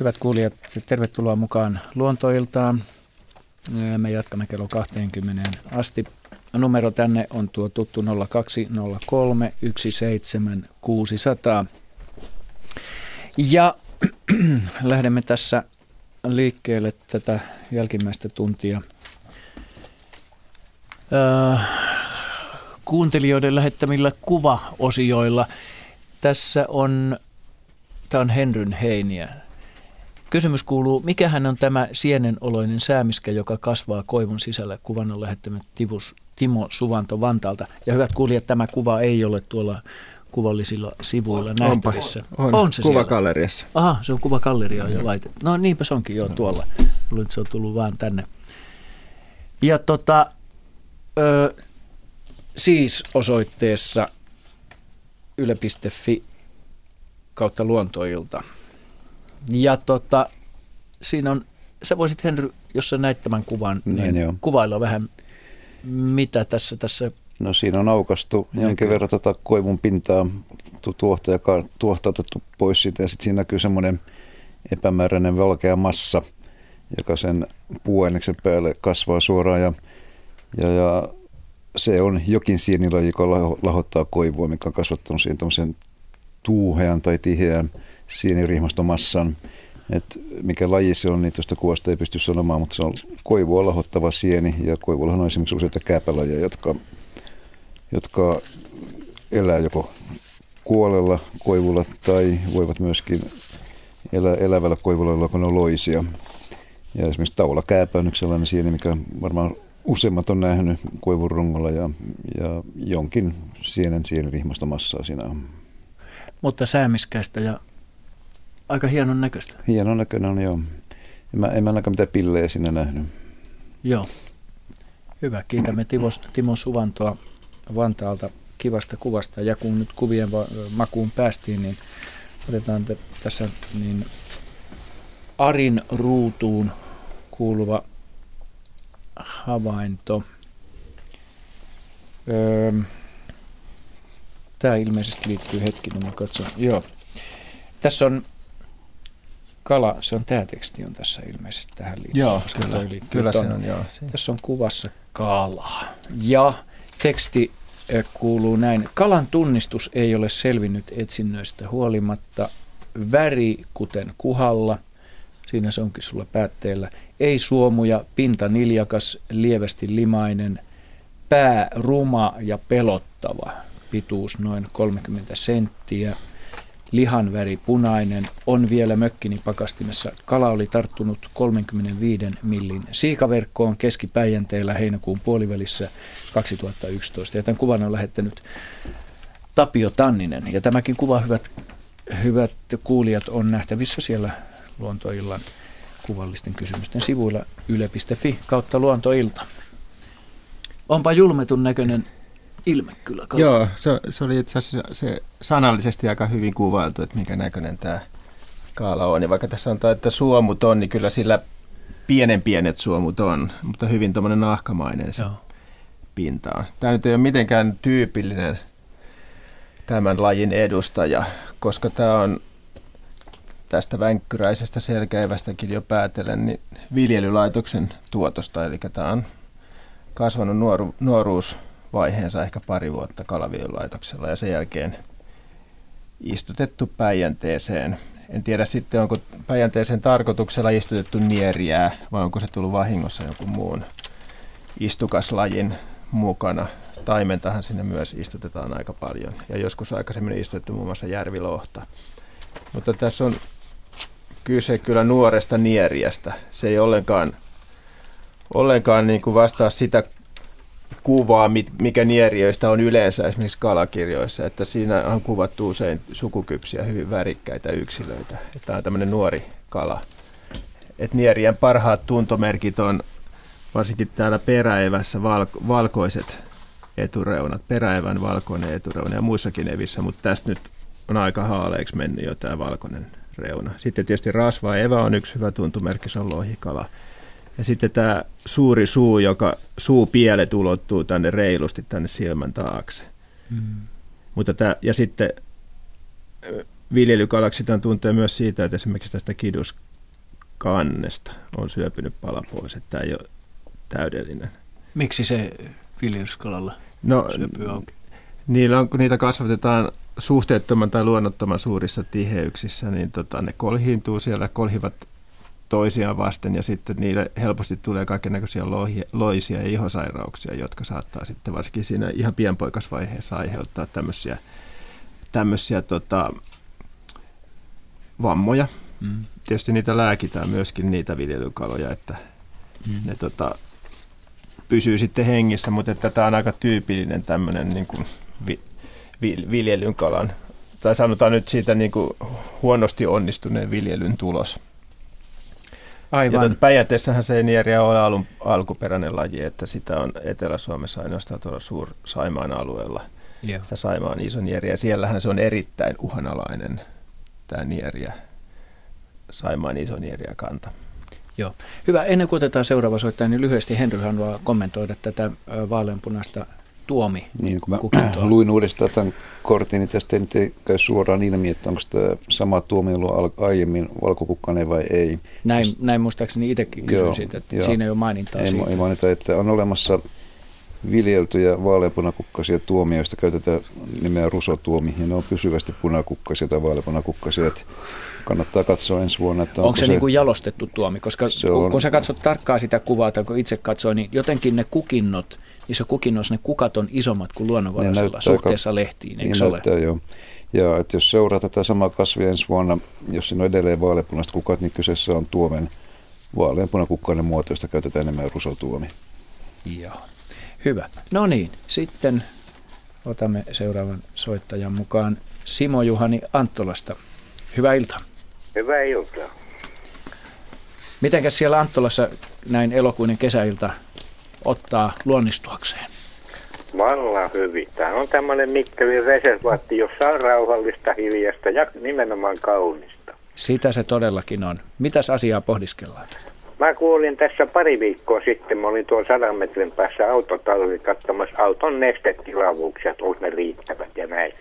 Hyvät kuulijat, tervetuloa mukaan luontoiltaan. Me jatkamme kello 20 asti. Numero tänne on tuo tuttu 0203 17600. Ja lähdemme tässä liikkeelle tätä jälkimmäistä tuntia. Kuuntelijoiden lähettämillä kuvaosioilla. Tässä on, tämä on Henryn heiniä. Kysymys kuuluu, mikähän on tämä sienenoloinen säämiskä, joka kasvaa koivun sisällä? Kuvan on lähettänyt Tivus, Timo Suvanto Vantaalta. Ja hyvät kuulijat, tämä kuva ei ole tuolla kuvallisilla sivuilla nähtävissä. On, on se kuvagalleriassa. Siellä? Aha, se on kuvagalleria jo laitettu. No niinpä se onkin jo tuolla. Luulen, että se on tullut vaan tänne. Ja tota, ö, siis osoitteessa yle.fi kautta luontoilta. Ja tota, siinä on, sä voisit Henry, jos sä näit tämän kuvan, niin, niin kuvailla vähän, mitä tässä, tässä No siinä on aukastu jonkin verran tota koivun pintaa tuohta, joka tuohta otettu pois siitä ja sitten siinä näkyy semmoinen epämääräinen valkea massa, joka sen puuaineksen päälle kasvaa suoraan ja, ja, ja se on jokin sienilaji, joka lahottaa koivua, mikä on kasvattanut siihen tuuhean tai tiheän sienirihmastomassan. Et mikä laji se on, niin tuosta kuvasta ei pysty sanomaan, mutta se on koivua lahottava sieni ja koivulla on esimerkiksi useita kääpälajeja, jotka, jotka elää joko kuolella koivulla tai voivat myöskin elää elävällä koivulla, kun ne on loisia. Ja esimerkiksi taulakääpä on yksi sellainen sieni, mikä varmaan useimmat on nähnyt koivun rungolla ja, ja jonkin sienen sienirihmasta massaa siinä on. Mutta säämiskäistä ja aika hienon näköistä. Hienon näköinen on, joo. En mä, en mä ainakaan mitään pillejä siinä nähnyt. Joo. Hyvä. Kiitämme Timo, Timo Suvantoa Vantaalta kivasta kuvasta. Ja kun nyt kuvien makuun päästiin, niin otetaan te, tässä niin Arin ruutuun kuuluva havainto. Öö, Tämä ilmeisesti liittyy hetkinen, mä katson. Joo. Tässä on kala, se on tämä teksti on tässä ilmeisesti tähän liittyy. Joo, kyllä, kyllä se on. Joo, Tässä on kuvassa kala. Ja teksti kuuluu näin. Kalan tunnistus ei ole selvinnyt etsinnöistä huolimatta. Väri kuten kuhalla, siinä se onkin sulla päätteellä. Ei suomuja, pinta niljakas, lievästi limainen, pää ruma ja pelottava, pituus noin 30 senttiä, lihan väri punainen, on vielä mökkini pakastimessa. Kala oli tarttunut 35 millin siikaverkkoon keskipäijänteellä heinäkuun puolivälissä 2011. Ja tämän kuvan on lähettänyt Tapio Tanninen. Ja tämäkin kuva, hyvät, hyvät kuulijat, on nähtävissä siellä luontoillan kuvallisten kysymysten sivuilla yle.fi kautta luontoilta. Onpa julmetun näköinen ilme kyllä. Joo, se, se oli itse asiassa se sanallisesti aika hyvin kuvailtu, että minkä näköinen tämä kaala on. Ja vaikka tässä on että suomut on, niin kyllä sillä pienen pienet suomut on, mutta hyvin tuommoinen nahkamainen se Joo. pinta on. Tämä nyt ei ole mitenkään tyypillinen tämän lajin edustaja, koska tämä on tästä vänkkyräisestä selkäivästäkin jo päätellen niin viljelylaitoksen tuotosta, eli tämä on kasvanut nuoru, nuoruusvaiheensa ehkä pari vuotta kalaviljelylaitoksella ja sen jälkeen istutettu Päijänteeseen. En tiedä sitten, onko Päijänteeseen tarkoituksella istutettu nieriää vai onko se tullut vahingossa jonkun muun istukaslajin mukana. Taimentahan sinne myös istutetaan aika paljon ja joskus aikaisemmin istutettu muun muassa järvilohta. Mutta tässä on kyse kyllä nuoresta nieriästä. Se ei ollenkaan, ollenkaan niin kuin vastaa sitä kuvaa, mikä nieriöistä on yleensä esimerkiksi kalakirjoissa, että siinä on kuvattu usein sukukypsiä, hyvin värikkäitä yksilöitä. Tämä on tämmöinen nuori kala. Et nierien parhaat tuntomerkit on varsinkin täällä peräevässä valko- valkoiset etureunat, peräevän valkoinen etureuna ja muissakin evissä, mutta tästä nyt on aika haaleeksi mennyt jo tämä valkoinen reuna. Sitten tietysti rasva evä on yksi hyvä tuntumerkki, se on lohikala. Ja sitten tämä suuri suu, joka suupielet ulottuu tänne reilusti tänne silmän taakse. Mm. Mutta tämä, ja sitten viljelykalaksi tuntee myös siitä, että esimerkiksi tästä kiduskannesta on syöpynyt pala pois, että tämä ei ole täydellinen. Miksi se viljelyskalalla no, syöpyy auki? Niillä on, kun niitä kasvatetaan suhteettoman tai luonnottoman suurissa tiheyksissä, niin tota, ne kolhiintuu siellä, kolhivat toisiaan vasten ja sitten niille helposti tulee kaikenlaisia loisia ja ihosairauksia, jotka saattaa sitten varsinkin siinä ihan pienpoikasvaiheessa aiheuttaa tämmöisiä, tämmöisiä tota, vammoja. Mm. Tietysti niitä lääkitään myöskin niitä viljelykaloja, että mm. ne tota, pysyy sitten hengissä, mutta että tämä on aika tyypillinen tämmöinen niin kuin vi, vi, viljelyn kalan, tai sanotaan nyt siitä niin kuin huonosti onnistuneen viljelyn tulos. Aivan. Ja tuota, Päijänteessähän se nieriä ole alun, alkuperäinen laji, että sitä on Etelä-Suomessa ainoastaan tuolla Suur-Saimaan alueella. Joo. Sitä Saimaan iso nieriä. Siellähän se on erittäin uhanalainen tämä nieriä, Saimaan iso nieriä kanta. Joo. Hyvä. Ennen kuin otetaan seuraava soittaja, niin lyhyesti Henry haluaa kommentoida tätä vaaleanpunaista tuomi. Niin, kun mä luin uudestaan tämän kortin, niin tästä ei käy suoraan ilmi, että onko tämä sama tuomi ollut aiemmin valkokukkainen vai ei. Näin, näin muistaakseni itsekin kysyin siitä, että joo. siinä ei ole mainintaa ei, siitä. Ei mainita, että on olemassa viljeltyjä vaaleanpunakukkasia tuomia, joista käytetään nimeä rusotuomi, ja ne on pysyvästi punakukkasia tai vaaleanpunakukkasia. Että kannattaa katsoa ensi vuonna. Että onko, onko se, se niin kuin jalostettu tuomi? Koska kun, on, kun sä katsot tarkkaa sitä kuvaa, tai kun itse katsoin, niin jotenkin ne kukinnot, niissä kukinnoissa ne kukat on isommat kuin luonnonvaraisella niin suhteessa ka- lehtiin, eikö niin ole? Näyttää, joo. Ja että jos seuraa tätä samaa kasvia ensi vuonna, jos siinä on edelleen vaaleanpunaiset kukat, niin kyseessä on tuomen vaaleanpunakukkainen muoto, josta käytetään enemmän rusotuomi. Joo. Hyvä. No niin, sitten otamme seuraavan soittajan mukaan Simo Juhani Anttolasta. Hyvää iltaa. Hyvää iltaa. Mitenkäs siellä Anttolassa näin elokuinen kesäilta ottaa luonnistuakseen? Vallan hyvin. Tämä on tämmöinen Mikkelin reservaatti, jossa on rauhallista, hiljasta ja nimenomaan kaunista. Sitä se todellakin on. Mitäs asiaa pohdiskellaan? Mä kuulin tässä pari viikkoa sitten, mä olin tuon sadan metrin päässä autotalli katsomassa auton nestetilavuuksia, että onko ne riittävät ja näin.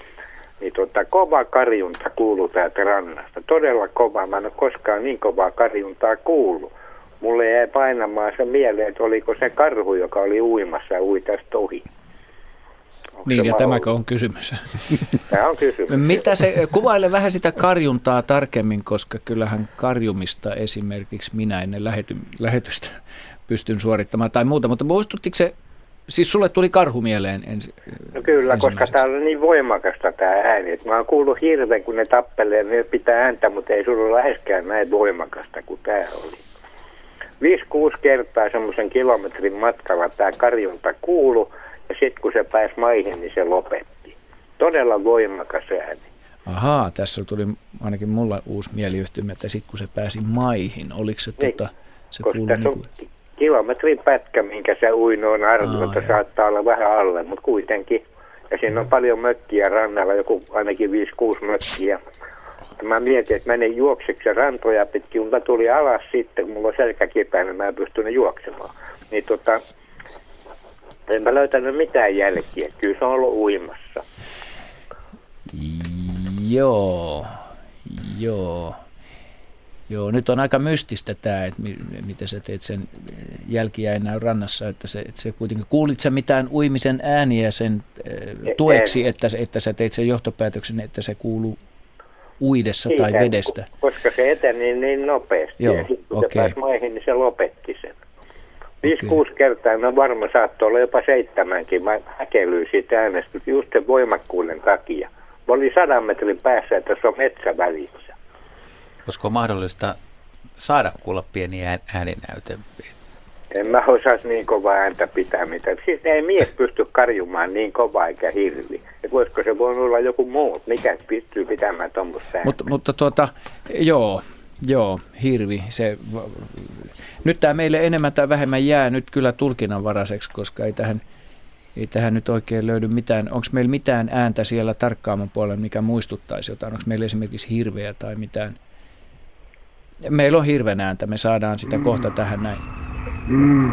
Niin tota, kova karjunta kuuluu täältä rannasta. Todella kova. Mä en ole koskaan niin kovaa karjuntaa kuullut. Mulle jäi painamaan se mieleen, että oliko se karhu, joka oli uimassa ja ui tästä ohi. Onko niin, ja tämäkö on kysymys? Tämä on kysymys. Mitä se, kuvaile vähän sitä karjuntaa tarkemmin, koska kyllähän karjumista esimerkiksi minä ennen lähety, lähetystä pystyn suorittamaan tai muuta, mutta muistuttiko se, siis sulle tuli karhu mieleen ensi, No kyllä, koska täällä on niin voimakasta tämä ääni. Että mä oon kuullut hirveän, kun ne tappelee, ne pitää ääntä, mutta ei sulla läheskään näin voimakasta kuin tämä oli. 5-6 kertaa semmoisen kilometrin matkalla tämä karjunta kuulu ja sitten kun se pääsi maihin, niin se lopetti. Todella voimakas ääni. Ahaa, tässä tuli ainakin mulla uusi mieliyhtymä, että sitten kun se pääsi maihin, oliko se, niin, tota, se tässä niin kuin... on kilometrin pätkä, minkä se uinoon arviolta saattaa olla vähän alle, mutta kuitenkin. Ja siinä on paljon mökkiä rannalla, joku ainakin 5-6 mökkiä. Mä mietin, että menen juokseksi rantoja pitkin, mutta tuli alas sitten, kun mulla on selkä kipeänä, mä en pystynyt juoksemaan. Niin tota, en mä löytänyt mitään jälkiä. Kyllä se on ollut uimassa. Joo, joo. Joo, nyt on aika mystistä tämä, että miten sä teet sen jälkiä enää rannassa, että se, että se kuitenkin, kuulit sä mitään uimisen ääniä sen äh, tueksi, että, että sä teit sen johtopäätöksen, että se kuuluu uidessa Siitä, tai vedestä? Koska se eteni niin nopeasti Joo, ja sitten kun okay. se pääsi maihin, niin se lopetti sen. Viisi, okay. kuusi kertaa, no varmaan saattoi olla jopa seitsemänkin. Mä häkelyin siitä äänestä just sen voimakkuuden takia. Mä olin sadan metrin päässä, että se on metsä välissä. Olisiko mahdollista saada kuulla pieniä ääninäyte? En mä osaisi niin kovaa ääntä pitää mitä. Siis ei mies pysty karjumaan niin kovaa eikä hirvi. Et voisiko se voi olla joku muu, mikä pystyy pitämään tuommoista Mutta, mutta tuota, joo, joo, hirvi. Se, nyt tämä meille enemmän tai vähemmän jää nyt kyllä tulkinnanvaraiseksi, koska ei tähän, ei tähän nyt oikein löydy mitään. Onko meillä mitään ääntä siellä tarkkaamman puolella, mikä muistuttaisi jotain? Onko meillä esimerkiksi hirveä tai mitään? Meillä on hirven ääntä, me saadaan sitä kohta tähän näin. Mm.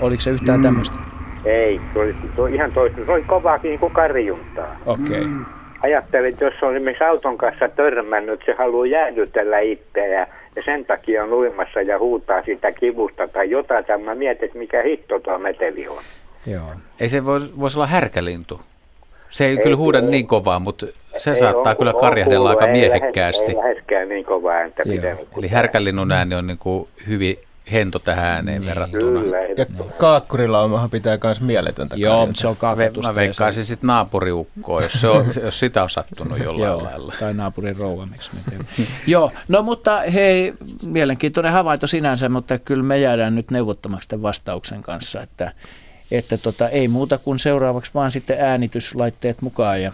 Oliko se yhtään mm. tämmöistä? Ei, se oli, se oli ihan toista. Se oli kovaakin niin kuin karjuntaa. Okei. Okay. Mm. ajattelin, että jos on esimerkiksi auton kanssa törmännyt, se haluaa jäädytellä itseään ja sen takia on uimassa ja huutaa sitä kivusta tai jotain, tai mä mietin, että mikä hitto tuo meteli on. Joo. Ei se voisi vois olla härkälintu. Se ei, ei kyllä huuda ei, niin kovaa, mutta se ei, saattaa on, kyllä karjahdella aika miehekkäästi. Ei, läheskään niin kovaa ääntä Eli härkälinnun ääni on niin kuin hyvin hento tähän ääneen niin, verrattuna. Kyllä, ja kaakkurilla on, pitää myös mieletöntä Joo, mutta se on kaakatusta. Mä veikkaisin sitten naapuriukkoa, jos, se on, jos sitä on sattunut jollain Joo, lailla. Tai naapurin rouva, miksi me Joo, no mutta hei, mielenkiintoinen havainto sinänsä, mutta kyllä me jäädään nyt neuvottamaksi tämän vastauksen kanssa, että, että tota, ei muuta kuin seuraavaksi vaan sitten äänityslaitteet mukaan ja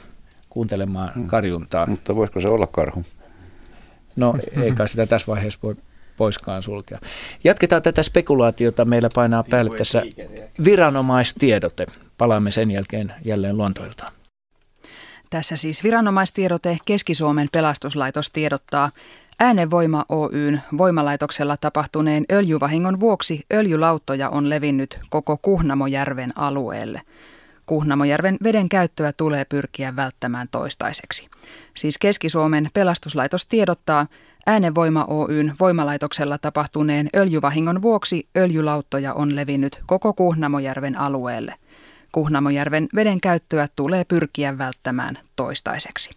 kuuntelemaan hmm. karjuntaa. Mutta voisiko se olla karhu? No, eikä sitä tässä vaiheessa voi poiskaan sulkea. Jatketaan tätä spekulaatiota. Meillä painaa niin päälle tässä viranomaistiedote. Palaamme sen jälkeen jälleen Lontoiltaan. Tässä siis viranomaistiedote Keski-Suomen pelastuslaitos tiedottaa. Äänevoima Oyn voimalaitoksella tapahtuneen öljyvahingon vuoksi öljylauttoja on levinnyt koko Kuhnamojärven alueelle. Kuhnamojärven veden käyttöä tulee pyrkiä välttämään toistaiseksi. Siis Keski-Suomen pelastuslaitos tiedottaa, Äänenvoima Oyn voimalaitoksella tapahtuneen öljyvahingon vuoksi öljylauttoja on levinnyt koko Kuhnamojärven alueelle. Kuhnamojärven veden käyttöä tulee pyrkiä välttämään toistaiseksi.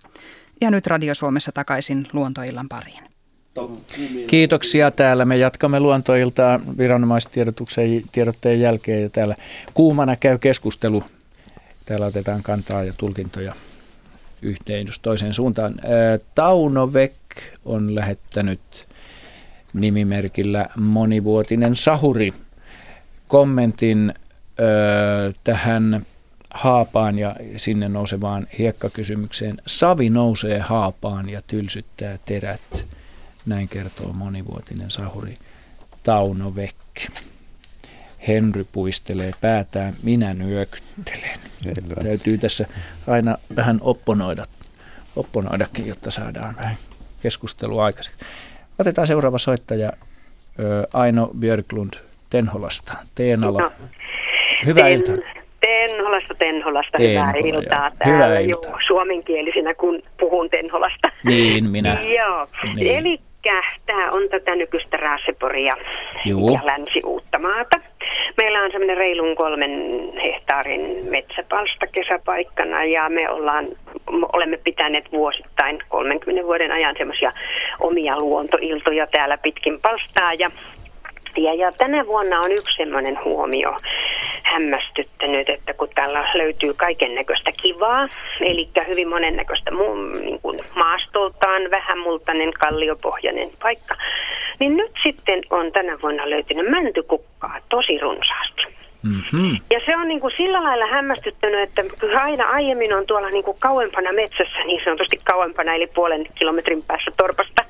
Ja nyt Radio Suomessa takaisin luontoillan pariin. Kiitoksia täällä. Me jatkamme luontoiltaa viranomaistiedotteen tiedotteen jälkeen ja täällä kuumana käy keskustelu. Täällä otetaan kantaa ja tulkintoja yhteen jos toiseen suuntaan. Tauno Vek on lähettänyt nimimerkillä monivuotinen sahuri kommentin ö, tähän haapaan ja sinne nousevaan hiekkakysymykseen. Savi nousee haapaan ja tylsyttää terät. Näin kertoo monivuotinen sahuri Tauno Vek. Henry puistelee päätään, minä nyökyttelen. Selvä. Täytyy tässä aina vähän opponoida, opponoidakin, jotta saadaan vähän keskustelua aikaiseksi. Otetaan seuraava soittaja Aino Björklund Tenholasta. Teenala. No, Hyvää ten, iltaa. Tenholasta, Tenholasta, Tenhola, hyvää iltaa täällä. Hyvää iltaa. Joo, suomenkielisenä, kun puhun Tenholasta. Niin, minä. Joo, niin. eli tämä on tätä nykyistä Raaseporia ja Länsi-Uuttamaata. Meillä on semmoinen reilun kolmen hehtaarin metsäpalsta kesäpaikkana ja me ollaan, olemme pitäneet vuosittain 30 vuoden ajan semmoisia omia luontoiltoja täällä pitkin palstaa ja ja, ja tänä vuonna on yksi semmoinen huomio hämmästyttänyt, että kun täällä löytyy kaiken näköistä kivaa, eli hyvin monennäköistä niin kuin maastoltaan vähämultainen kalliopohjainen paikka, niin nyt sitten on tänä vuonna löytynyt mäntykukkaa tosi runsaasti. Mm-hmm. Ja se on niin kuin sillä lailla hämmästyttänyt, että aina aiemmin on tuolla niin kuin kauempana metsässä, niin sanotusti kauempana, eli puolen kilometrin päässä torpasta,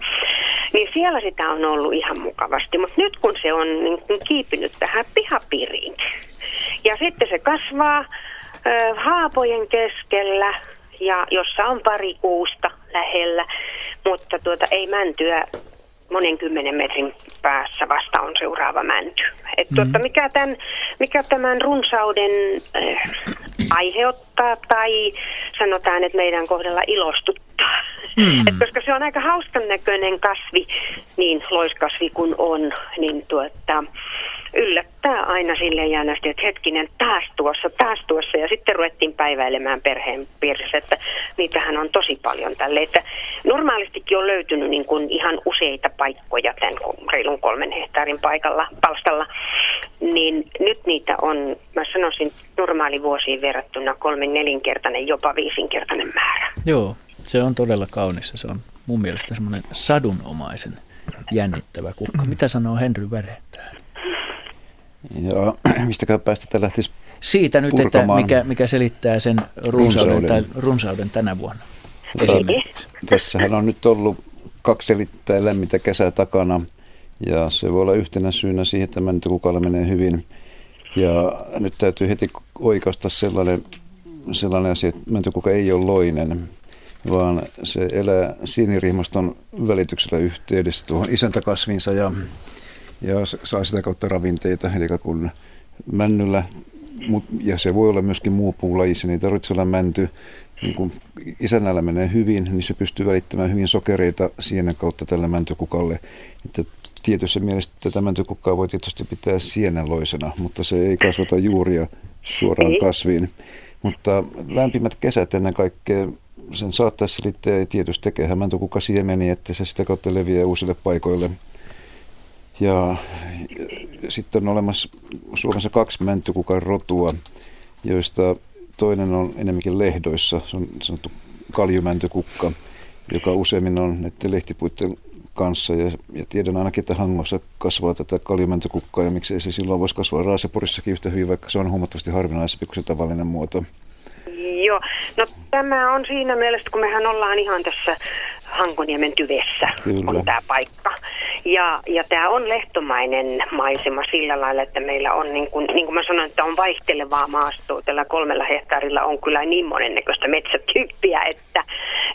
niin siellä sitä on ollut ihan mukavasti. Mutta nyt kun se on niin kuin kiipinyt tähän pihapiiriin, ja sitten se kasvaa ö, haapojen keskellä, ja jossa on pari kuusta lähellä, mutta tuota, ei mäntyä monen kymmenen metrin päässä vasta on seuraava mänty. Et tuota, mikä, tämän, mikä tämän runsauden äh, aiheuttaa tai sanotaan, että meidän kohdalla ilostuttaa. Mm. Et koska se on aika hauskan näköinen kasvi, niin loiskasvi kun on, niin tuota, yllättää aina sille jännästi, että hetkinen, taas tuossa, taas tuossa. Ja sitten ruvettiin päiväilemään perheen piirissä, että niitähän on tosi paljon tälle. Että normaalistikin on löytynyt niin kuin ihan useita paikkoja tämän reilun kolmen hehtaarin paikalla, palstalla. Niin nyt niitä on, mä sanoisin, normaalivuosiin verrattuna kolmen nelinkertainen, jopa viisinkertainen määrä. Joo, se on todella kaunis. Se on mun mielestä semmoinen sadunomaisen jännittävä kukka. Mitä sanoo Henry Väre täällä? Ja mistäkään päästä lähtisi Siitä nyt, että mikä, mikä selittää sen runsauden, runsauden. Tai, runsauden tänä vuonna. Esimerkiksi. Tässähän on nyt ollut kaksi selittää lämmintä kesää takana ja se voi olla yhtenä syynä siihen, että mäntykukalle menee hyvin. Ja nyt täytyy heti oikaista sellainen, sellainen asia, että mäntykuka ei ole loinen, vaan se elää sinirihmaston välityksellä yhteydessä tuohon isäntäkasvinsa ja ja saa sitä kautta ravinteita. Eli kun männyllä mut, ja se voi olla myöskin muu puulaji, se ei tarvitse olla mänty. Niin kun isännällä menee hyvin, niin se pystyy välittämään hyvin sokereita sienen kautta tälle mäntykukalle. Että tietyssä mielessä tätä mäntykukkaa voi tietysti pitää sienenloisena, mutta se ei kasvata juuria suoraan kasviin. Mutta lämpimät kesät ennen kaikkea sen saattaisi selittää ja tietysti tekee mäntukukka siemeni, että se sitä kautta leviää uusille paikoille. Ja sitten on olemassa Suomessa kaksi mäntykukan rotua, joista toinen on enemmänkin lehdoissa, se on sanottu kaljumäntykukka, joka useimmin on näiden lehtipuiden kanssa. Ja, ja tiedän ainakin, että Hangossa kasvaa tätä kaljumäntökukkaa ja miksei se silloin voisi kasvaa Raaseporissakin yhtä hyvin, vaikka se on huomattavasti harvinaisempi kuin se tavallinen muoto. Joo, no tämä on siinä mielessä, kun mehän ollaan ihan tässä Hankoniemen tyvessä Kyllä. on tämä paikka. Ja, ja tämä on lehtomainen maisema sillä lailla, että meillä on, niin kuin, niin kuin mä sanoin, että on vaihtelevaa maastoa. Tällä kolmella hehtaarilla on kyllä niin monennäköistä metsätyyppiä, että,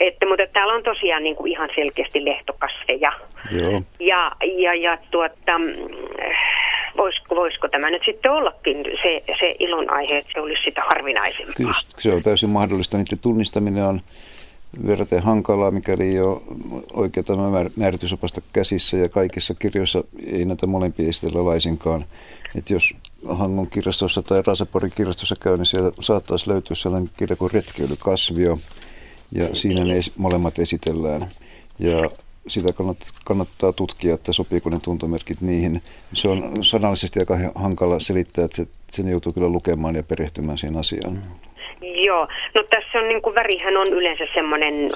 että mutta täällä on tosiaan niin kuin ihan selkeästi lehtokasveja. Joo. Ja, ja, ja tuota, voisiko, voisiko tämä nyt sitten ollakin se, se ilon aihe, että se olisi sitä harvinaisempaa? Kyllä, se on täysin mahdollista. Niiden tunnistaminen on verraten hankalaa, mikäli ei ole oikeata määritysopasta käsissä ja kaikissa kirjoissa ei näitä molempia esitellä laisinkaan. että jos Hangon kirjastossa tai Rasaporin kirjastossa käy, niin siellä saattaisi löytyä sellainen kirja kuin Retkeilykasvio ja siinä ne molemmat esitellään. Ja sitä kannattaa tutkia, että sopiiko ne tuntomerkit niihin. Se on sanallisesti aika hankala selittää, että sen joutuu kyllä lukemaan ja perehtymään siihen asiaan. Joo, no tässä on niin kuin värihän on yleensä semmoinen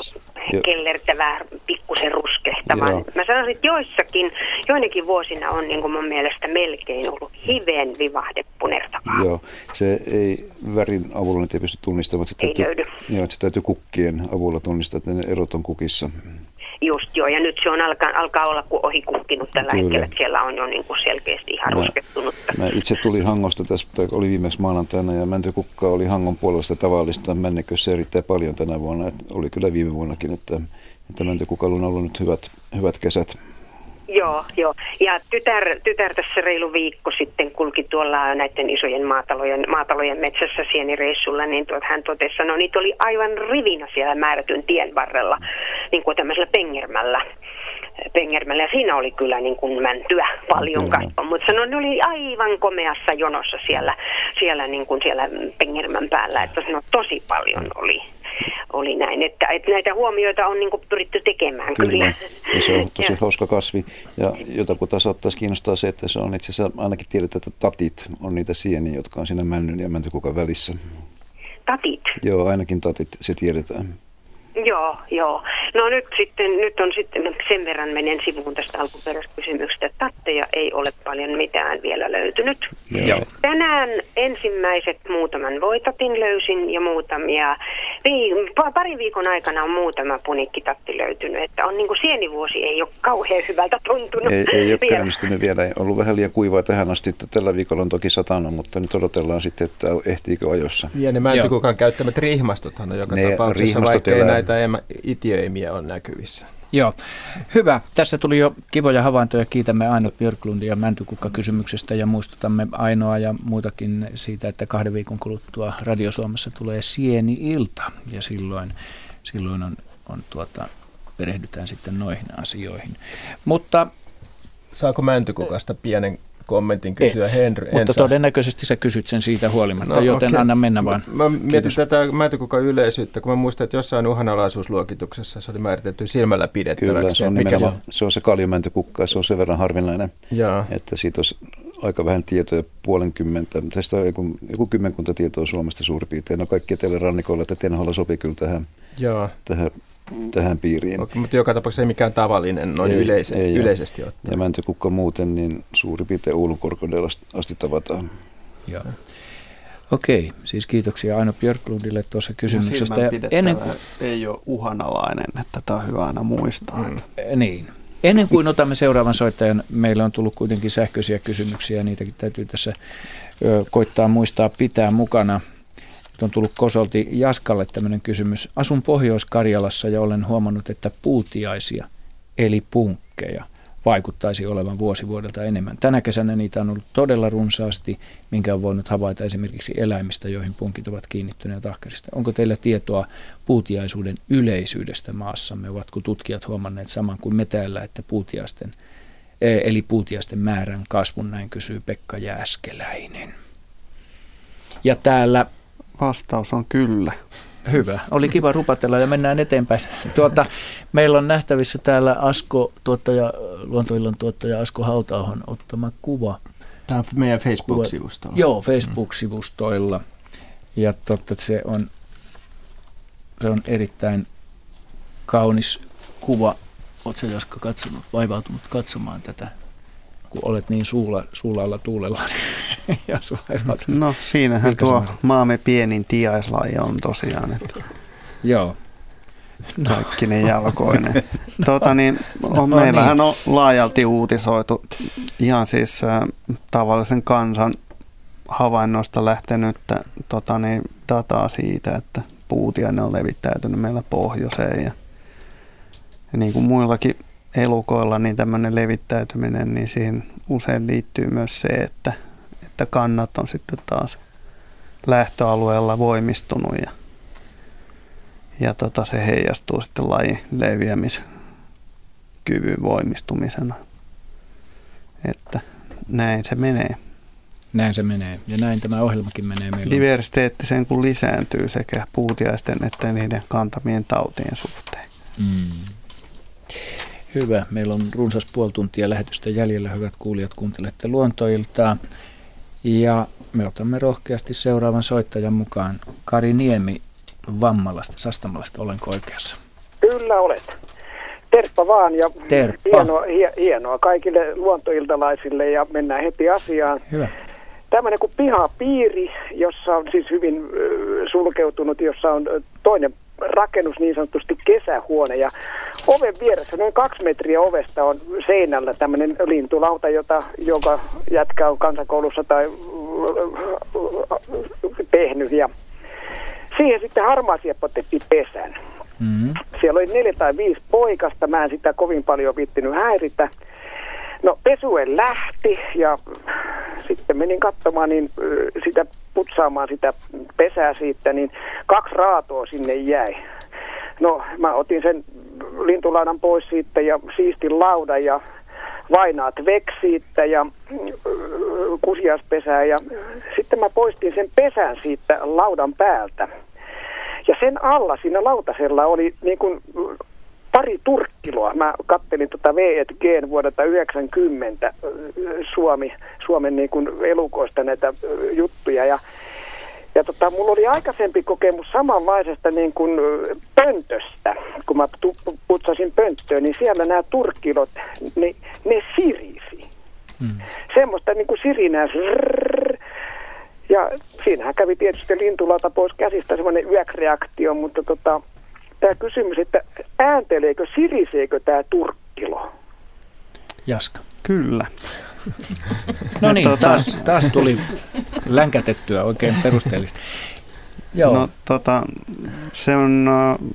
kellertävä, pikkusen ruskehtava. Joo. Mä sanoisin, että joissakin, joinakin vuosina on niin kuin mun mielestä melkein ollut hiveen vivahde punertavaa. Joo, se ei värin avulla nyt ei pysty tunnistamaan. Se ei täytyy, löydy. Joo, se täytyy kukkien avulla tunnistaa, että ne erot on kukissa. Just joo, ja nyt se on alkaa, alkaa olla kuin ohi kukkinut tällä Kyllä. hetkellä, että siellä on jo niin kuin selkeästi ihan mä, ruskettunut. Mä itse tulin Hangosta tässä, oli viimeksi maanantaina, ja mäntykukka oli Hangon puolesta tavallista männekössä erittäin paljon tänä vuonna. Että oli kyllä viime vuonnakin, että, että mäntykukalla on ollut nyt hyvät, hyvät kesät. Joo, joo. Ja tytär, tytär tässä reilu viikko sitten kulki tuolla näiden isojen maatalojen, maatalojen metsässä sienireissulla, niin tuot, hän totesi, no niitä oli aivan rivinä siellä määrätyn tien varrella, niin kuin tämmöisellä pengermällä. Pengermällä. Ja siinä oli kyllä niin kuin mäntyä paljon kasvaa, mutta sanoi, ne oli aivan komeassa jonossa siellä, siellä, niin kuin siellä Pengermän päällä, että no, tosi paljon oli oli näin, että, että näitä huomioita on niin pyritty tekemään kyllä. kyllä. Ja se on tosi hauska kasvi. Ja jotakuta saattaisi kiinnostaa se, että se on itse asiassa ainakin tiedetään, että tatit on niitä sieniä, jotka on siinä männyn ja mäntykukan välissä. Tatit? Joo, ainakin tatit, se tiedetään. Joo, joo. No nyt, sitten, nyt on sitten, sen verran menen sivuun tästä alkuperäiskysymyksestä, että tatteja ei ole paljon mitään vielä löytynyt. Joo. Tänään ensimmäiset muutaman voitatin löysin ja muutamia, pari viikon aikana on muutama punikkitatti löytynyt, että on niin kuin sienivuosi ei ole kauhean hyvältä tuntunut. Ei, ei ole vielä. käynnistynyt vielä, ei ollut vähän liian kuivaa tähän asti, että tällä viikolla on toki satana, mutta nyt odotellaan sitten, että ehtiikö ajossa. Ja ne mäntykukan käyttämät rihmastothan on joka ne tapauksessa, vaikka ei näitä näitä itiöimiä on näkyvissä. Joo, hyvä. Tässä tuli jo kivoja havaintoja. Kiitämme Aino Björklundia Mäntykukka-kysymyksestä ja muistutamme Ainoa ja muutakin siitä, että kahden viikon kuluttua Radio Suomessa tulee Sieni-ilta ja silloin, silloin on, on tuota, perehdytään sitten noihin asioihin. Mutta Saako Mäntykukasta pienen kommentin kysyä Et, Henry. Mutta saa. todennäköisesti sä kysyt sen siitä huolimatta, no, joten okay. anna mennä vaan. Mä, mä mietin Kiitos. tätä mätökukan yleisyyttä, kun mä muistan, että jossain uhanalaisuusluokituksessa se oli määritelty silmällä pidettäväksi. Kyllä, se on, mikä se? se on se kaljumäntökukka, se on sen verran harvinainen, Jaa. että siitä olisi aika vähän tietoja, puolenkymmentä. Tästä on joku, joku kymmenkunta tietoa Suomesta suurin piirtein. No kaikki etelärannikolla, että Tenholla sopii kyllä tähän, Jaa. tähän tähän piiriin. Okay, mutta joka tapauksessa ei mikään tavallinen noin ei, yleise, ei yleisesti ottaen. Ja mäntykukka muuten, niin suurin piirtein Oulun korkeudella asti tavataan. Joo. Okei, siis kiitoksia Aino Björklundille tuossa kysymyksestä. Ja ennen kuin... ei ole uhanalainen, että tämä on hyvä aina muistaa. Mm. Että... Niin. Ennen kuin otamme seuraavan soittajan, meillä on tullut kuitenkin sähköisiä kysymyksiä, niitäkin täytyy tässä koittaa muistaa pitää mukana. Nyt on tullut Kosolti Jaskalle tämmöinen kysymys. Asun Pohjois-Karjalassa ja olen huomannut, että puutiaisia eli punkkeja vaikuttaisi olevan vuosi vuodelta enemmän. Tänä kesänä niitä on ollut todella runsaasti, minkä on voinut havaita esimerkiksi eläimistä, joihin punkit ovat kiinnittyneet ahkerista. Onko teillä tietoa puutiaisuuden yleisyydestä maassamme? Ovatko tutkijat huomanneet saman kuin me täällä, että puutiaisten, e, eli puutiaisten määrän kasvun, näin kysyy Pekka Jääskeläinen. Ja täällä... Vastaus on kyllä. Hyvä. Oli kiva rupatella ja mennään eteenpäin. Tuota, meillä on nähtävissä täällä Asko, tuottaja, luontoillan tuottaja Asko Hautaahon ottama kuva. Tämä on meidän Facebook-sivustolla. Joo, Facebook-sivustoilla. Ja totta, se on, se on erittäin kaunis kuva. Oletko Jaska katsonut, vaivautunut katsomaan tätä kun olet niin suulla, suulalla tuulella. Niin ja no siinähän Milkä tuo maamme pienin tiaislaji on tosiaan. Että Joo. No. Kaikki ne jalkoinen. no. tota, niin, on, no, meillähän niin. on laajalti uutisoitu ihan siis äh, tavallisen kansan havainnoista lähtenyt tota, niin, dataa siitä, että puutiainen on levittäytynyt meillä pohjoiseen ja, ja niin kuin muillakin elukoilla niin tämmöinen levittäytyminen, niin siihen usein liittyy myös se, että, että kannat on sitten taas lähtöalueella voimistunut ja, ja tota, se heijastuu sitten lajin leviämiskyvyn voimistumisena. Että näin se menee. Näin se menee. Ja näin tämä ohjelmakin menee meillä. Diversiteetti sen kun lisääntyy sekä puutiaisten että niiden kantamien tautien suhteen. Mm. Hyvä. Meillä on runsas puoli tuntia lähetystä jäljellä. Hyvät kuulijat, kuuntelette luontoiltaa. Ja me otamme rohkeasti seuraavan soittajan mukaan. Kari Niemi Vammalasta, Sastamalasta. Olenko oikeassa? Kyllä olet. Terppa vaan ja Terppa. Hienoa, hienoa kaikille luontoiltalaisille ja mennään heti asiaan. Hyvä. Tämmöinen kuin pihapiiri, jossa on siis hyvin sulkeutunut, jossa on toinen rakennus, niin sanotusti kesähuone. Ja oven vieressä, noin kaksi metriä ovesta on seinällä tämmöinen lintulauta, jota, joka jätkä on kansakoulussa tai tehnyt. Ja siihen sitten harmaasieppo teki pesän. Mm-hmm. Siellä oli neljä tai viisi poikasta, mä en sitä kovin paljon viittinyt häiritä. No pesue lähti ja sitten menin katsomaan niin sitä putsaamaan sitä pesää siitä, niin kaksi raatoa sinne jäi. No mä otin sen lintulaudan pois siitä ja siistin laudan ja vainaat veksiittä ja kusiaspesää ja sitten mä poistin sen pesän siitä laudan päältä. Ja sen alla siinä lautasella oli niin kuin pari turkkiloa. Mä kattelin tuota V&G vuodelta 90 Suomi, Suomen niin kuin elukoista näitä juttuja ja ja tota, mulla oli aikaisempi kokemus samanlaisesta niin kuin pöntöstä, kun mä putsasin pönttöön, niin siellä nämä turkkilot, niin ne sirisi. Hmm. Semmoista niin kuin sirinää. Ja siinähän kävi tietysti lintulata pois käsistä semmoinen yökreaktio, mutta tota, tämä kysymys, että äänteleekö, siriseekö tämä turkkilo? Jaska. Kyllä. no niin, tota... taas, taas tuli länkätettyä oikein perusteellisesti. Joo. No, tota, se, on,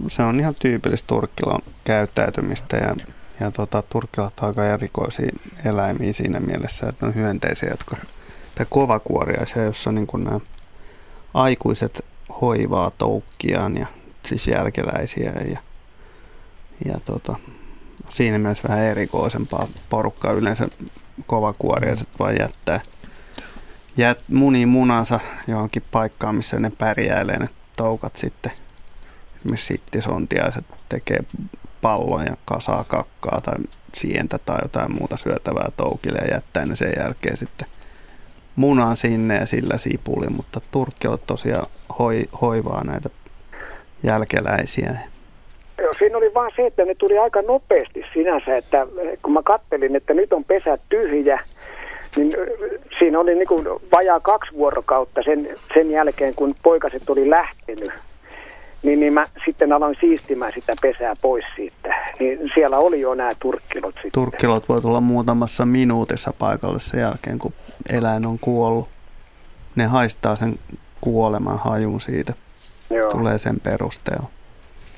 se on ihan tyypillistä turkkilon käyttäytymistä ja, ja tota, turkkilat on aika erikoisia eläimiä siinä mielessä, että on hyönteisiä, jotka tai kovakuoriaisia, jossa niin nämä aikuiset hoivaa toukkiaan ja siis jälkeläisiä ja, ja tota, siinä mielessä vähän erikoisempaa porukkaa. Yleensä kovakuoriaiset vaan jättää jät, muni munansa johonkin paikkaan, missä ne pärjäilee ne toukat sitten. Esimerkiksi sittisontiaiset tekee pallon ja kasaa kakkaa tai sientä tai jotain muuta syötävää toukille ja jättää ne sen jälkeen sitten munan sinne ja sillä sipuli, mutta turkki on tosiaan hoi, hoivaa näitä jälkeläisiä. Joo, siinä oli vaan se, että ne tuli aika nopeasti sinänsä, että kun mä kattelin, että nyt on pesä tyhjä, niin siinä oli niin kuin vajaa kaksi vuorokautta sen, sen jälkeen, kun poikaset oli lähtenyt. Niin, niin mä sitten aloin siistimään sitä pesää pois siitä. Niin siellä oli jo nämä turkkilot sitten. Turkkilot voi tulla muutamassa minuutissa paikalle sen jälkeen, kun eläin on kuollut. Ne haistaa sen kuoleman hajun siitä. Joo. Tulee sen perusteella.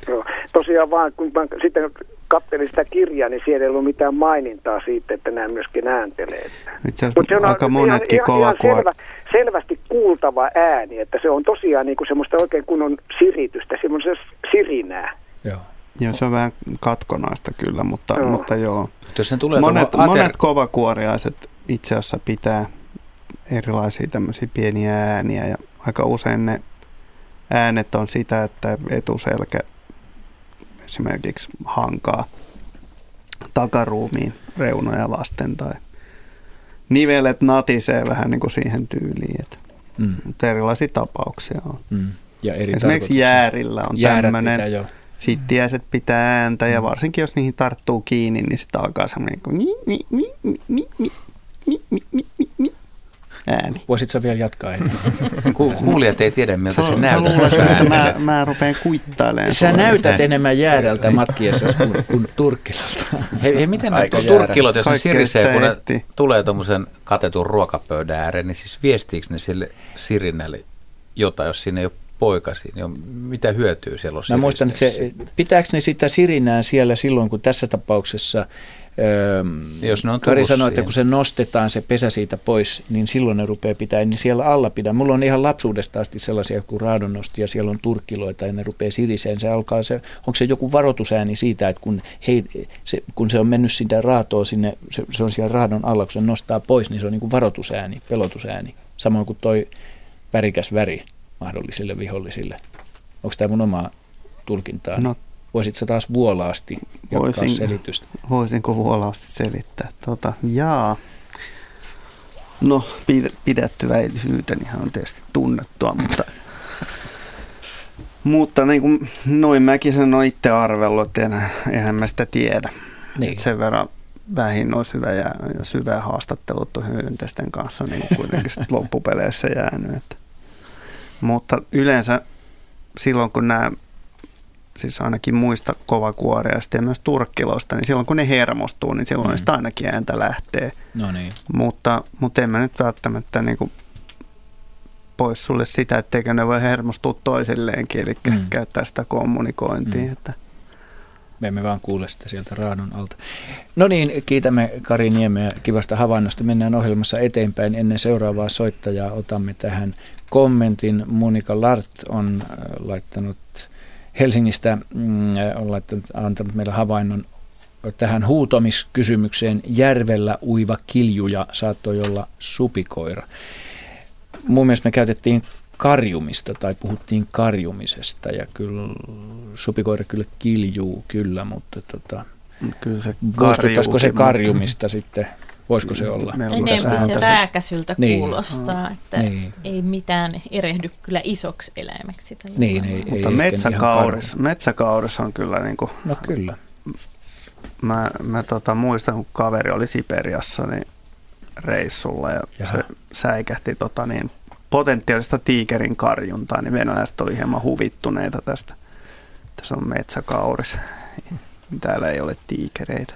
Joo. Tosiaan vaan, kun mä sitten katselin sitä kirjaa, niin siellä ei ollut mitään mainintaa siitä, että nämä myöskin ääntelee. Itse asiassa on aika monetkin ihan, ihan selvä, selvästi kuultava ääni, että se on tosiaan niin kuin semmoista oikein kunnon siritystä, semmoista sirinää. Joo. Joo, se on vähän katkonaista kyllä, mutta joo. Mutta joo. Jos ne tulee monet, ater... monet kovakuoriaiset itse asiassa pitää erilaisia tämmöisiä pieniä ääniä ja aika usein ne äänet on sitä, että etuselkä esimerkiksi hankaa takaruumiin reunoja vasten tai nivelet natisee vähän niin kuin siihen tyyliin. Että, mm. Mutta erilaisia tapauksia on. Mm. Ja eri Esimerkiksi jäärillä on tämmöinen, sittiäiset pitää ääntä ja varsinkin jos niihin tarttuu kiinni, niin sitä alkaa semmoinen kuin mi, mi, mi, mi, mi, mi, mi, mi, mi, mi, ääni. Voisitko vielä jatkaa? Kuulijat ei tiedä, miltä se, se näyttää. Sä että mä, mä rupean kuittailemaan. Sä näytät enemmän jäärältä matkiessa kuin, kuin turkkilalta. Hei, hei miten ne turkkilot, jos ne sirisee, kun ne tulee tuommoisen katetun ruokapöydän ääreen, niin siis viestiikö ne sille sirinälle jotain, jos siinä ei ole poikasi, niin on, mitä hyötyä siellä on Mä muistan, että se, pitääkö ne sitä sirinää siellä silloin, kun tässä tapauksessa Jos ne on Kari sanoi, että kun se nostetaan se pesä siitä pois, niin silloin ne rupeaa pitää, niin siellä alla pitää. Mulla on ihan lapsuudesta asti sellaisia, kun raadon nosti ja siellä on turkkiloita ja ne rupeaa siriseen. Se alkaa se, onko se joku varoitusääni siitä, että kun, hei, se, kun se on mennyt sitä raatoa sinne, se, se on siellä raadon alla, kun se nostaa pois, niin se on niin kuin varoitusääni, pelotusääni. Samoin kuin toi värikäs väri mahdollisille vihollisille. Onko tämä mun oma tulkintaa? No Voisitko taas vuolaasti jatkaa voisin, selitystä? Voisinko vuolaasti selittää? Tota, jaa. No, pidättyväisyytenihän on tietysti tunnettua, mutta, mutta niin kuin noin mäkin sen on itse arvellut, että eihän mä sitä tiedä. Niin. sen verran vähin olisi hyvä ja, ja syvä haastattelut on hyönteisten kanssa niin kuitenkin loppupeleissä jäänyt. Että. Mutta yleensä silloin, kun nämä siis ainakin muista kovakuoriaista ja myös turkkiloista, niin silloin kun ne hermostuu, niin silloin mm. sitä ainakin ääntä lähtee. No niin. Mutta, mutta en mä nyt välttämättä niin kuin pois sulle sitä, etteikö ne voi hermostua toisilleenkin, eli mm. käyttää sitä kommunikointia. Mm. Että. Me emme vaan kuule sitä sieltä raadon alta. No niin, kiitämme Kari Niemeä kivasta havainnosta. Mennään ohjelmassa eteenpäin. Ennen seuraavaa soittajaa otamme tähän kommentin. Monika Lart on äh, laittanut Helsingistä mm, on laittanut, antanut meille havainnon tähän huutomiskysymykseen. Järvellä uiva kiljuja saattoi olla supikoira. Mun mielestä me käytettiin karjumista tai puhuttiin karjumisesta ja kyllä supikoira kyllä kiljuu kyllä, mutta tota, kyllä se se karjumista sitten Voisiko se olla? Enemmän se rääkäsyltä niin. kuulostaa, että niin. ei mitään erehdy kyllä isoksi eläimeksi. Niin, ei, Mutta ei metsäkauris, metsäkauris on kyllä niin kuin, No kyllä. Mä, mä tota, muistan, kun kaveri oli Siperiassa niin reissulla ja Jaha. se säikähti tota, niin, potentiaalista tiikerin karjuntaa, niin venäläiset oli hieman huvittuneita tästä. Tässä on metsäkauris. Täällä ei ole tiikereitä.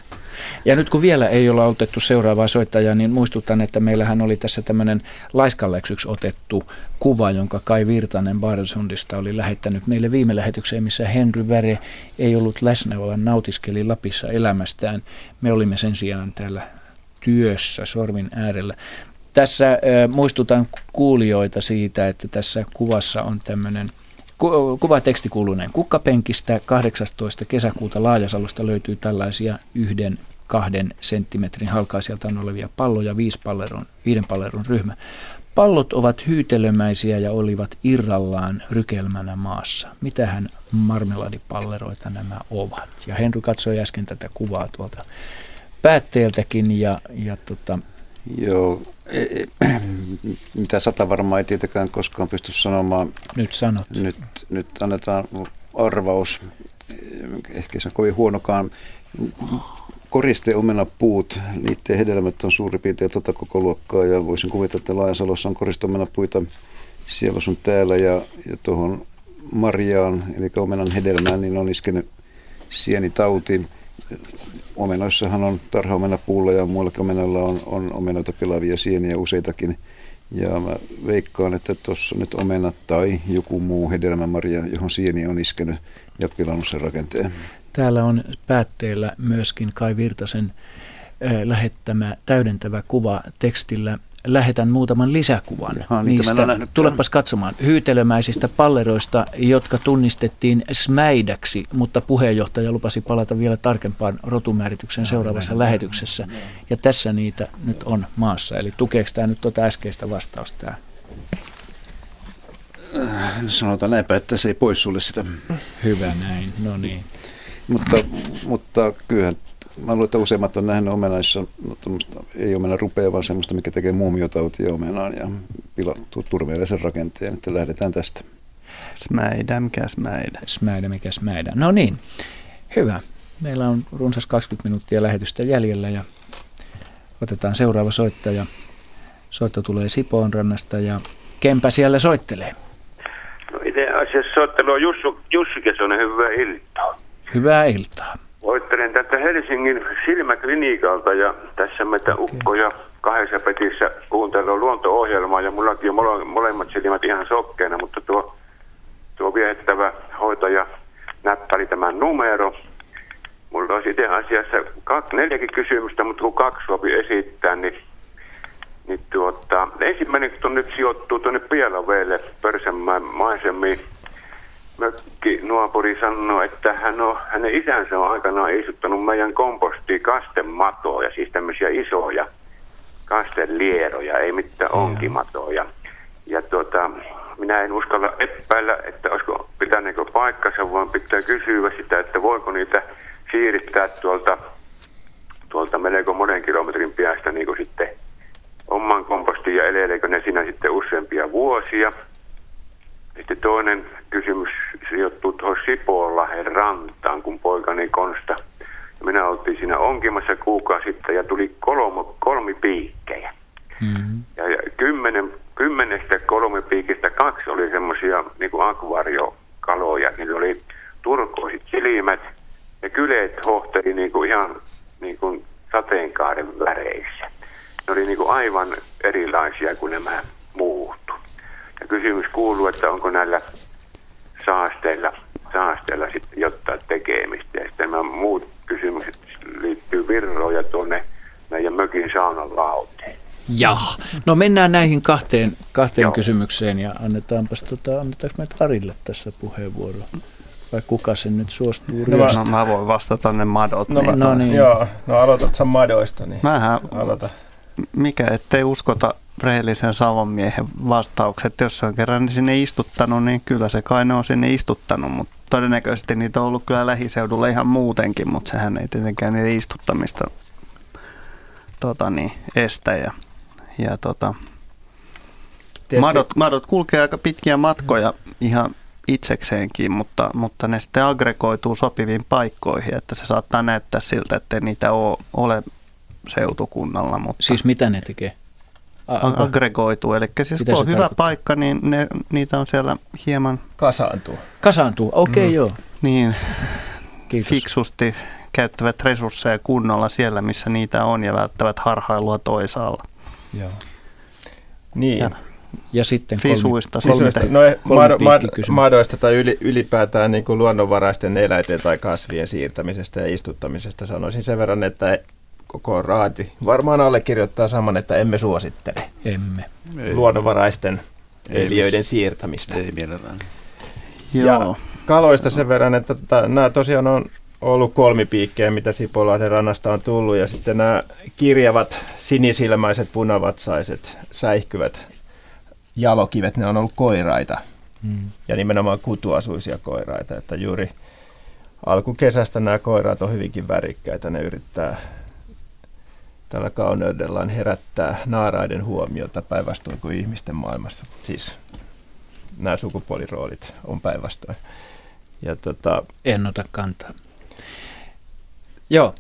Ja nyt kun vielä ei olla otettu seuraavaa soittajaa, niin muistutan, että meillähän oli tässä tämmöinen laiskalleksi otettu kuva, jonka Kai Virtanen Barsundista oli lähettänyt meille viime lähetykseen, missä Henry Väre ei ollut läsnä, vaan nautiskeli Lapissa elämästään. Me olimme sen sijaan täällä työssä sormin äärellä. Tässä äh, muistutan kuulijoita siitä, että tässä kuvassa on tämmöinen Kuvateksti kuuluu näin. Kukkapenkistä 18. kesäkuuta Laajasalosta löytyy tällaisia yhden kahden senttimetrin halkaisijalta olevia palloja, viisi palleron, viiden palleron ryhmä. Pallot ovat hyytelömäisiä ja olivat irrallaan rykelmänä maassa. Mitähän marmeladipalleroita nämä ovat? Ja Henry katsoi äsken tätä kuvaa tuolta päätteeltäkin ja, ja tota, Joo, e, e, mitä sata varmaan ei tietenkään koskaan pysty sanomaan. Nyt sanot. Nyt, nyt annetaan arvaus, ehkä se on kovin huonokaan. Koriste puut, niiden hedelmät on suurin piirtein tuota koko luokkaa ja voisin kuvitella, että Laajasalossa on koriste puita siellä sun täällä ja, ja tuohon marjaan, eli omenan hedelmään, niin on iskenyt sienitauti omenoissahan on puulla ja muilla omenalla on, on omenoita pilavia sieniä useitakin. Ja mä veikkaan, että tuossa nyt omena tai joku muu hedelmämarja, johon sieni on iskenyt ja pilannut sen rakenteen. Täällä on päätteellä myöskin Kai Virtasen lähettämä täydentävä kuva tekstillä lähetän muutaman lisäkuvan Ha, niistä. Tulepas katsomaan. Hyytelömäisistä palleroista, jotka tunnistettiin smäidäksi, mutta puheenjohtaja lupasi palata vielä tarkempaan rotumäärityksen seuraavassa no, lähetyksessä. Ja tässä niitä nyt on maassa. Eli tukeeko tämä nyt tuota äskeistä vastausta tämä? Sanotaan näinpä, että se ei poissulle sitä. Hyvä näin, no niin. Mutta, mutta kyllähän Mä luulen, että useimmat on nähnyt omenaissa, mutta ei omena rupea, vaan semmoista, mikä tekee muumiotautia omenaan ja pilattu turveellisen rakenteen, että lähdetään tästä. Smäidä, mikä smäidä. Smäidä, mikä smäidä. No niin, hyvä. Meillä on runsas 20 minuuttia lähetystä jäljellä ja otetaan seuraava soittaja. Soitto tulee Sipoon rannasta ja Kempä siellä soittelee. No itse asiassa soittelu on Jussu, Jussi Kesonen, hyvää iltaa. Hyvää iltaa. Voittelen tätä Helsingin silmäklinikalta ja tässä meitä okay. ukkoja kahdessa petissä kuuntelua luonto-ohjelmaa ja mullakin on mole, molemmat silmät ihan sokkeena, mutta tuo, tuo viehettävä hoitaja näppäli tämän numero. Mulla olisi itse asiassa kaksi, neljäkin kysymystä, mutta kun kaksi sopi esittää, niin, niin tuota, ensimmäinen kun nyt sijoittuu tuonne Pielavelle Pörsänmäen maisemiin, mökki nuopuri sanoi, että hän on, hänen isänsä on aikanaan istuttanut meidän kompostiin kastematoja, siis tämmöisiä isoja kastelieroja, ei mitään onkimatoja. Ja tuota, minä en uskalla epäillä, että olisiko pitäneekö paikkansa, vaan pitää kysyä sitä, että voiko niitä siirtää tuolta, tuolta melko monen kilometrin päästä niin kuin sitten oman kompostiin ja eleleekö ne siinä sitten useampia vuosia. Sitten toinen kysymys sijoittuu tuohon Sipoonlahden rantaan, kun poikani Konsta ja minä oltiin siinä onkimassa kuukausi sitten ja tuli kolmo, kolmi piikkejä. Mm-hmm. Ja, ja kymmenen, kymmenestä kolmipiikistä kaksi oli semmoisia niin kuin akvariokaloja. Niillä oli turkoisit silmät ja kyleet hohteli niin kuin ihan niin kuin sateenkaaren väreissä. Ne oli niin kuin aivan erilaisia kuin nämä muut. Ja kysymys kuuluu, että onko näillä saasteilla, saasteilla sitten jotain tekemistä. Ja sitten nämä muut kysymykset liittyy virroja tuonne meidän mökin saunan lauteen. Ja, no mennään näihin kahteen, kahteen kysymykseen ja annetaanpas tota, annetaanko me Arille tässä puheenvuoro? Vai kuka sen nyt suostuu no, mä, no, mä voin vastata ne madot. No, niin. no niin. Joo, no aloitat sä madoista, niin Mähän, aloita. Mikä, ettei uskota rehellisen savonmiehen vastaukset. Jos se on kerran sinne istuttanut, niin kyllä se kai ne on sinne istuttanut, mutta todennäköisesti niitä on ollut kyllä lähiseudulla ihan muutenkin, mutta sehän ei tietenkään niiden istuttamista tota niin, estä. Ja, ja tota, madot, madot kulkee aika pitkiä matkoja ihan itsekseenkin, mutta, mutta ne sitten aggregoituu sopiviin paikkoihin, että se saattaa näyttää siltä, että niitä ole, ole seutukunnalla. Mutta siis mitä ne tekee? A- aggregoituu, eli siis kun on hyvä tarkoittaa? paikka, niin ne, niitä on siellä hieman... Kasaantuu. Kasaantuu, okei okay, mm. joo. Niin, Kiitos. fiksusti käyttävät resursseja kunnolla siellä, missä niitä on ja välttävät harhailua toisaalla. Joo. Niin. Ja, ja sitten Fisuista kolmi, sitten. No, mado, mad, madoista tai yli, ylipäätään niin kuin luonnonvaraisten eläinten tai kasvien siirtämisestä ja istuttamisesta sanoisin sen verran, että koko raati varmaan allekirjoittaa saman, että emme suosittele. Emme. Luonnonvaraisten eliöiden siirtämistä. Ei mielellään. Ja kaloista sen verran, että tota, nämä tosiaan on ollut kolmipiikkejä, mitä Sipolahden rannasta on tullut, ja sitten nämä kirjavat sinisilmäiset, punavatsaiset, säihkyvät jalokivet, ne on ollut koiraita. Hmm. Ja nimenomaan kutuasuisia koiraita, että juuri alkukesästä nämä koiraat on hyvinkin värikkäitä, ne yrittää tällä kauneudellaan herättää naaraiden huomiota päinvastoin kuin ihmisten maailmassa. Siis nämä sukupuoliroolit on päinvastoin. Ja tota, en ota kantaa. Joo.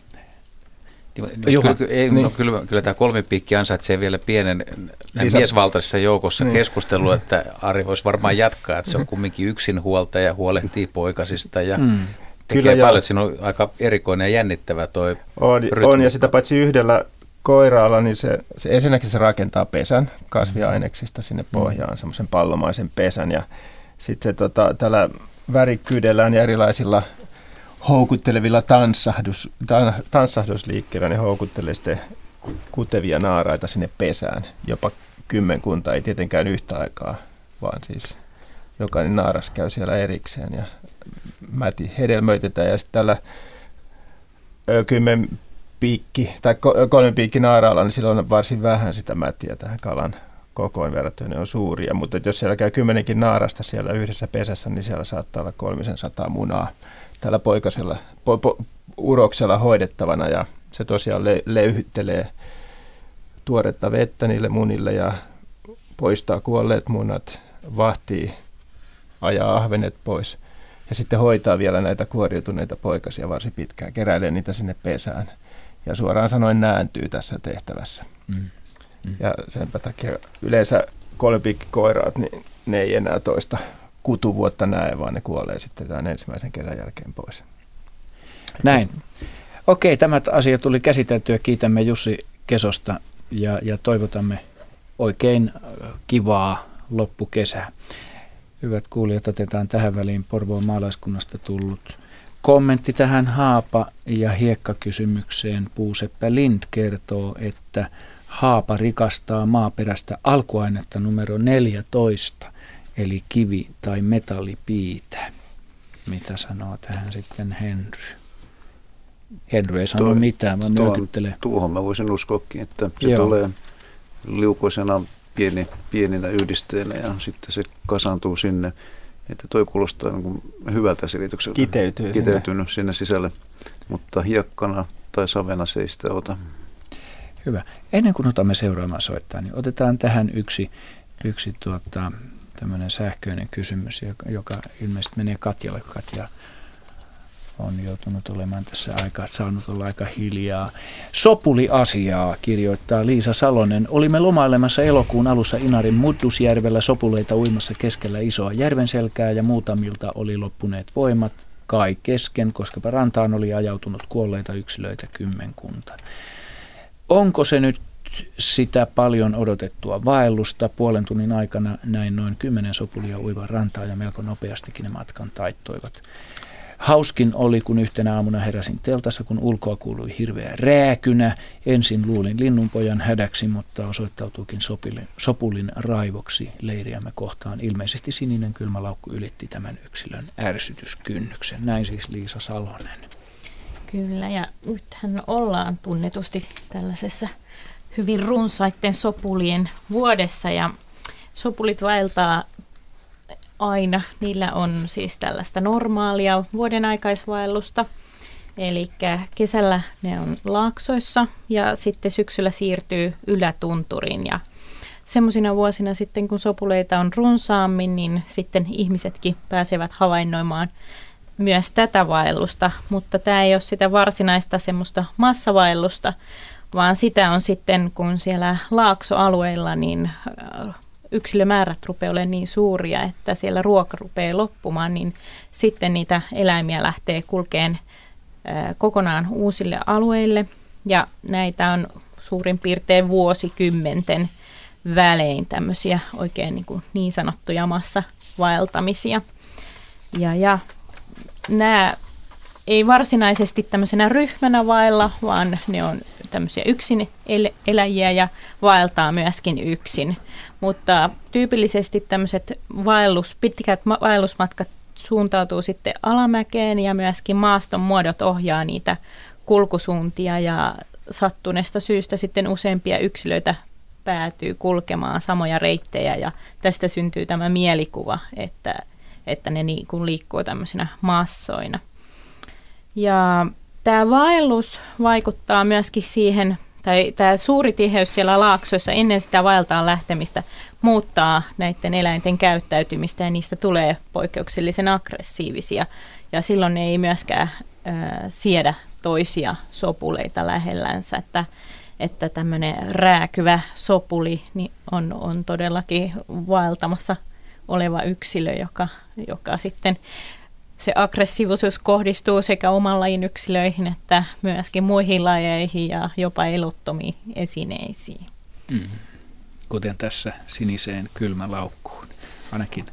Juha. Kyllä, ei, niin. no, kyllä, kyllä tämä kolmipiikki ansaitsee vielä pienen Lisä. miesvaltaisessa joukossa niin. keskustelu, että Ari voisi varmaan jatkaa, että se on kumminkin yksinhuoltaja ja huolehtii poikasista ja mm. tekee kyllä paljon, että siinä on aika erikoinen ja jännittävä toi on, on, ja sitä paitsi yhdellä koiraalla, niin se, se ensinnäkin se rakentaa pesän kasviaineksista sinne mm. pohjaan, mm. semmoisen pallomaisen pesän. Ja sitten se tota, tällä värikkyydellään ja erilaisilla houkuttelevilla tanssahdus, tanssahdusliikkeillä, niin houkuttelee sitten kutevia naaraita sinne pesään. Jopa kymmenkunta, ei tietenkään yhtä aikaa, vaan siis jokainen naaras käy siellä erikseen ja mäti hedelmöitetään ja sitten tällä kymmen piikki tai kolmen piikki naaraalla, niin silloin on varsin vähän sitä mätiä tähän kalan kokoon verrattuna, ne on suuria, mutta jos siellä käy kymmenenkin naarasta siellä yhdessä pesässä, niin siellä saattaa olla kolmisen sataa munaa tällä poikasella, po, po, uroksella hoidettavana. Ja se tosiaan le, leyhyttelee tuoretta vettä niille munille ja poistaa kuolleet munat, vahtii, ajaa ahvenet pois ja sitten hoitaa vielä näitä kuoriutuneita poikasia varsin pitkään, keräilee niitä sinne pesään ja suoraan sanoen nääntyy tässä tehtävässä. Mm. Mm. Ja sen takia yleensä kolmepiikkikoiraat, niin ne ei enää toista kutuvuotta näe, vaan ne kuolee sitten tämän ensimmäisen kesän jälkeen pois. Näin. Okei, tämä asia tuli käsiteltyä. Kiitämme Jussi Kesosta ja, ja toivotamme oikein kivaa loppukesää. Hyvät kuulijat, otetaan tähän väliin Porvoon maalaiskunnasta tullut kommentti tähän haapa- ja hiekkakysymykseen. Puuseppä Lind kertoo, että haapa rikastaa maaperästä alkuainetta numero 14, eli kivi- tai metallipiitä. Mitä sanoo tähän sitten Henry? Henry ei sano mitään, vaan nyökyttelee. Tuohon mä voisin uskoakin, että se Joo. tulee liukoisena pieni, pieninä yhdisteenä ja sitten se kasaantuu sinne. Että toi kuulostaa niin hyvältä selitykseltä. Kiteytyy Kiteytynyt sinne. sinne sisälle, mutta hiekkana tai savena se ei sitä ota. Hyvä. Ennen kuin otamme seuraamaan soittaa, niin otetaan tähän yksi, yksi tuota, tämmöinen sähköinen kysymys, joka, joka ilmeisesti menee Katjalle. Katja on joutunut olemaan tässä aika, saanut olla aika hiljaa. Sopuli-asiaa kirjoittaa Liisa Salonen. Olimme lomailemassa elokuun alussa Inarin Muddusjärvellä sopuleita uimassa keskellä isoa järvenselkää ja muutamilta oli loppuneet voimat kai kesken, koska rantaan oli ajautunut kuolleita yksilöitä kymmenkunta. Onko se nyt sitä paljon odotettua vaellusta. Puolen tunnin aikana näin noin kymmenen sopulia uivan rantaa ja melko nopeastikin ne matkan taittoivat. Hauskin oli, kun yhtenä aamuna heräsin teltassa, kun ulkoa kuului hirveä rääkynä. Ensin luulin linnunpojan hädäksi, mutta osoittautuukin sopulin, sopulin raivoksi leiriämme kohtaan. Ilmeisesti sininen kylmä laukku ylitti tämän yksilön ärsytyskynnyksen. Näin siis Liisa Salonen. Kyllä, ja nythän ollaan tunnetusti tällaisessa hyvin runsaitten sopulien vuodessa, ja sopulit vaeltaa aina. Niillä on siis tällaista normaalia vuoden aikaisvaellusta, eli kesällä ne on laaksoissa ja sitten syksyllä siirtyy ylätunturiin ja semmoisina vuosina sitten, kun sopuleita on runsaammin, niin sitten ihmisetkin pääsevät havainnoimaan myös tätä vaellusta, mutta tämä ei ole sitä varsinaista semmoista massavaellusta, vaan sitä on sitten, kun siellä laaksoalueilla niin äh, yksilömäärät rupeaa olemaan niin suuria, että siellä ruoka rupeaa loppumaan, niin sitten niitä eläimiä lähtee kulkeen kokonaan uusille alueille. Ja näitä on suurin piirtein vuosikymmenten välein tämmöisiä oikein niin, kuin niin sanottuja massavaeltamisia. Ja, ja nämä ei varsinaisesti tämmöisenä ryhmänä vaella, vaan ne on tämmöisiä yksin el- eläjiä ja vaeltaa myöskin yksin. Mutta tyypillisesti tämmöiset vaellus, pitkät ma- vaellusmatkat suuntautuu sitten alamäkeen ja myöskin maaston muodot ohjaa niitä kulkusuuntia ja sattuneesta syystä sitten useampia yksilöitä päätyy kulkemaan samoja reittejä ja tästä syntyy tämä mielikuva, että että ne niin kuin liikkuu tämmöisinä massoina. Ja tämä vaellus vaikuttaa myöskin siihen, tai tämä suuri tiheys siellä laaksoissa ennen sitä vaeltaan lähtemistä muuttaa näiden eläinten käyttäytymistä ja niistä tulee poikkeuksellisen aggressiivisia. Ja silloin ne ei myöskään äh, siedä toisia sopuleita lähellänsä, että, että tämmöinen rääkyvä sopuli niin on, on todellakin vaeltamassa oleva yksilö, joka, joka sitten se aggressiivisuus kohdistuu sekä oman lajin yksilöihin että myöskin muihin lajeihin ja jopa elottomiin esineisiin. Mm. Kuten tässä siniseen kylmälaukkuun. Ainakin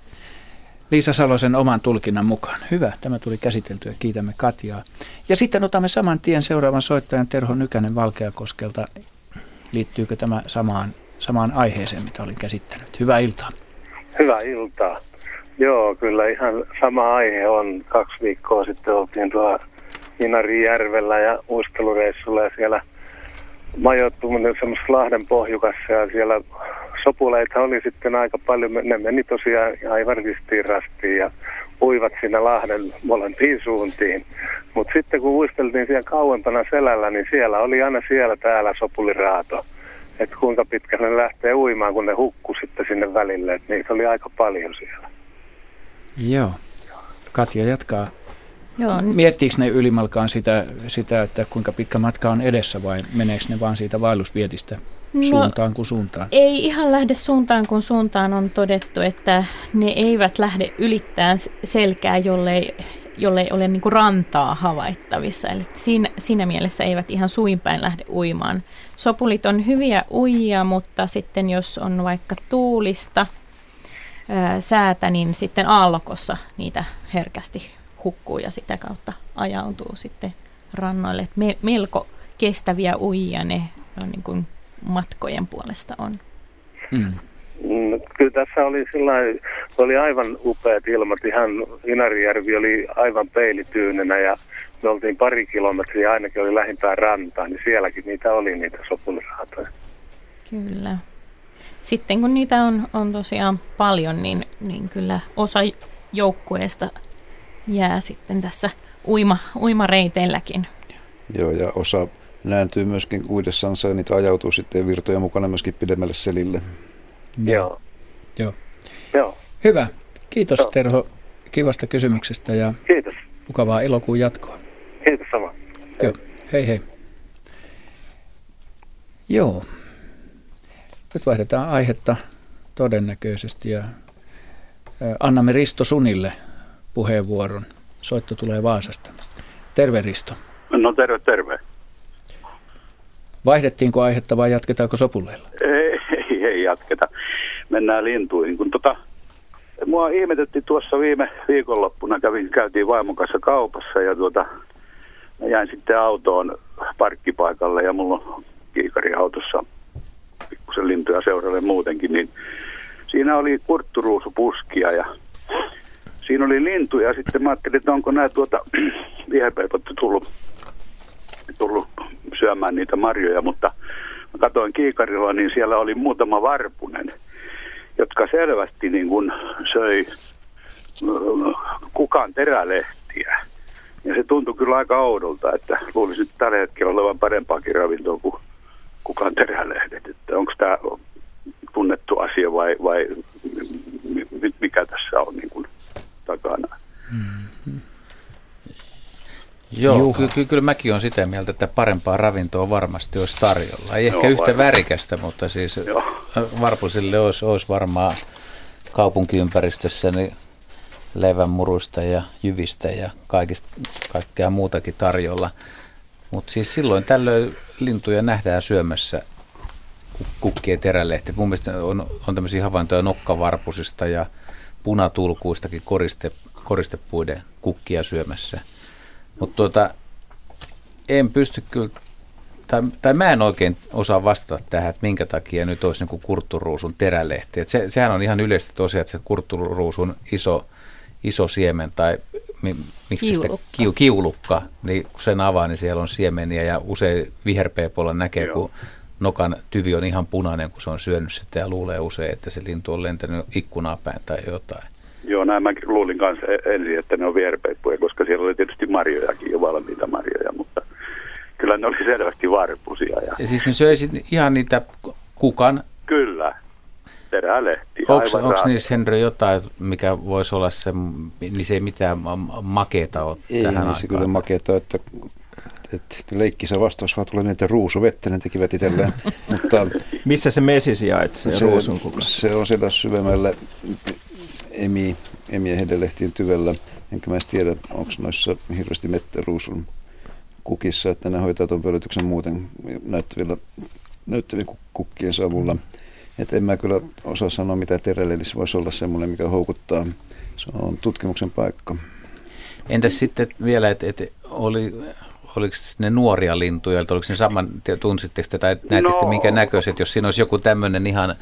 Liisa Salosen oman tulkinnan mukaan. Hyvä, tämä tuli käsiteltyä. Kiitämme Katjaa. Ja sitten otamme saman tien seuraavan soittajan Terho Nykänen Valkeakoskelta. Liittyykö tämä samaan, samaan aiheeseen, mitä olin käsittänyt? Hyvää iltaa. Hyvää iltaa. Joo, kyllä ihan sama aihe on. Kaksi viikkoa sitten oltiin tuolla Inarijärvellä ja uistelureissulla ja siellä majoittuminen semmoisessa Lahden pohjukassa ja siellä sopuleita oli sitten aika paljon. Ne meni tosiaan aivan ristiin rastiin ja uivat siinä Lahden molempiin suuntiin. Mutta sitten kun uisteltiin siellä kauempana selällä, niin siellä oli aina siellä täällä sopuliraato. Että kuinka pitkä ne lähtee uimaan, kun ne hukku sitten sinne välille. Että niitä oli aika paljon siellä. Joo. Katja jatkaa. Joo. Miettiikö ne ylimalkaan sitä, sitä, että kuinka pitkä matka on edessä vai meneekö ne vaan siitä vaellusvietistä no, suuntaan kuin suuntaan? Ei ihan lähde suuntaan kuin suuntaan. On todettu, että ne eivät lähde ylittämään selkää, jollei, jollei ole niin kuin rantaa havaittavissa. Eli siinä, siinä mielessä eivät ihan suinpäin lähde uimaan. Sopulit on hyviä uijia, mutta sitten jos on vaikka tuulista säätä, niin sitten aallokossa niitä herkästi hukkuu ja sitä kautta ajautuu sitten rannoille. Et me, melko kestäviä uijia ne on niin kuin matkojen puolesta on. Mm. Mm, kyllä tässä oli, sillai, oli aivan upeat ilmat. Ihan Inarijärvi oli aivan peilityynenä ja me oltiin pari kilometriä, ainakin oli lähimpään rantaan, niin sielläkin niitä oli niitä sopulisraatoja. Kyllä. Sitten kun niitä on, on tosiaan paljon, niin, niin kyllä osa joukkueesta jää sitten tässä uima, uimareiteilläkin. Joo, ja osa nääntyy myöskin uidessansa ja niitä ajautuu sitten virtoja mukana myöskin pidemmälle selille. Joo. Joo. Joo. Hyvä. Kiitos Joo. Terho kivasta kysymyksestä ja Kiitos. mukavaa elokuun jatkoa. Kiitos sama. Joo. Hei hei. Joo. Nyt vaihdetaan aihetta todennäköisesti ja annamme Risto Sunille puheenvuoron. Soitto tulee Vaasasta. Terve Risto. No terve, terve. Vaihdettiinko aihetta vai jatketaanko sopuleilla? Ei, ei, ei jatketa. Mennään lintuihin. Kun tota, mua ihmetetti tuossa viime viikonloppuna, kävin, käytiin vaimon kanssa kaupassa ja tuota, mä jäin sitten autoon parkkipaikalle ja mulla on kiikari autossa pikkusen lintuja seuralle muutenkin, niin siinä oli kurtturuusupuskia ja siinä oli lintuja. Sitten mä ajattelin, että onko nämä tuota, viherpeipot tullut, tullut syömään niitä marjoja, mutta mä katsoin kiikarilla, niin siellä oli muutama varpunen, jotka selvästi niin kuin söi kukaan terälehtiä. Ja se tuntui kyllä aika oudolta, että luulisin tällä hetkellä olevan parempaakin ravintoa kuin kukaan terälehdet. Että onko tämä tunnettu asia vai, vai mikä tässä on niin kuin takana. Mm-hmm. Joo, ky- ky- kyllä mäkin olen sitä mieltä, että parempaa ravintoa varmasti olisi tarjolla. Ei ehkä Joo, yhtä varmasti. värikästä, mutta siis Joo. varpusille olisi, olisi varmaan kaupunkiympäristössä niin leivänmurusta ja jyvistä ja kaikista, kaikkea muutakin tarjolla. Mutta siis silloin tällöin lintuja nähdään syömässä kukkien terälehti. Mun mielestä on, on tämmöisiä havaintoja nokkavarpusista ja punatulkuistakin koriste, koristepuiden kukkia syömässä. Mutta tuota, en pysty kyllä, tai, tai mä en oikein osaa vastata tähän, että minkä takia nyt olisi niin kurtturuusun terälehti. Et se, sehän on ihan yleistä tosiaan, että se kurtturuusun iso, iso siemen tai miksi kiulukka. Sitä, kiulukka, niin kun sen avaa, niin siellä on siemeniä ja usein viherpeepolla näkee, Joo. kun nokan tyvi on ihan punainen, kun se on syönyt sitä ja luulee usein, että se lintu on lentänyt ikkunaa päin tai jotain. Joo, näin mä luulin kanssa e- ensin, että ne on vierpeippuja, koska siellä oli tietysti marjojakin jo valmiita marjoja, mutta kyllä ne oli selvästi varpusia. Ja, ja siis ne söi ihan niitä kukan... Kyllä, terälehti. Onko niissä Henry jotain, mikä voisi olla se, niin se ei mitään makeeta ole ei, tähän niin se kyllä makeeta, että että leikkisä vastaus vaan tulee niitä ruusuvettä, ne tekivät itselleen. Mutta Missä se mesi sijaitsee, se, ruusun Se on siellä syvemmällä emi, emien hedelehtien tyvellä. Enkä mä tiedä, onko noissa hirveästi mettä ruusun kukissa, että ne hoitaa tuon pölytyksen muuten näyttävillä, näyttävien kukkien savulla. Että en mä kyllä osaa sanoa, mitä terellis voisi olla semmoinen, mikä houkuttaa se on tutkimuksen paikka. Entäs sitten vielä, että et oli, oliko ne nuoria lintuja, että oliko ne saman, tunsitteko tai näettekö no. minkä näköiset, jos siinä olisi joku tämmöinen ihan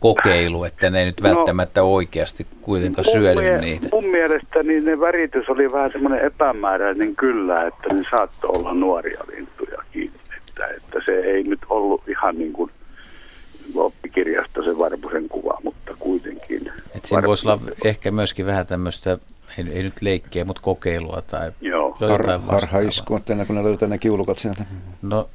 kokeilu, että ne ei nyt no. välttämättä no, oikeasti kuitenkaan syödy mie- niitä? Mun mielestä niin ne väritys oli vähän semmoinen epämääräinen kyllä, että ne saattoi olla nuoria lintujakin. Että, että se ei nyt ollut ihan niin kuin oppikirjasta se Varpusen kuva, mutta kuitenkin. Et siinä voisi olla ehkä myöskin vähän tämmöistä, ei, ei nyt leikkiä, mutta kokeilua tai Joo. jotain Har, kun ne löytää ne kiulukat sieltä. No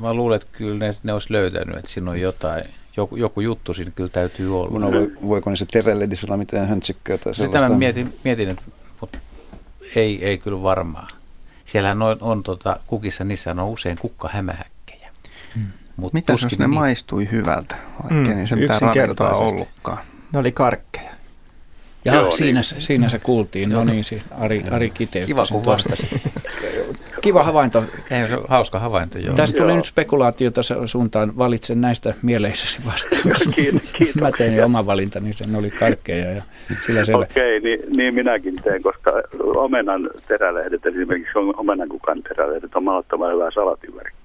mä luulen, että kyllä ne, ne olisi löytänyt, että siinä on jotain, joku, joku juttu siinä kyllä täytyy olla. No, voi, voiko se terelledis olla mitään höntsikkää tai sellaista? Sitä mä mietin, mietin että, mutta ei, ei kyllä varmaan. Siellähän on, on tota, kukissa, niissä on usein kukkahämähäkkejä. Hmm. Mut Mitä jos ne niin... maistui hyvältä, vaikka mm, niin se mitään ravintoa ollutkaan? Ne oli karkkeja. Ja Joo, siinä, niin. siinä se kuultiin. No niin, siis Ari, Ari kiteytti Kiva, kun vastasi. Kiva havainto. Ei, se on hauska havainto, joo. Tästä tuli joo. nyt spekulaatiota suuntaan. Valitsen näistä mieleisesi vastauksia. kiitos, kiitos. Mä tein jo oman valintani, sen oli karkkeja ja sillä selvä. Okei, okay, niin, niin, minäkin teen, koska omenan terälehdet, esimerkiksi omenankukan terälehdet on mahdottoman hyvää salativerkkiä.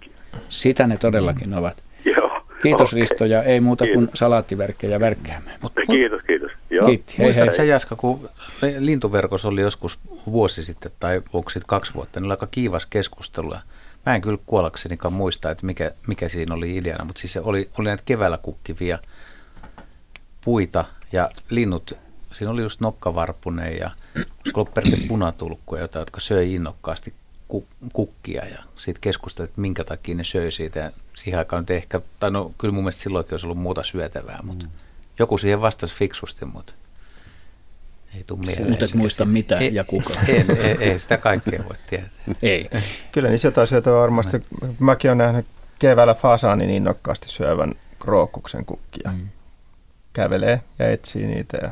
Sitä ne todellakin ovat. Joo. Kiitos okay. Risto ja ei muuta kiitos. kuin salaattiverkkejä värkkäämme. Kiitos, kiitos. Joo. Kiitti. Hei, hei. Jaska, kun lintuverkossa oli joskus vuosi sitten tai onko sitten kaksi vuotta, niin oli aika kiivas keskustelu. Mä en kyllä kuollaksenikaan muista, että mikä, mikä siinä oli ideana, mutta siis se oli, oli näitä keväällä kukkivia puita ja linnut, siinä oli just nokkavarpunen ja ollut punatulkkuja, jotka söi innokkaasti kukkia ja sitten keskusteltiin, että minkä takia ne söi siitä. Ja siihen aikaan nyt ehkä, tai no kyllä mun mielestä silloinkin olisi ollut muuta syötävää, mutta mm. joku siihen vastasi fiksusti, mutta ei tule mieleen. Mutta et muista mitä ei, ja kuka. Ei, ei, ei, sitä kaikkea voi tietää. ei. Kyllä niissä jotain syötävää varmasti. Mäkin olen nähnyt keväällä fasaanin innokkaasti syövän krookkuksen kukkia. Mm. Kävelee ja etsii niitä ja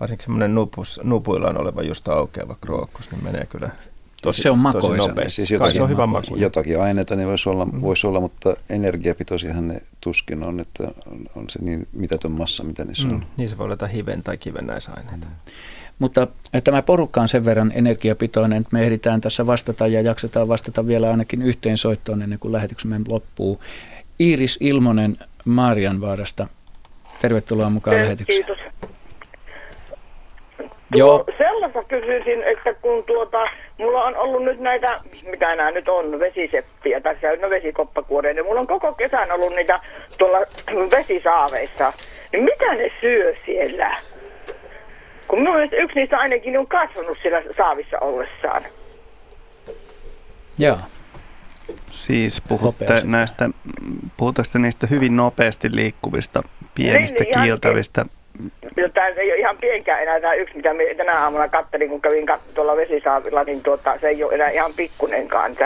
varsinkin semmoinen nupus, nupuillaan oleva just aukeava krookkus, niin menee kyllä tosi, se on makoisa. Siis jotakin, se on hyvä maku. Jotakin aineita niin voisi olla, mm. voisi olla, mutta energiapitoisiahan ne tuskin on, että on, on se niin mitätön massa, mitä niissä mm. on. Niin se voi olla hiven tai kivennäisaineita. Mm. Mutta tämä porukka on sen verran energiapitoinen, että me ehditään tässä vastata ja jaksetaan vastata vielä ainakin yhteen soittoon ennen kuin lähetyksemme loppuu. Iiris Ilmonen Maarianvaarasta, tervetuloa mukaan lähetykseen. Kiitos. Joo. Sellaista kysyisin, että kun tuota, mulla on ollut nyt näitä, mitä nämä nyt on, vesiseppiä tässä, no vesikoppakuoreja, niin mulla on koko kesän ollut niitä tuolla vesisaaveissa. Niin mitä ne syö siellä? Kun minun mielestä yksi niistä ainakin on kasvanut siellä saavissa ollessaan. Joo. Siis puhutte Nopeasti. näistä, puhutte niistä hyvin nopeasti liikkuvista, pienistä, niin, kiiltävistä Tämä ei ole ihan pienkään enää tämä yksi, mitä me tänä aamuna kattelin, kun kävin kat- tuolla vesisaavilla, niin tuota, se ei ole enää ihan pikkunenkaan.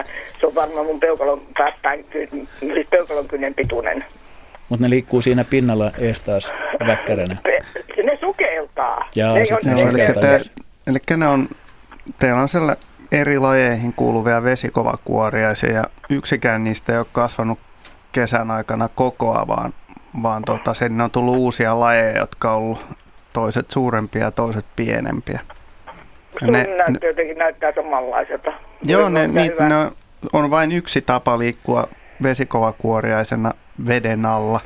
Se on varmaan mun peukalon päästään, siis peukalon kynnen pituinen. Mutta ne liikkuu siinä pinnalla ees taas väkkäränä. Ne sukeltaa. Jaa, ne on, ne eli, te, eli ne on, teillä on siellä eri lajeihin kuuluvia vesikovakuoriaisia ja yksikään niistä ei ole kasvanut kesän aikana kokoa, vaan vaan tota, sen on tullut uusia lajeja, jotka on ollut toiset suurempia ja toiset pienempiä. Ja ne, näyttää jotenkin näyttää samanlaiselta. Joo, ne, niitä, ne on vain yksi tapa liikkua vesikovakuoriaisena veden alla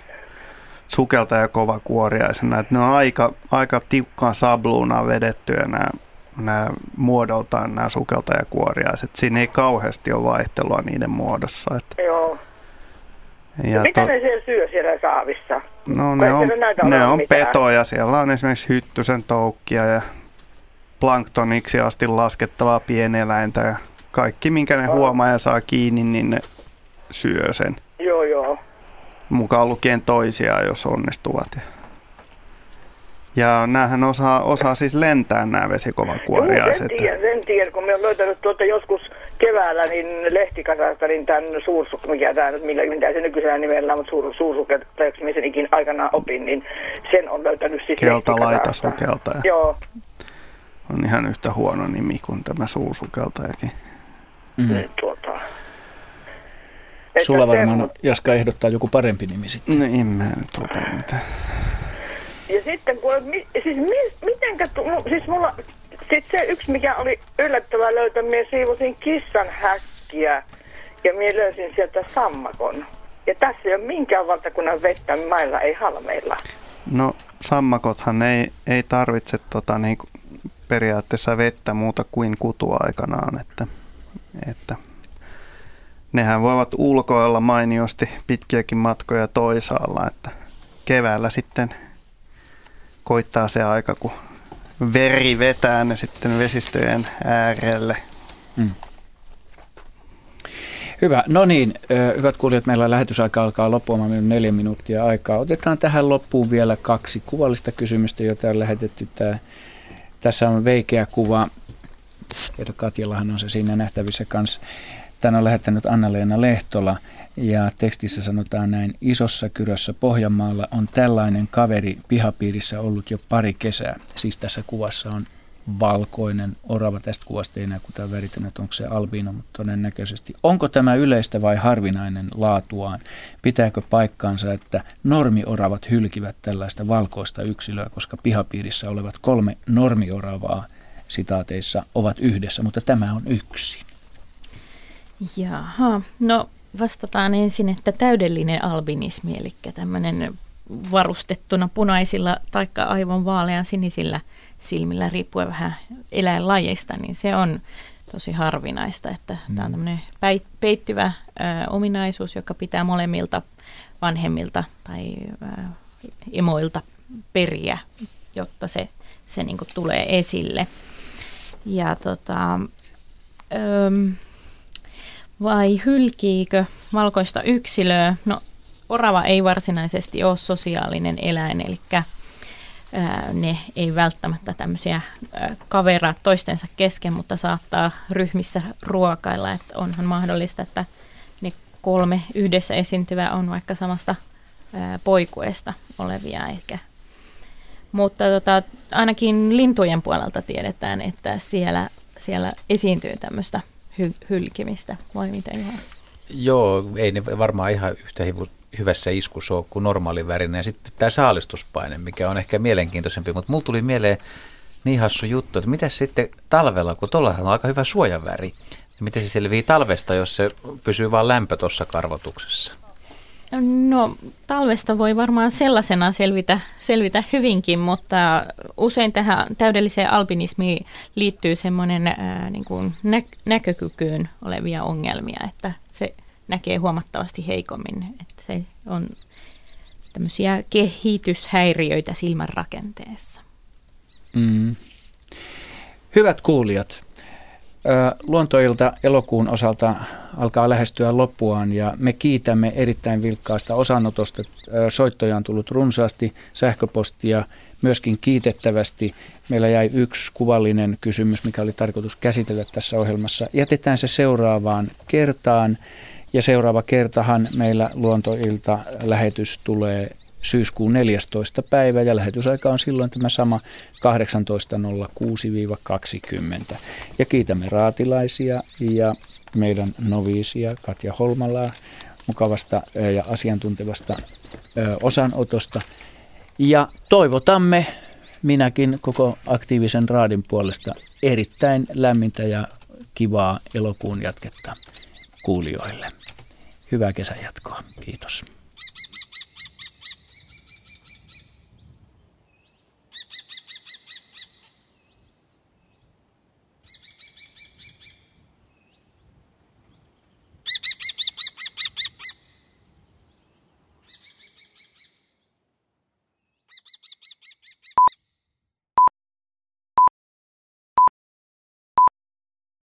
sukeltajakovakuoriaisena. Että ne on aika, aika tiukkaan sabluunaan vedettyä nämä, nämä muodoltaan nämä sukeltajakuoriaiset. Siinä ei kauheasti ole vaihtelua niiden muodossa. Että Joo. Ja Mitä to... ne siellä syö siellä saavissa? No ne on, ne on petoja. Siellä on esimerkiksi hyttysen toukkia ja planktoniksi asti laskettavaa pieneläintä. Ja kaikki, minkä ne oh. huomaa ja saa kiinni, niin ne syö sen. Joo, joo. Mukaan lukien toisiaan, jos onnistuvat. Ja näähän osaa, osaa siis lentää nämä vesikovakuoriaiset. Sen tiedän, sen tiedän, kun me on löytänyt tuota joskus keväällä niin lehtikasasta niin tämän suursuk, mikä tämä nyt, millä, mitä se nykyisellä nimellä on, mutta suur, suursukeltajaksi, missä ikin aikanaan opin, niin sen on löytänyt sitten Keltalaita sukeltaja. Joo. On ihan yhtä huono nimi kuin tämä suursukeltajakin. Mm. Niin, tuota. Sulla varmaan, Jaska ehdottaa joku parempi nimi sitten. No en mä nyt mitään. Ja sitten kun, siis mi, mitenkä, tu, siis mulla, sitten se yksi mikä oli yllättävää löytää, minä siivosin kissan häkkiä ja minä löysin sieltä sammakon. Ja tässä ei ole minkään valtakunnan vettä mailla, ei halmeilla. No sammakothan ei, ei tarvitse tota, niin periaatteessa vettä muuta kuin kutuaikanaan, että, että nehän voivat ulkoilla mainiosti pitkiäkin matkoja toisaalla, että keväällä sitten koittaa se aika, kun veri vetää ne sitten vesistöjen äärelle. Mm. Hyvä. No niin, hyvät kuulijat, meillä lähetysaika alkaa loppumaan minun neljä minuuttia aikaa. Otetaan tähän loppuun vielä kaksi kuvallista kysymystä, joita on lähetetty. Tämä, tässä on veikeä kuva. Katjallahan on se siinä nähtävissä kanssa. Tän on lähettänyt Anna-Leena Lehtola ja tekstissä sanotaan näin, isossa kyrössä Pohjanmaalla on tällainen kaveri pihapiirissä ollut jo pari kesää. Siis tässä kuvassa on valkoinen orava. Tästä kuvasta ei näy kukaan värittänyt, onko se albino, mutta todennäköisesti. Onko tämä yleistä vai harvinainen laatuaan? Pitääkö paikkaansa, että normioravat hylkivät tällaista valkoista yksilöä, koska pihapiirissä olevat kolme normioravaa sitaateissa ovat yhdessä, mutta tämä on yksi. Jaha, no vastataan ensin, että täydellinen albinismi, eli tämmöinen varustettuna punaisilla tai aivan vaalean sinisillä silmillä, riippuen vähän eläinlajeista, niin se on tosi harvinaista, että mm. tämä on tämmöinen peittyvä ä, ominaisuus, joka pitää molemmilta vanhemmilta tai ä, emoilta periä, jotta se, se niin tulee esille. Ja tota, ö, vai hylkiikö valkoista yksilöä? No orava ei varsinaisesti ole sosiaalinen eläin, eli ne ei välttämättä tämmöisiä kaveraa toistensa kesken, mutta saattaa ryhmissä ruokailla. Että onhan mahdollista, että ne kolme yhdessä esiintyvää on vaikka samasta poikuesta olevia. Eikä. Mutta tota, ainakin lintujen puolelta tiedetään, että siellä, siellä esiintyy tämmöistä hy- hylkimistä, vai miten ihan? Joo, ei ne varmaan ihan yhtä hyvässä iskussa ole kuin normaali värinen. Ja sitten tämä saalistuspaine, mikä on ehkä mielenkiintoisempi, mutta mulla tuli mieleen niin hassu juttu, että miten sitten talvella, kun tuolla on aika hyvä suojaväri, niin miten se selvii talvesta, jos se pysyy vain lämpö tuossa karvotuksessa? No talvesta voi varmaan sellaisena selvitä, selvitä hyvinkin, mutta usein tähän täydelliseen albinismiin liittyy semmoinen ää, niin kuin nä- näkökykyyn olevia ongelmia, että se näkee huomattavasti heikommin, että se on tämmöisiä kehityshäiriöitä silmän rakenteessa. Mm. Hyvät kuulijat, Luontoilta elokuun osalta alkaa lähestyä loppuaan ja me kiitämme erittäin vilkkaasta osanotosta. Soittoja on tullut runsaasti, sähköpostia myöskin kiitettävästi. Meillä jäi yksi kuvallinen kysymys, mikä oli tarkoitus käsitellä tässä ohjelmassa. Jätetään se seuraavaan kertaan ja seuraava kertahan meillä Luontoilta lähetys tulee syyskuun 14. päivä ja lähetysaika on silloin tämä sama 18.06-20. Ja kiitämme raatilaisia ja meidän noviisia Katja Holmalaa mukavasta ja asiantuntevasta osanotosta. Ja toivotamme minäkin koko aktiivisen raadin puolesta erittäin lämmintä ja kivaa elokuun jatketta kuulijoille. Hyvää kesän jatkoa. Kiitos.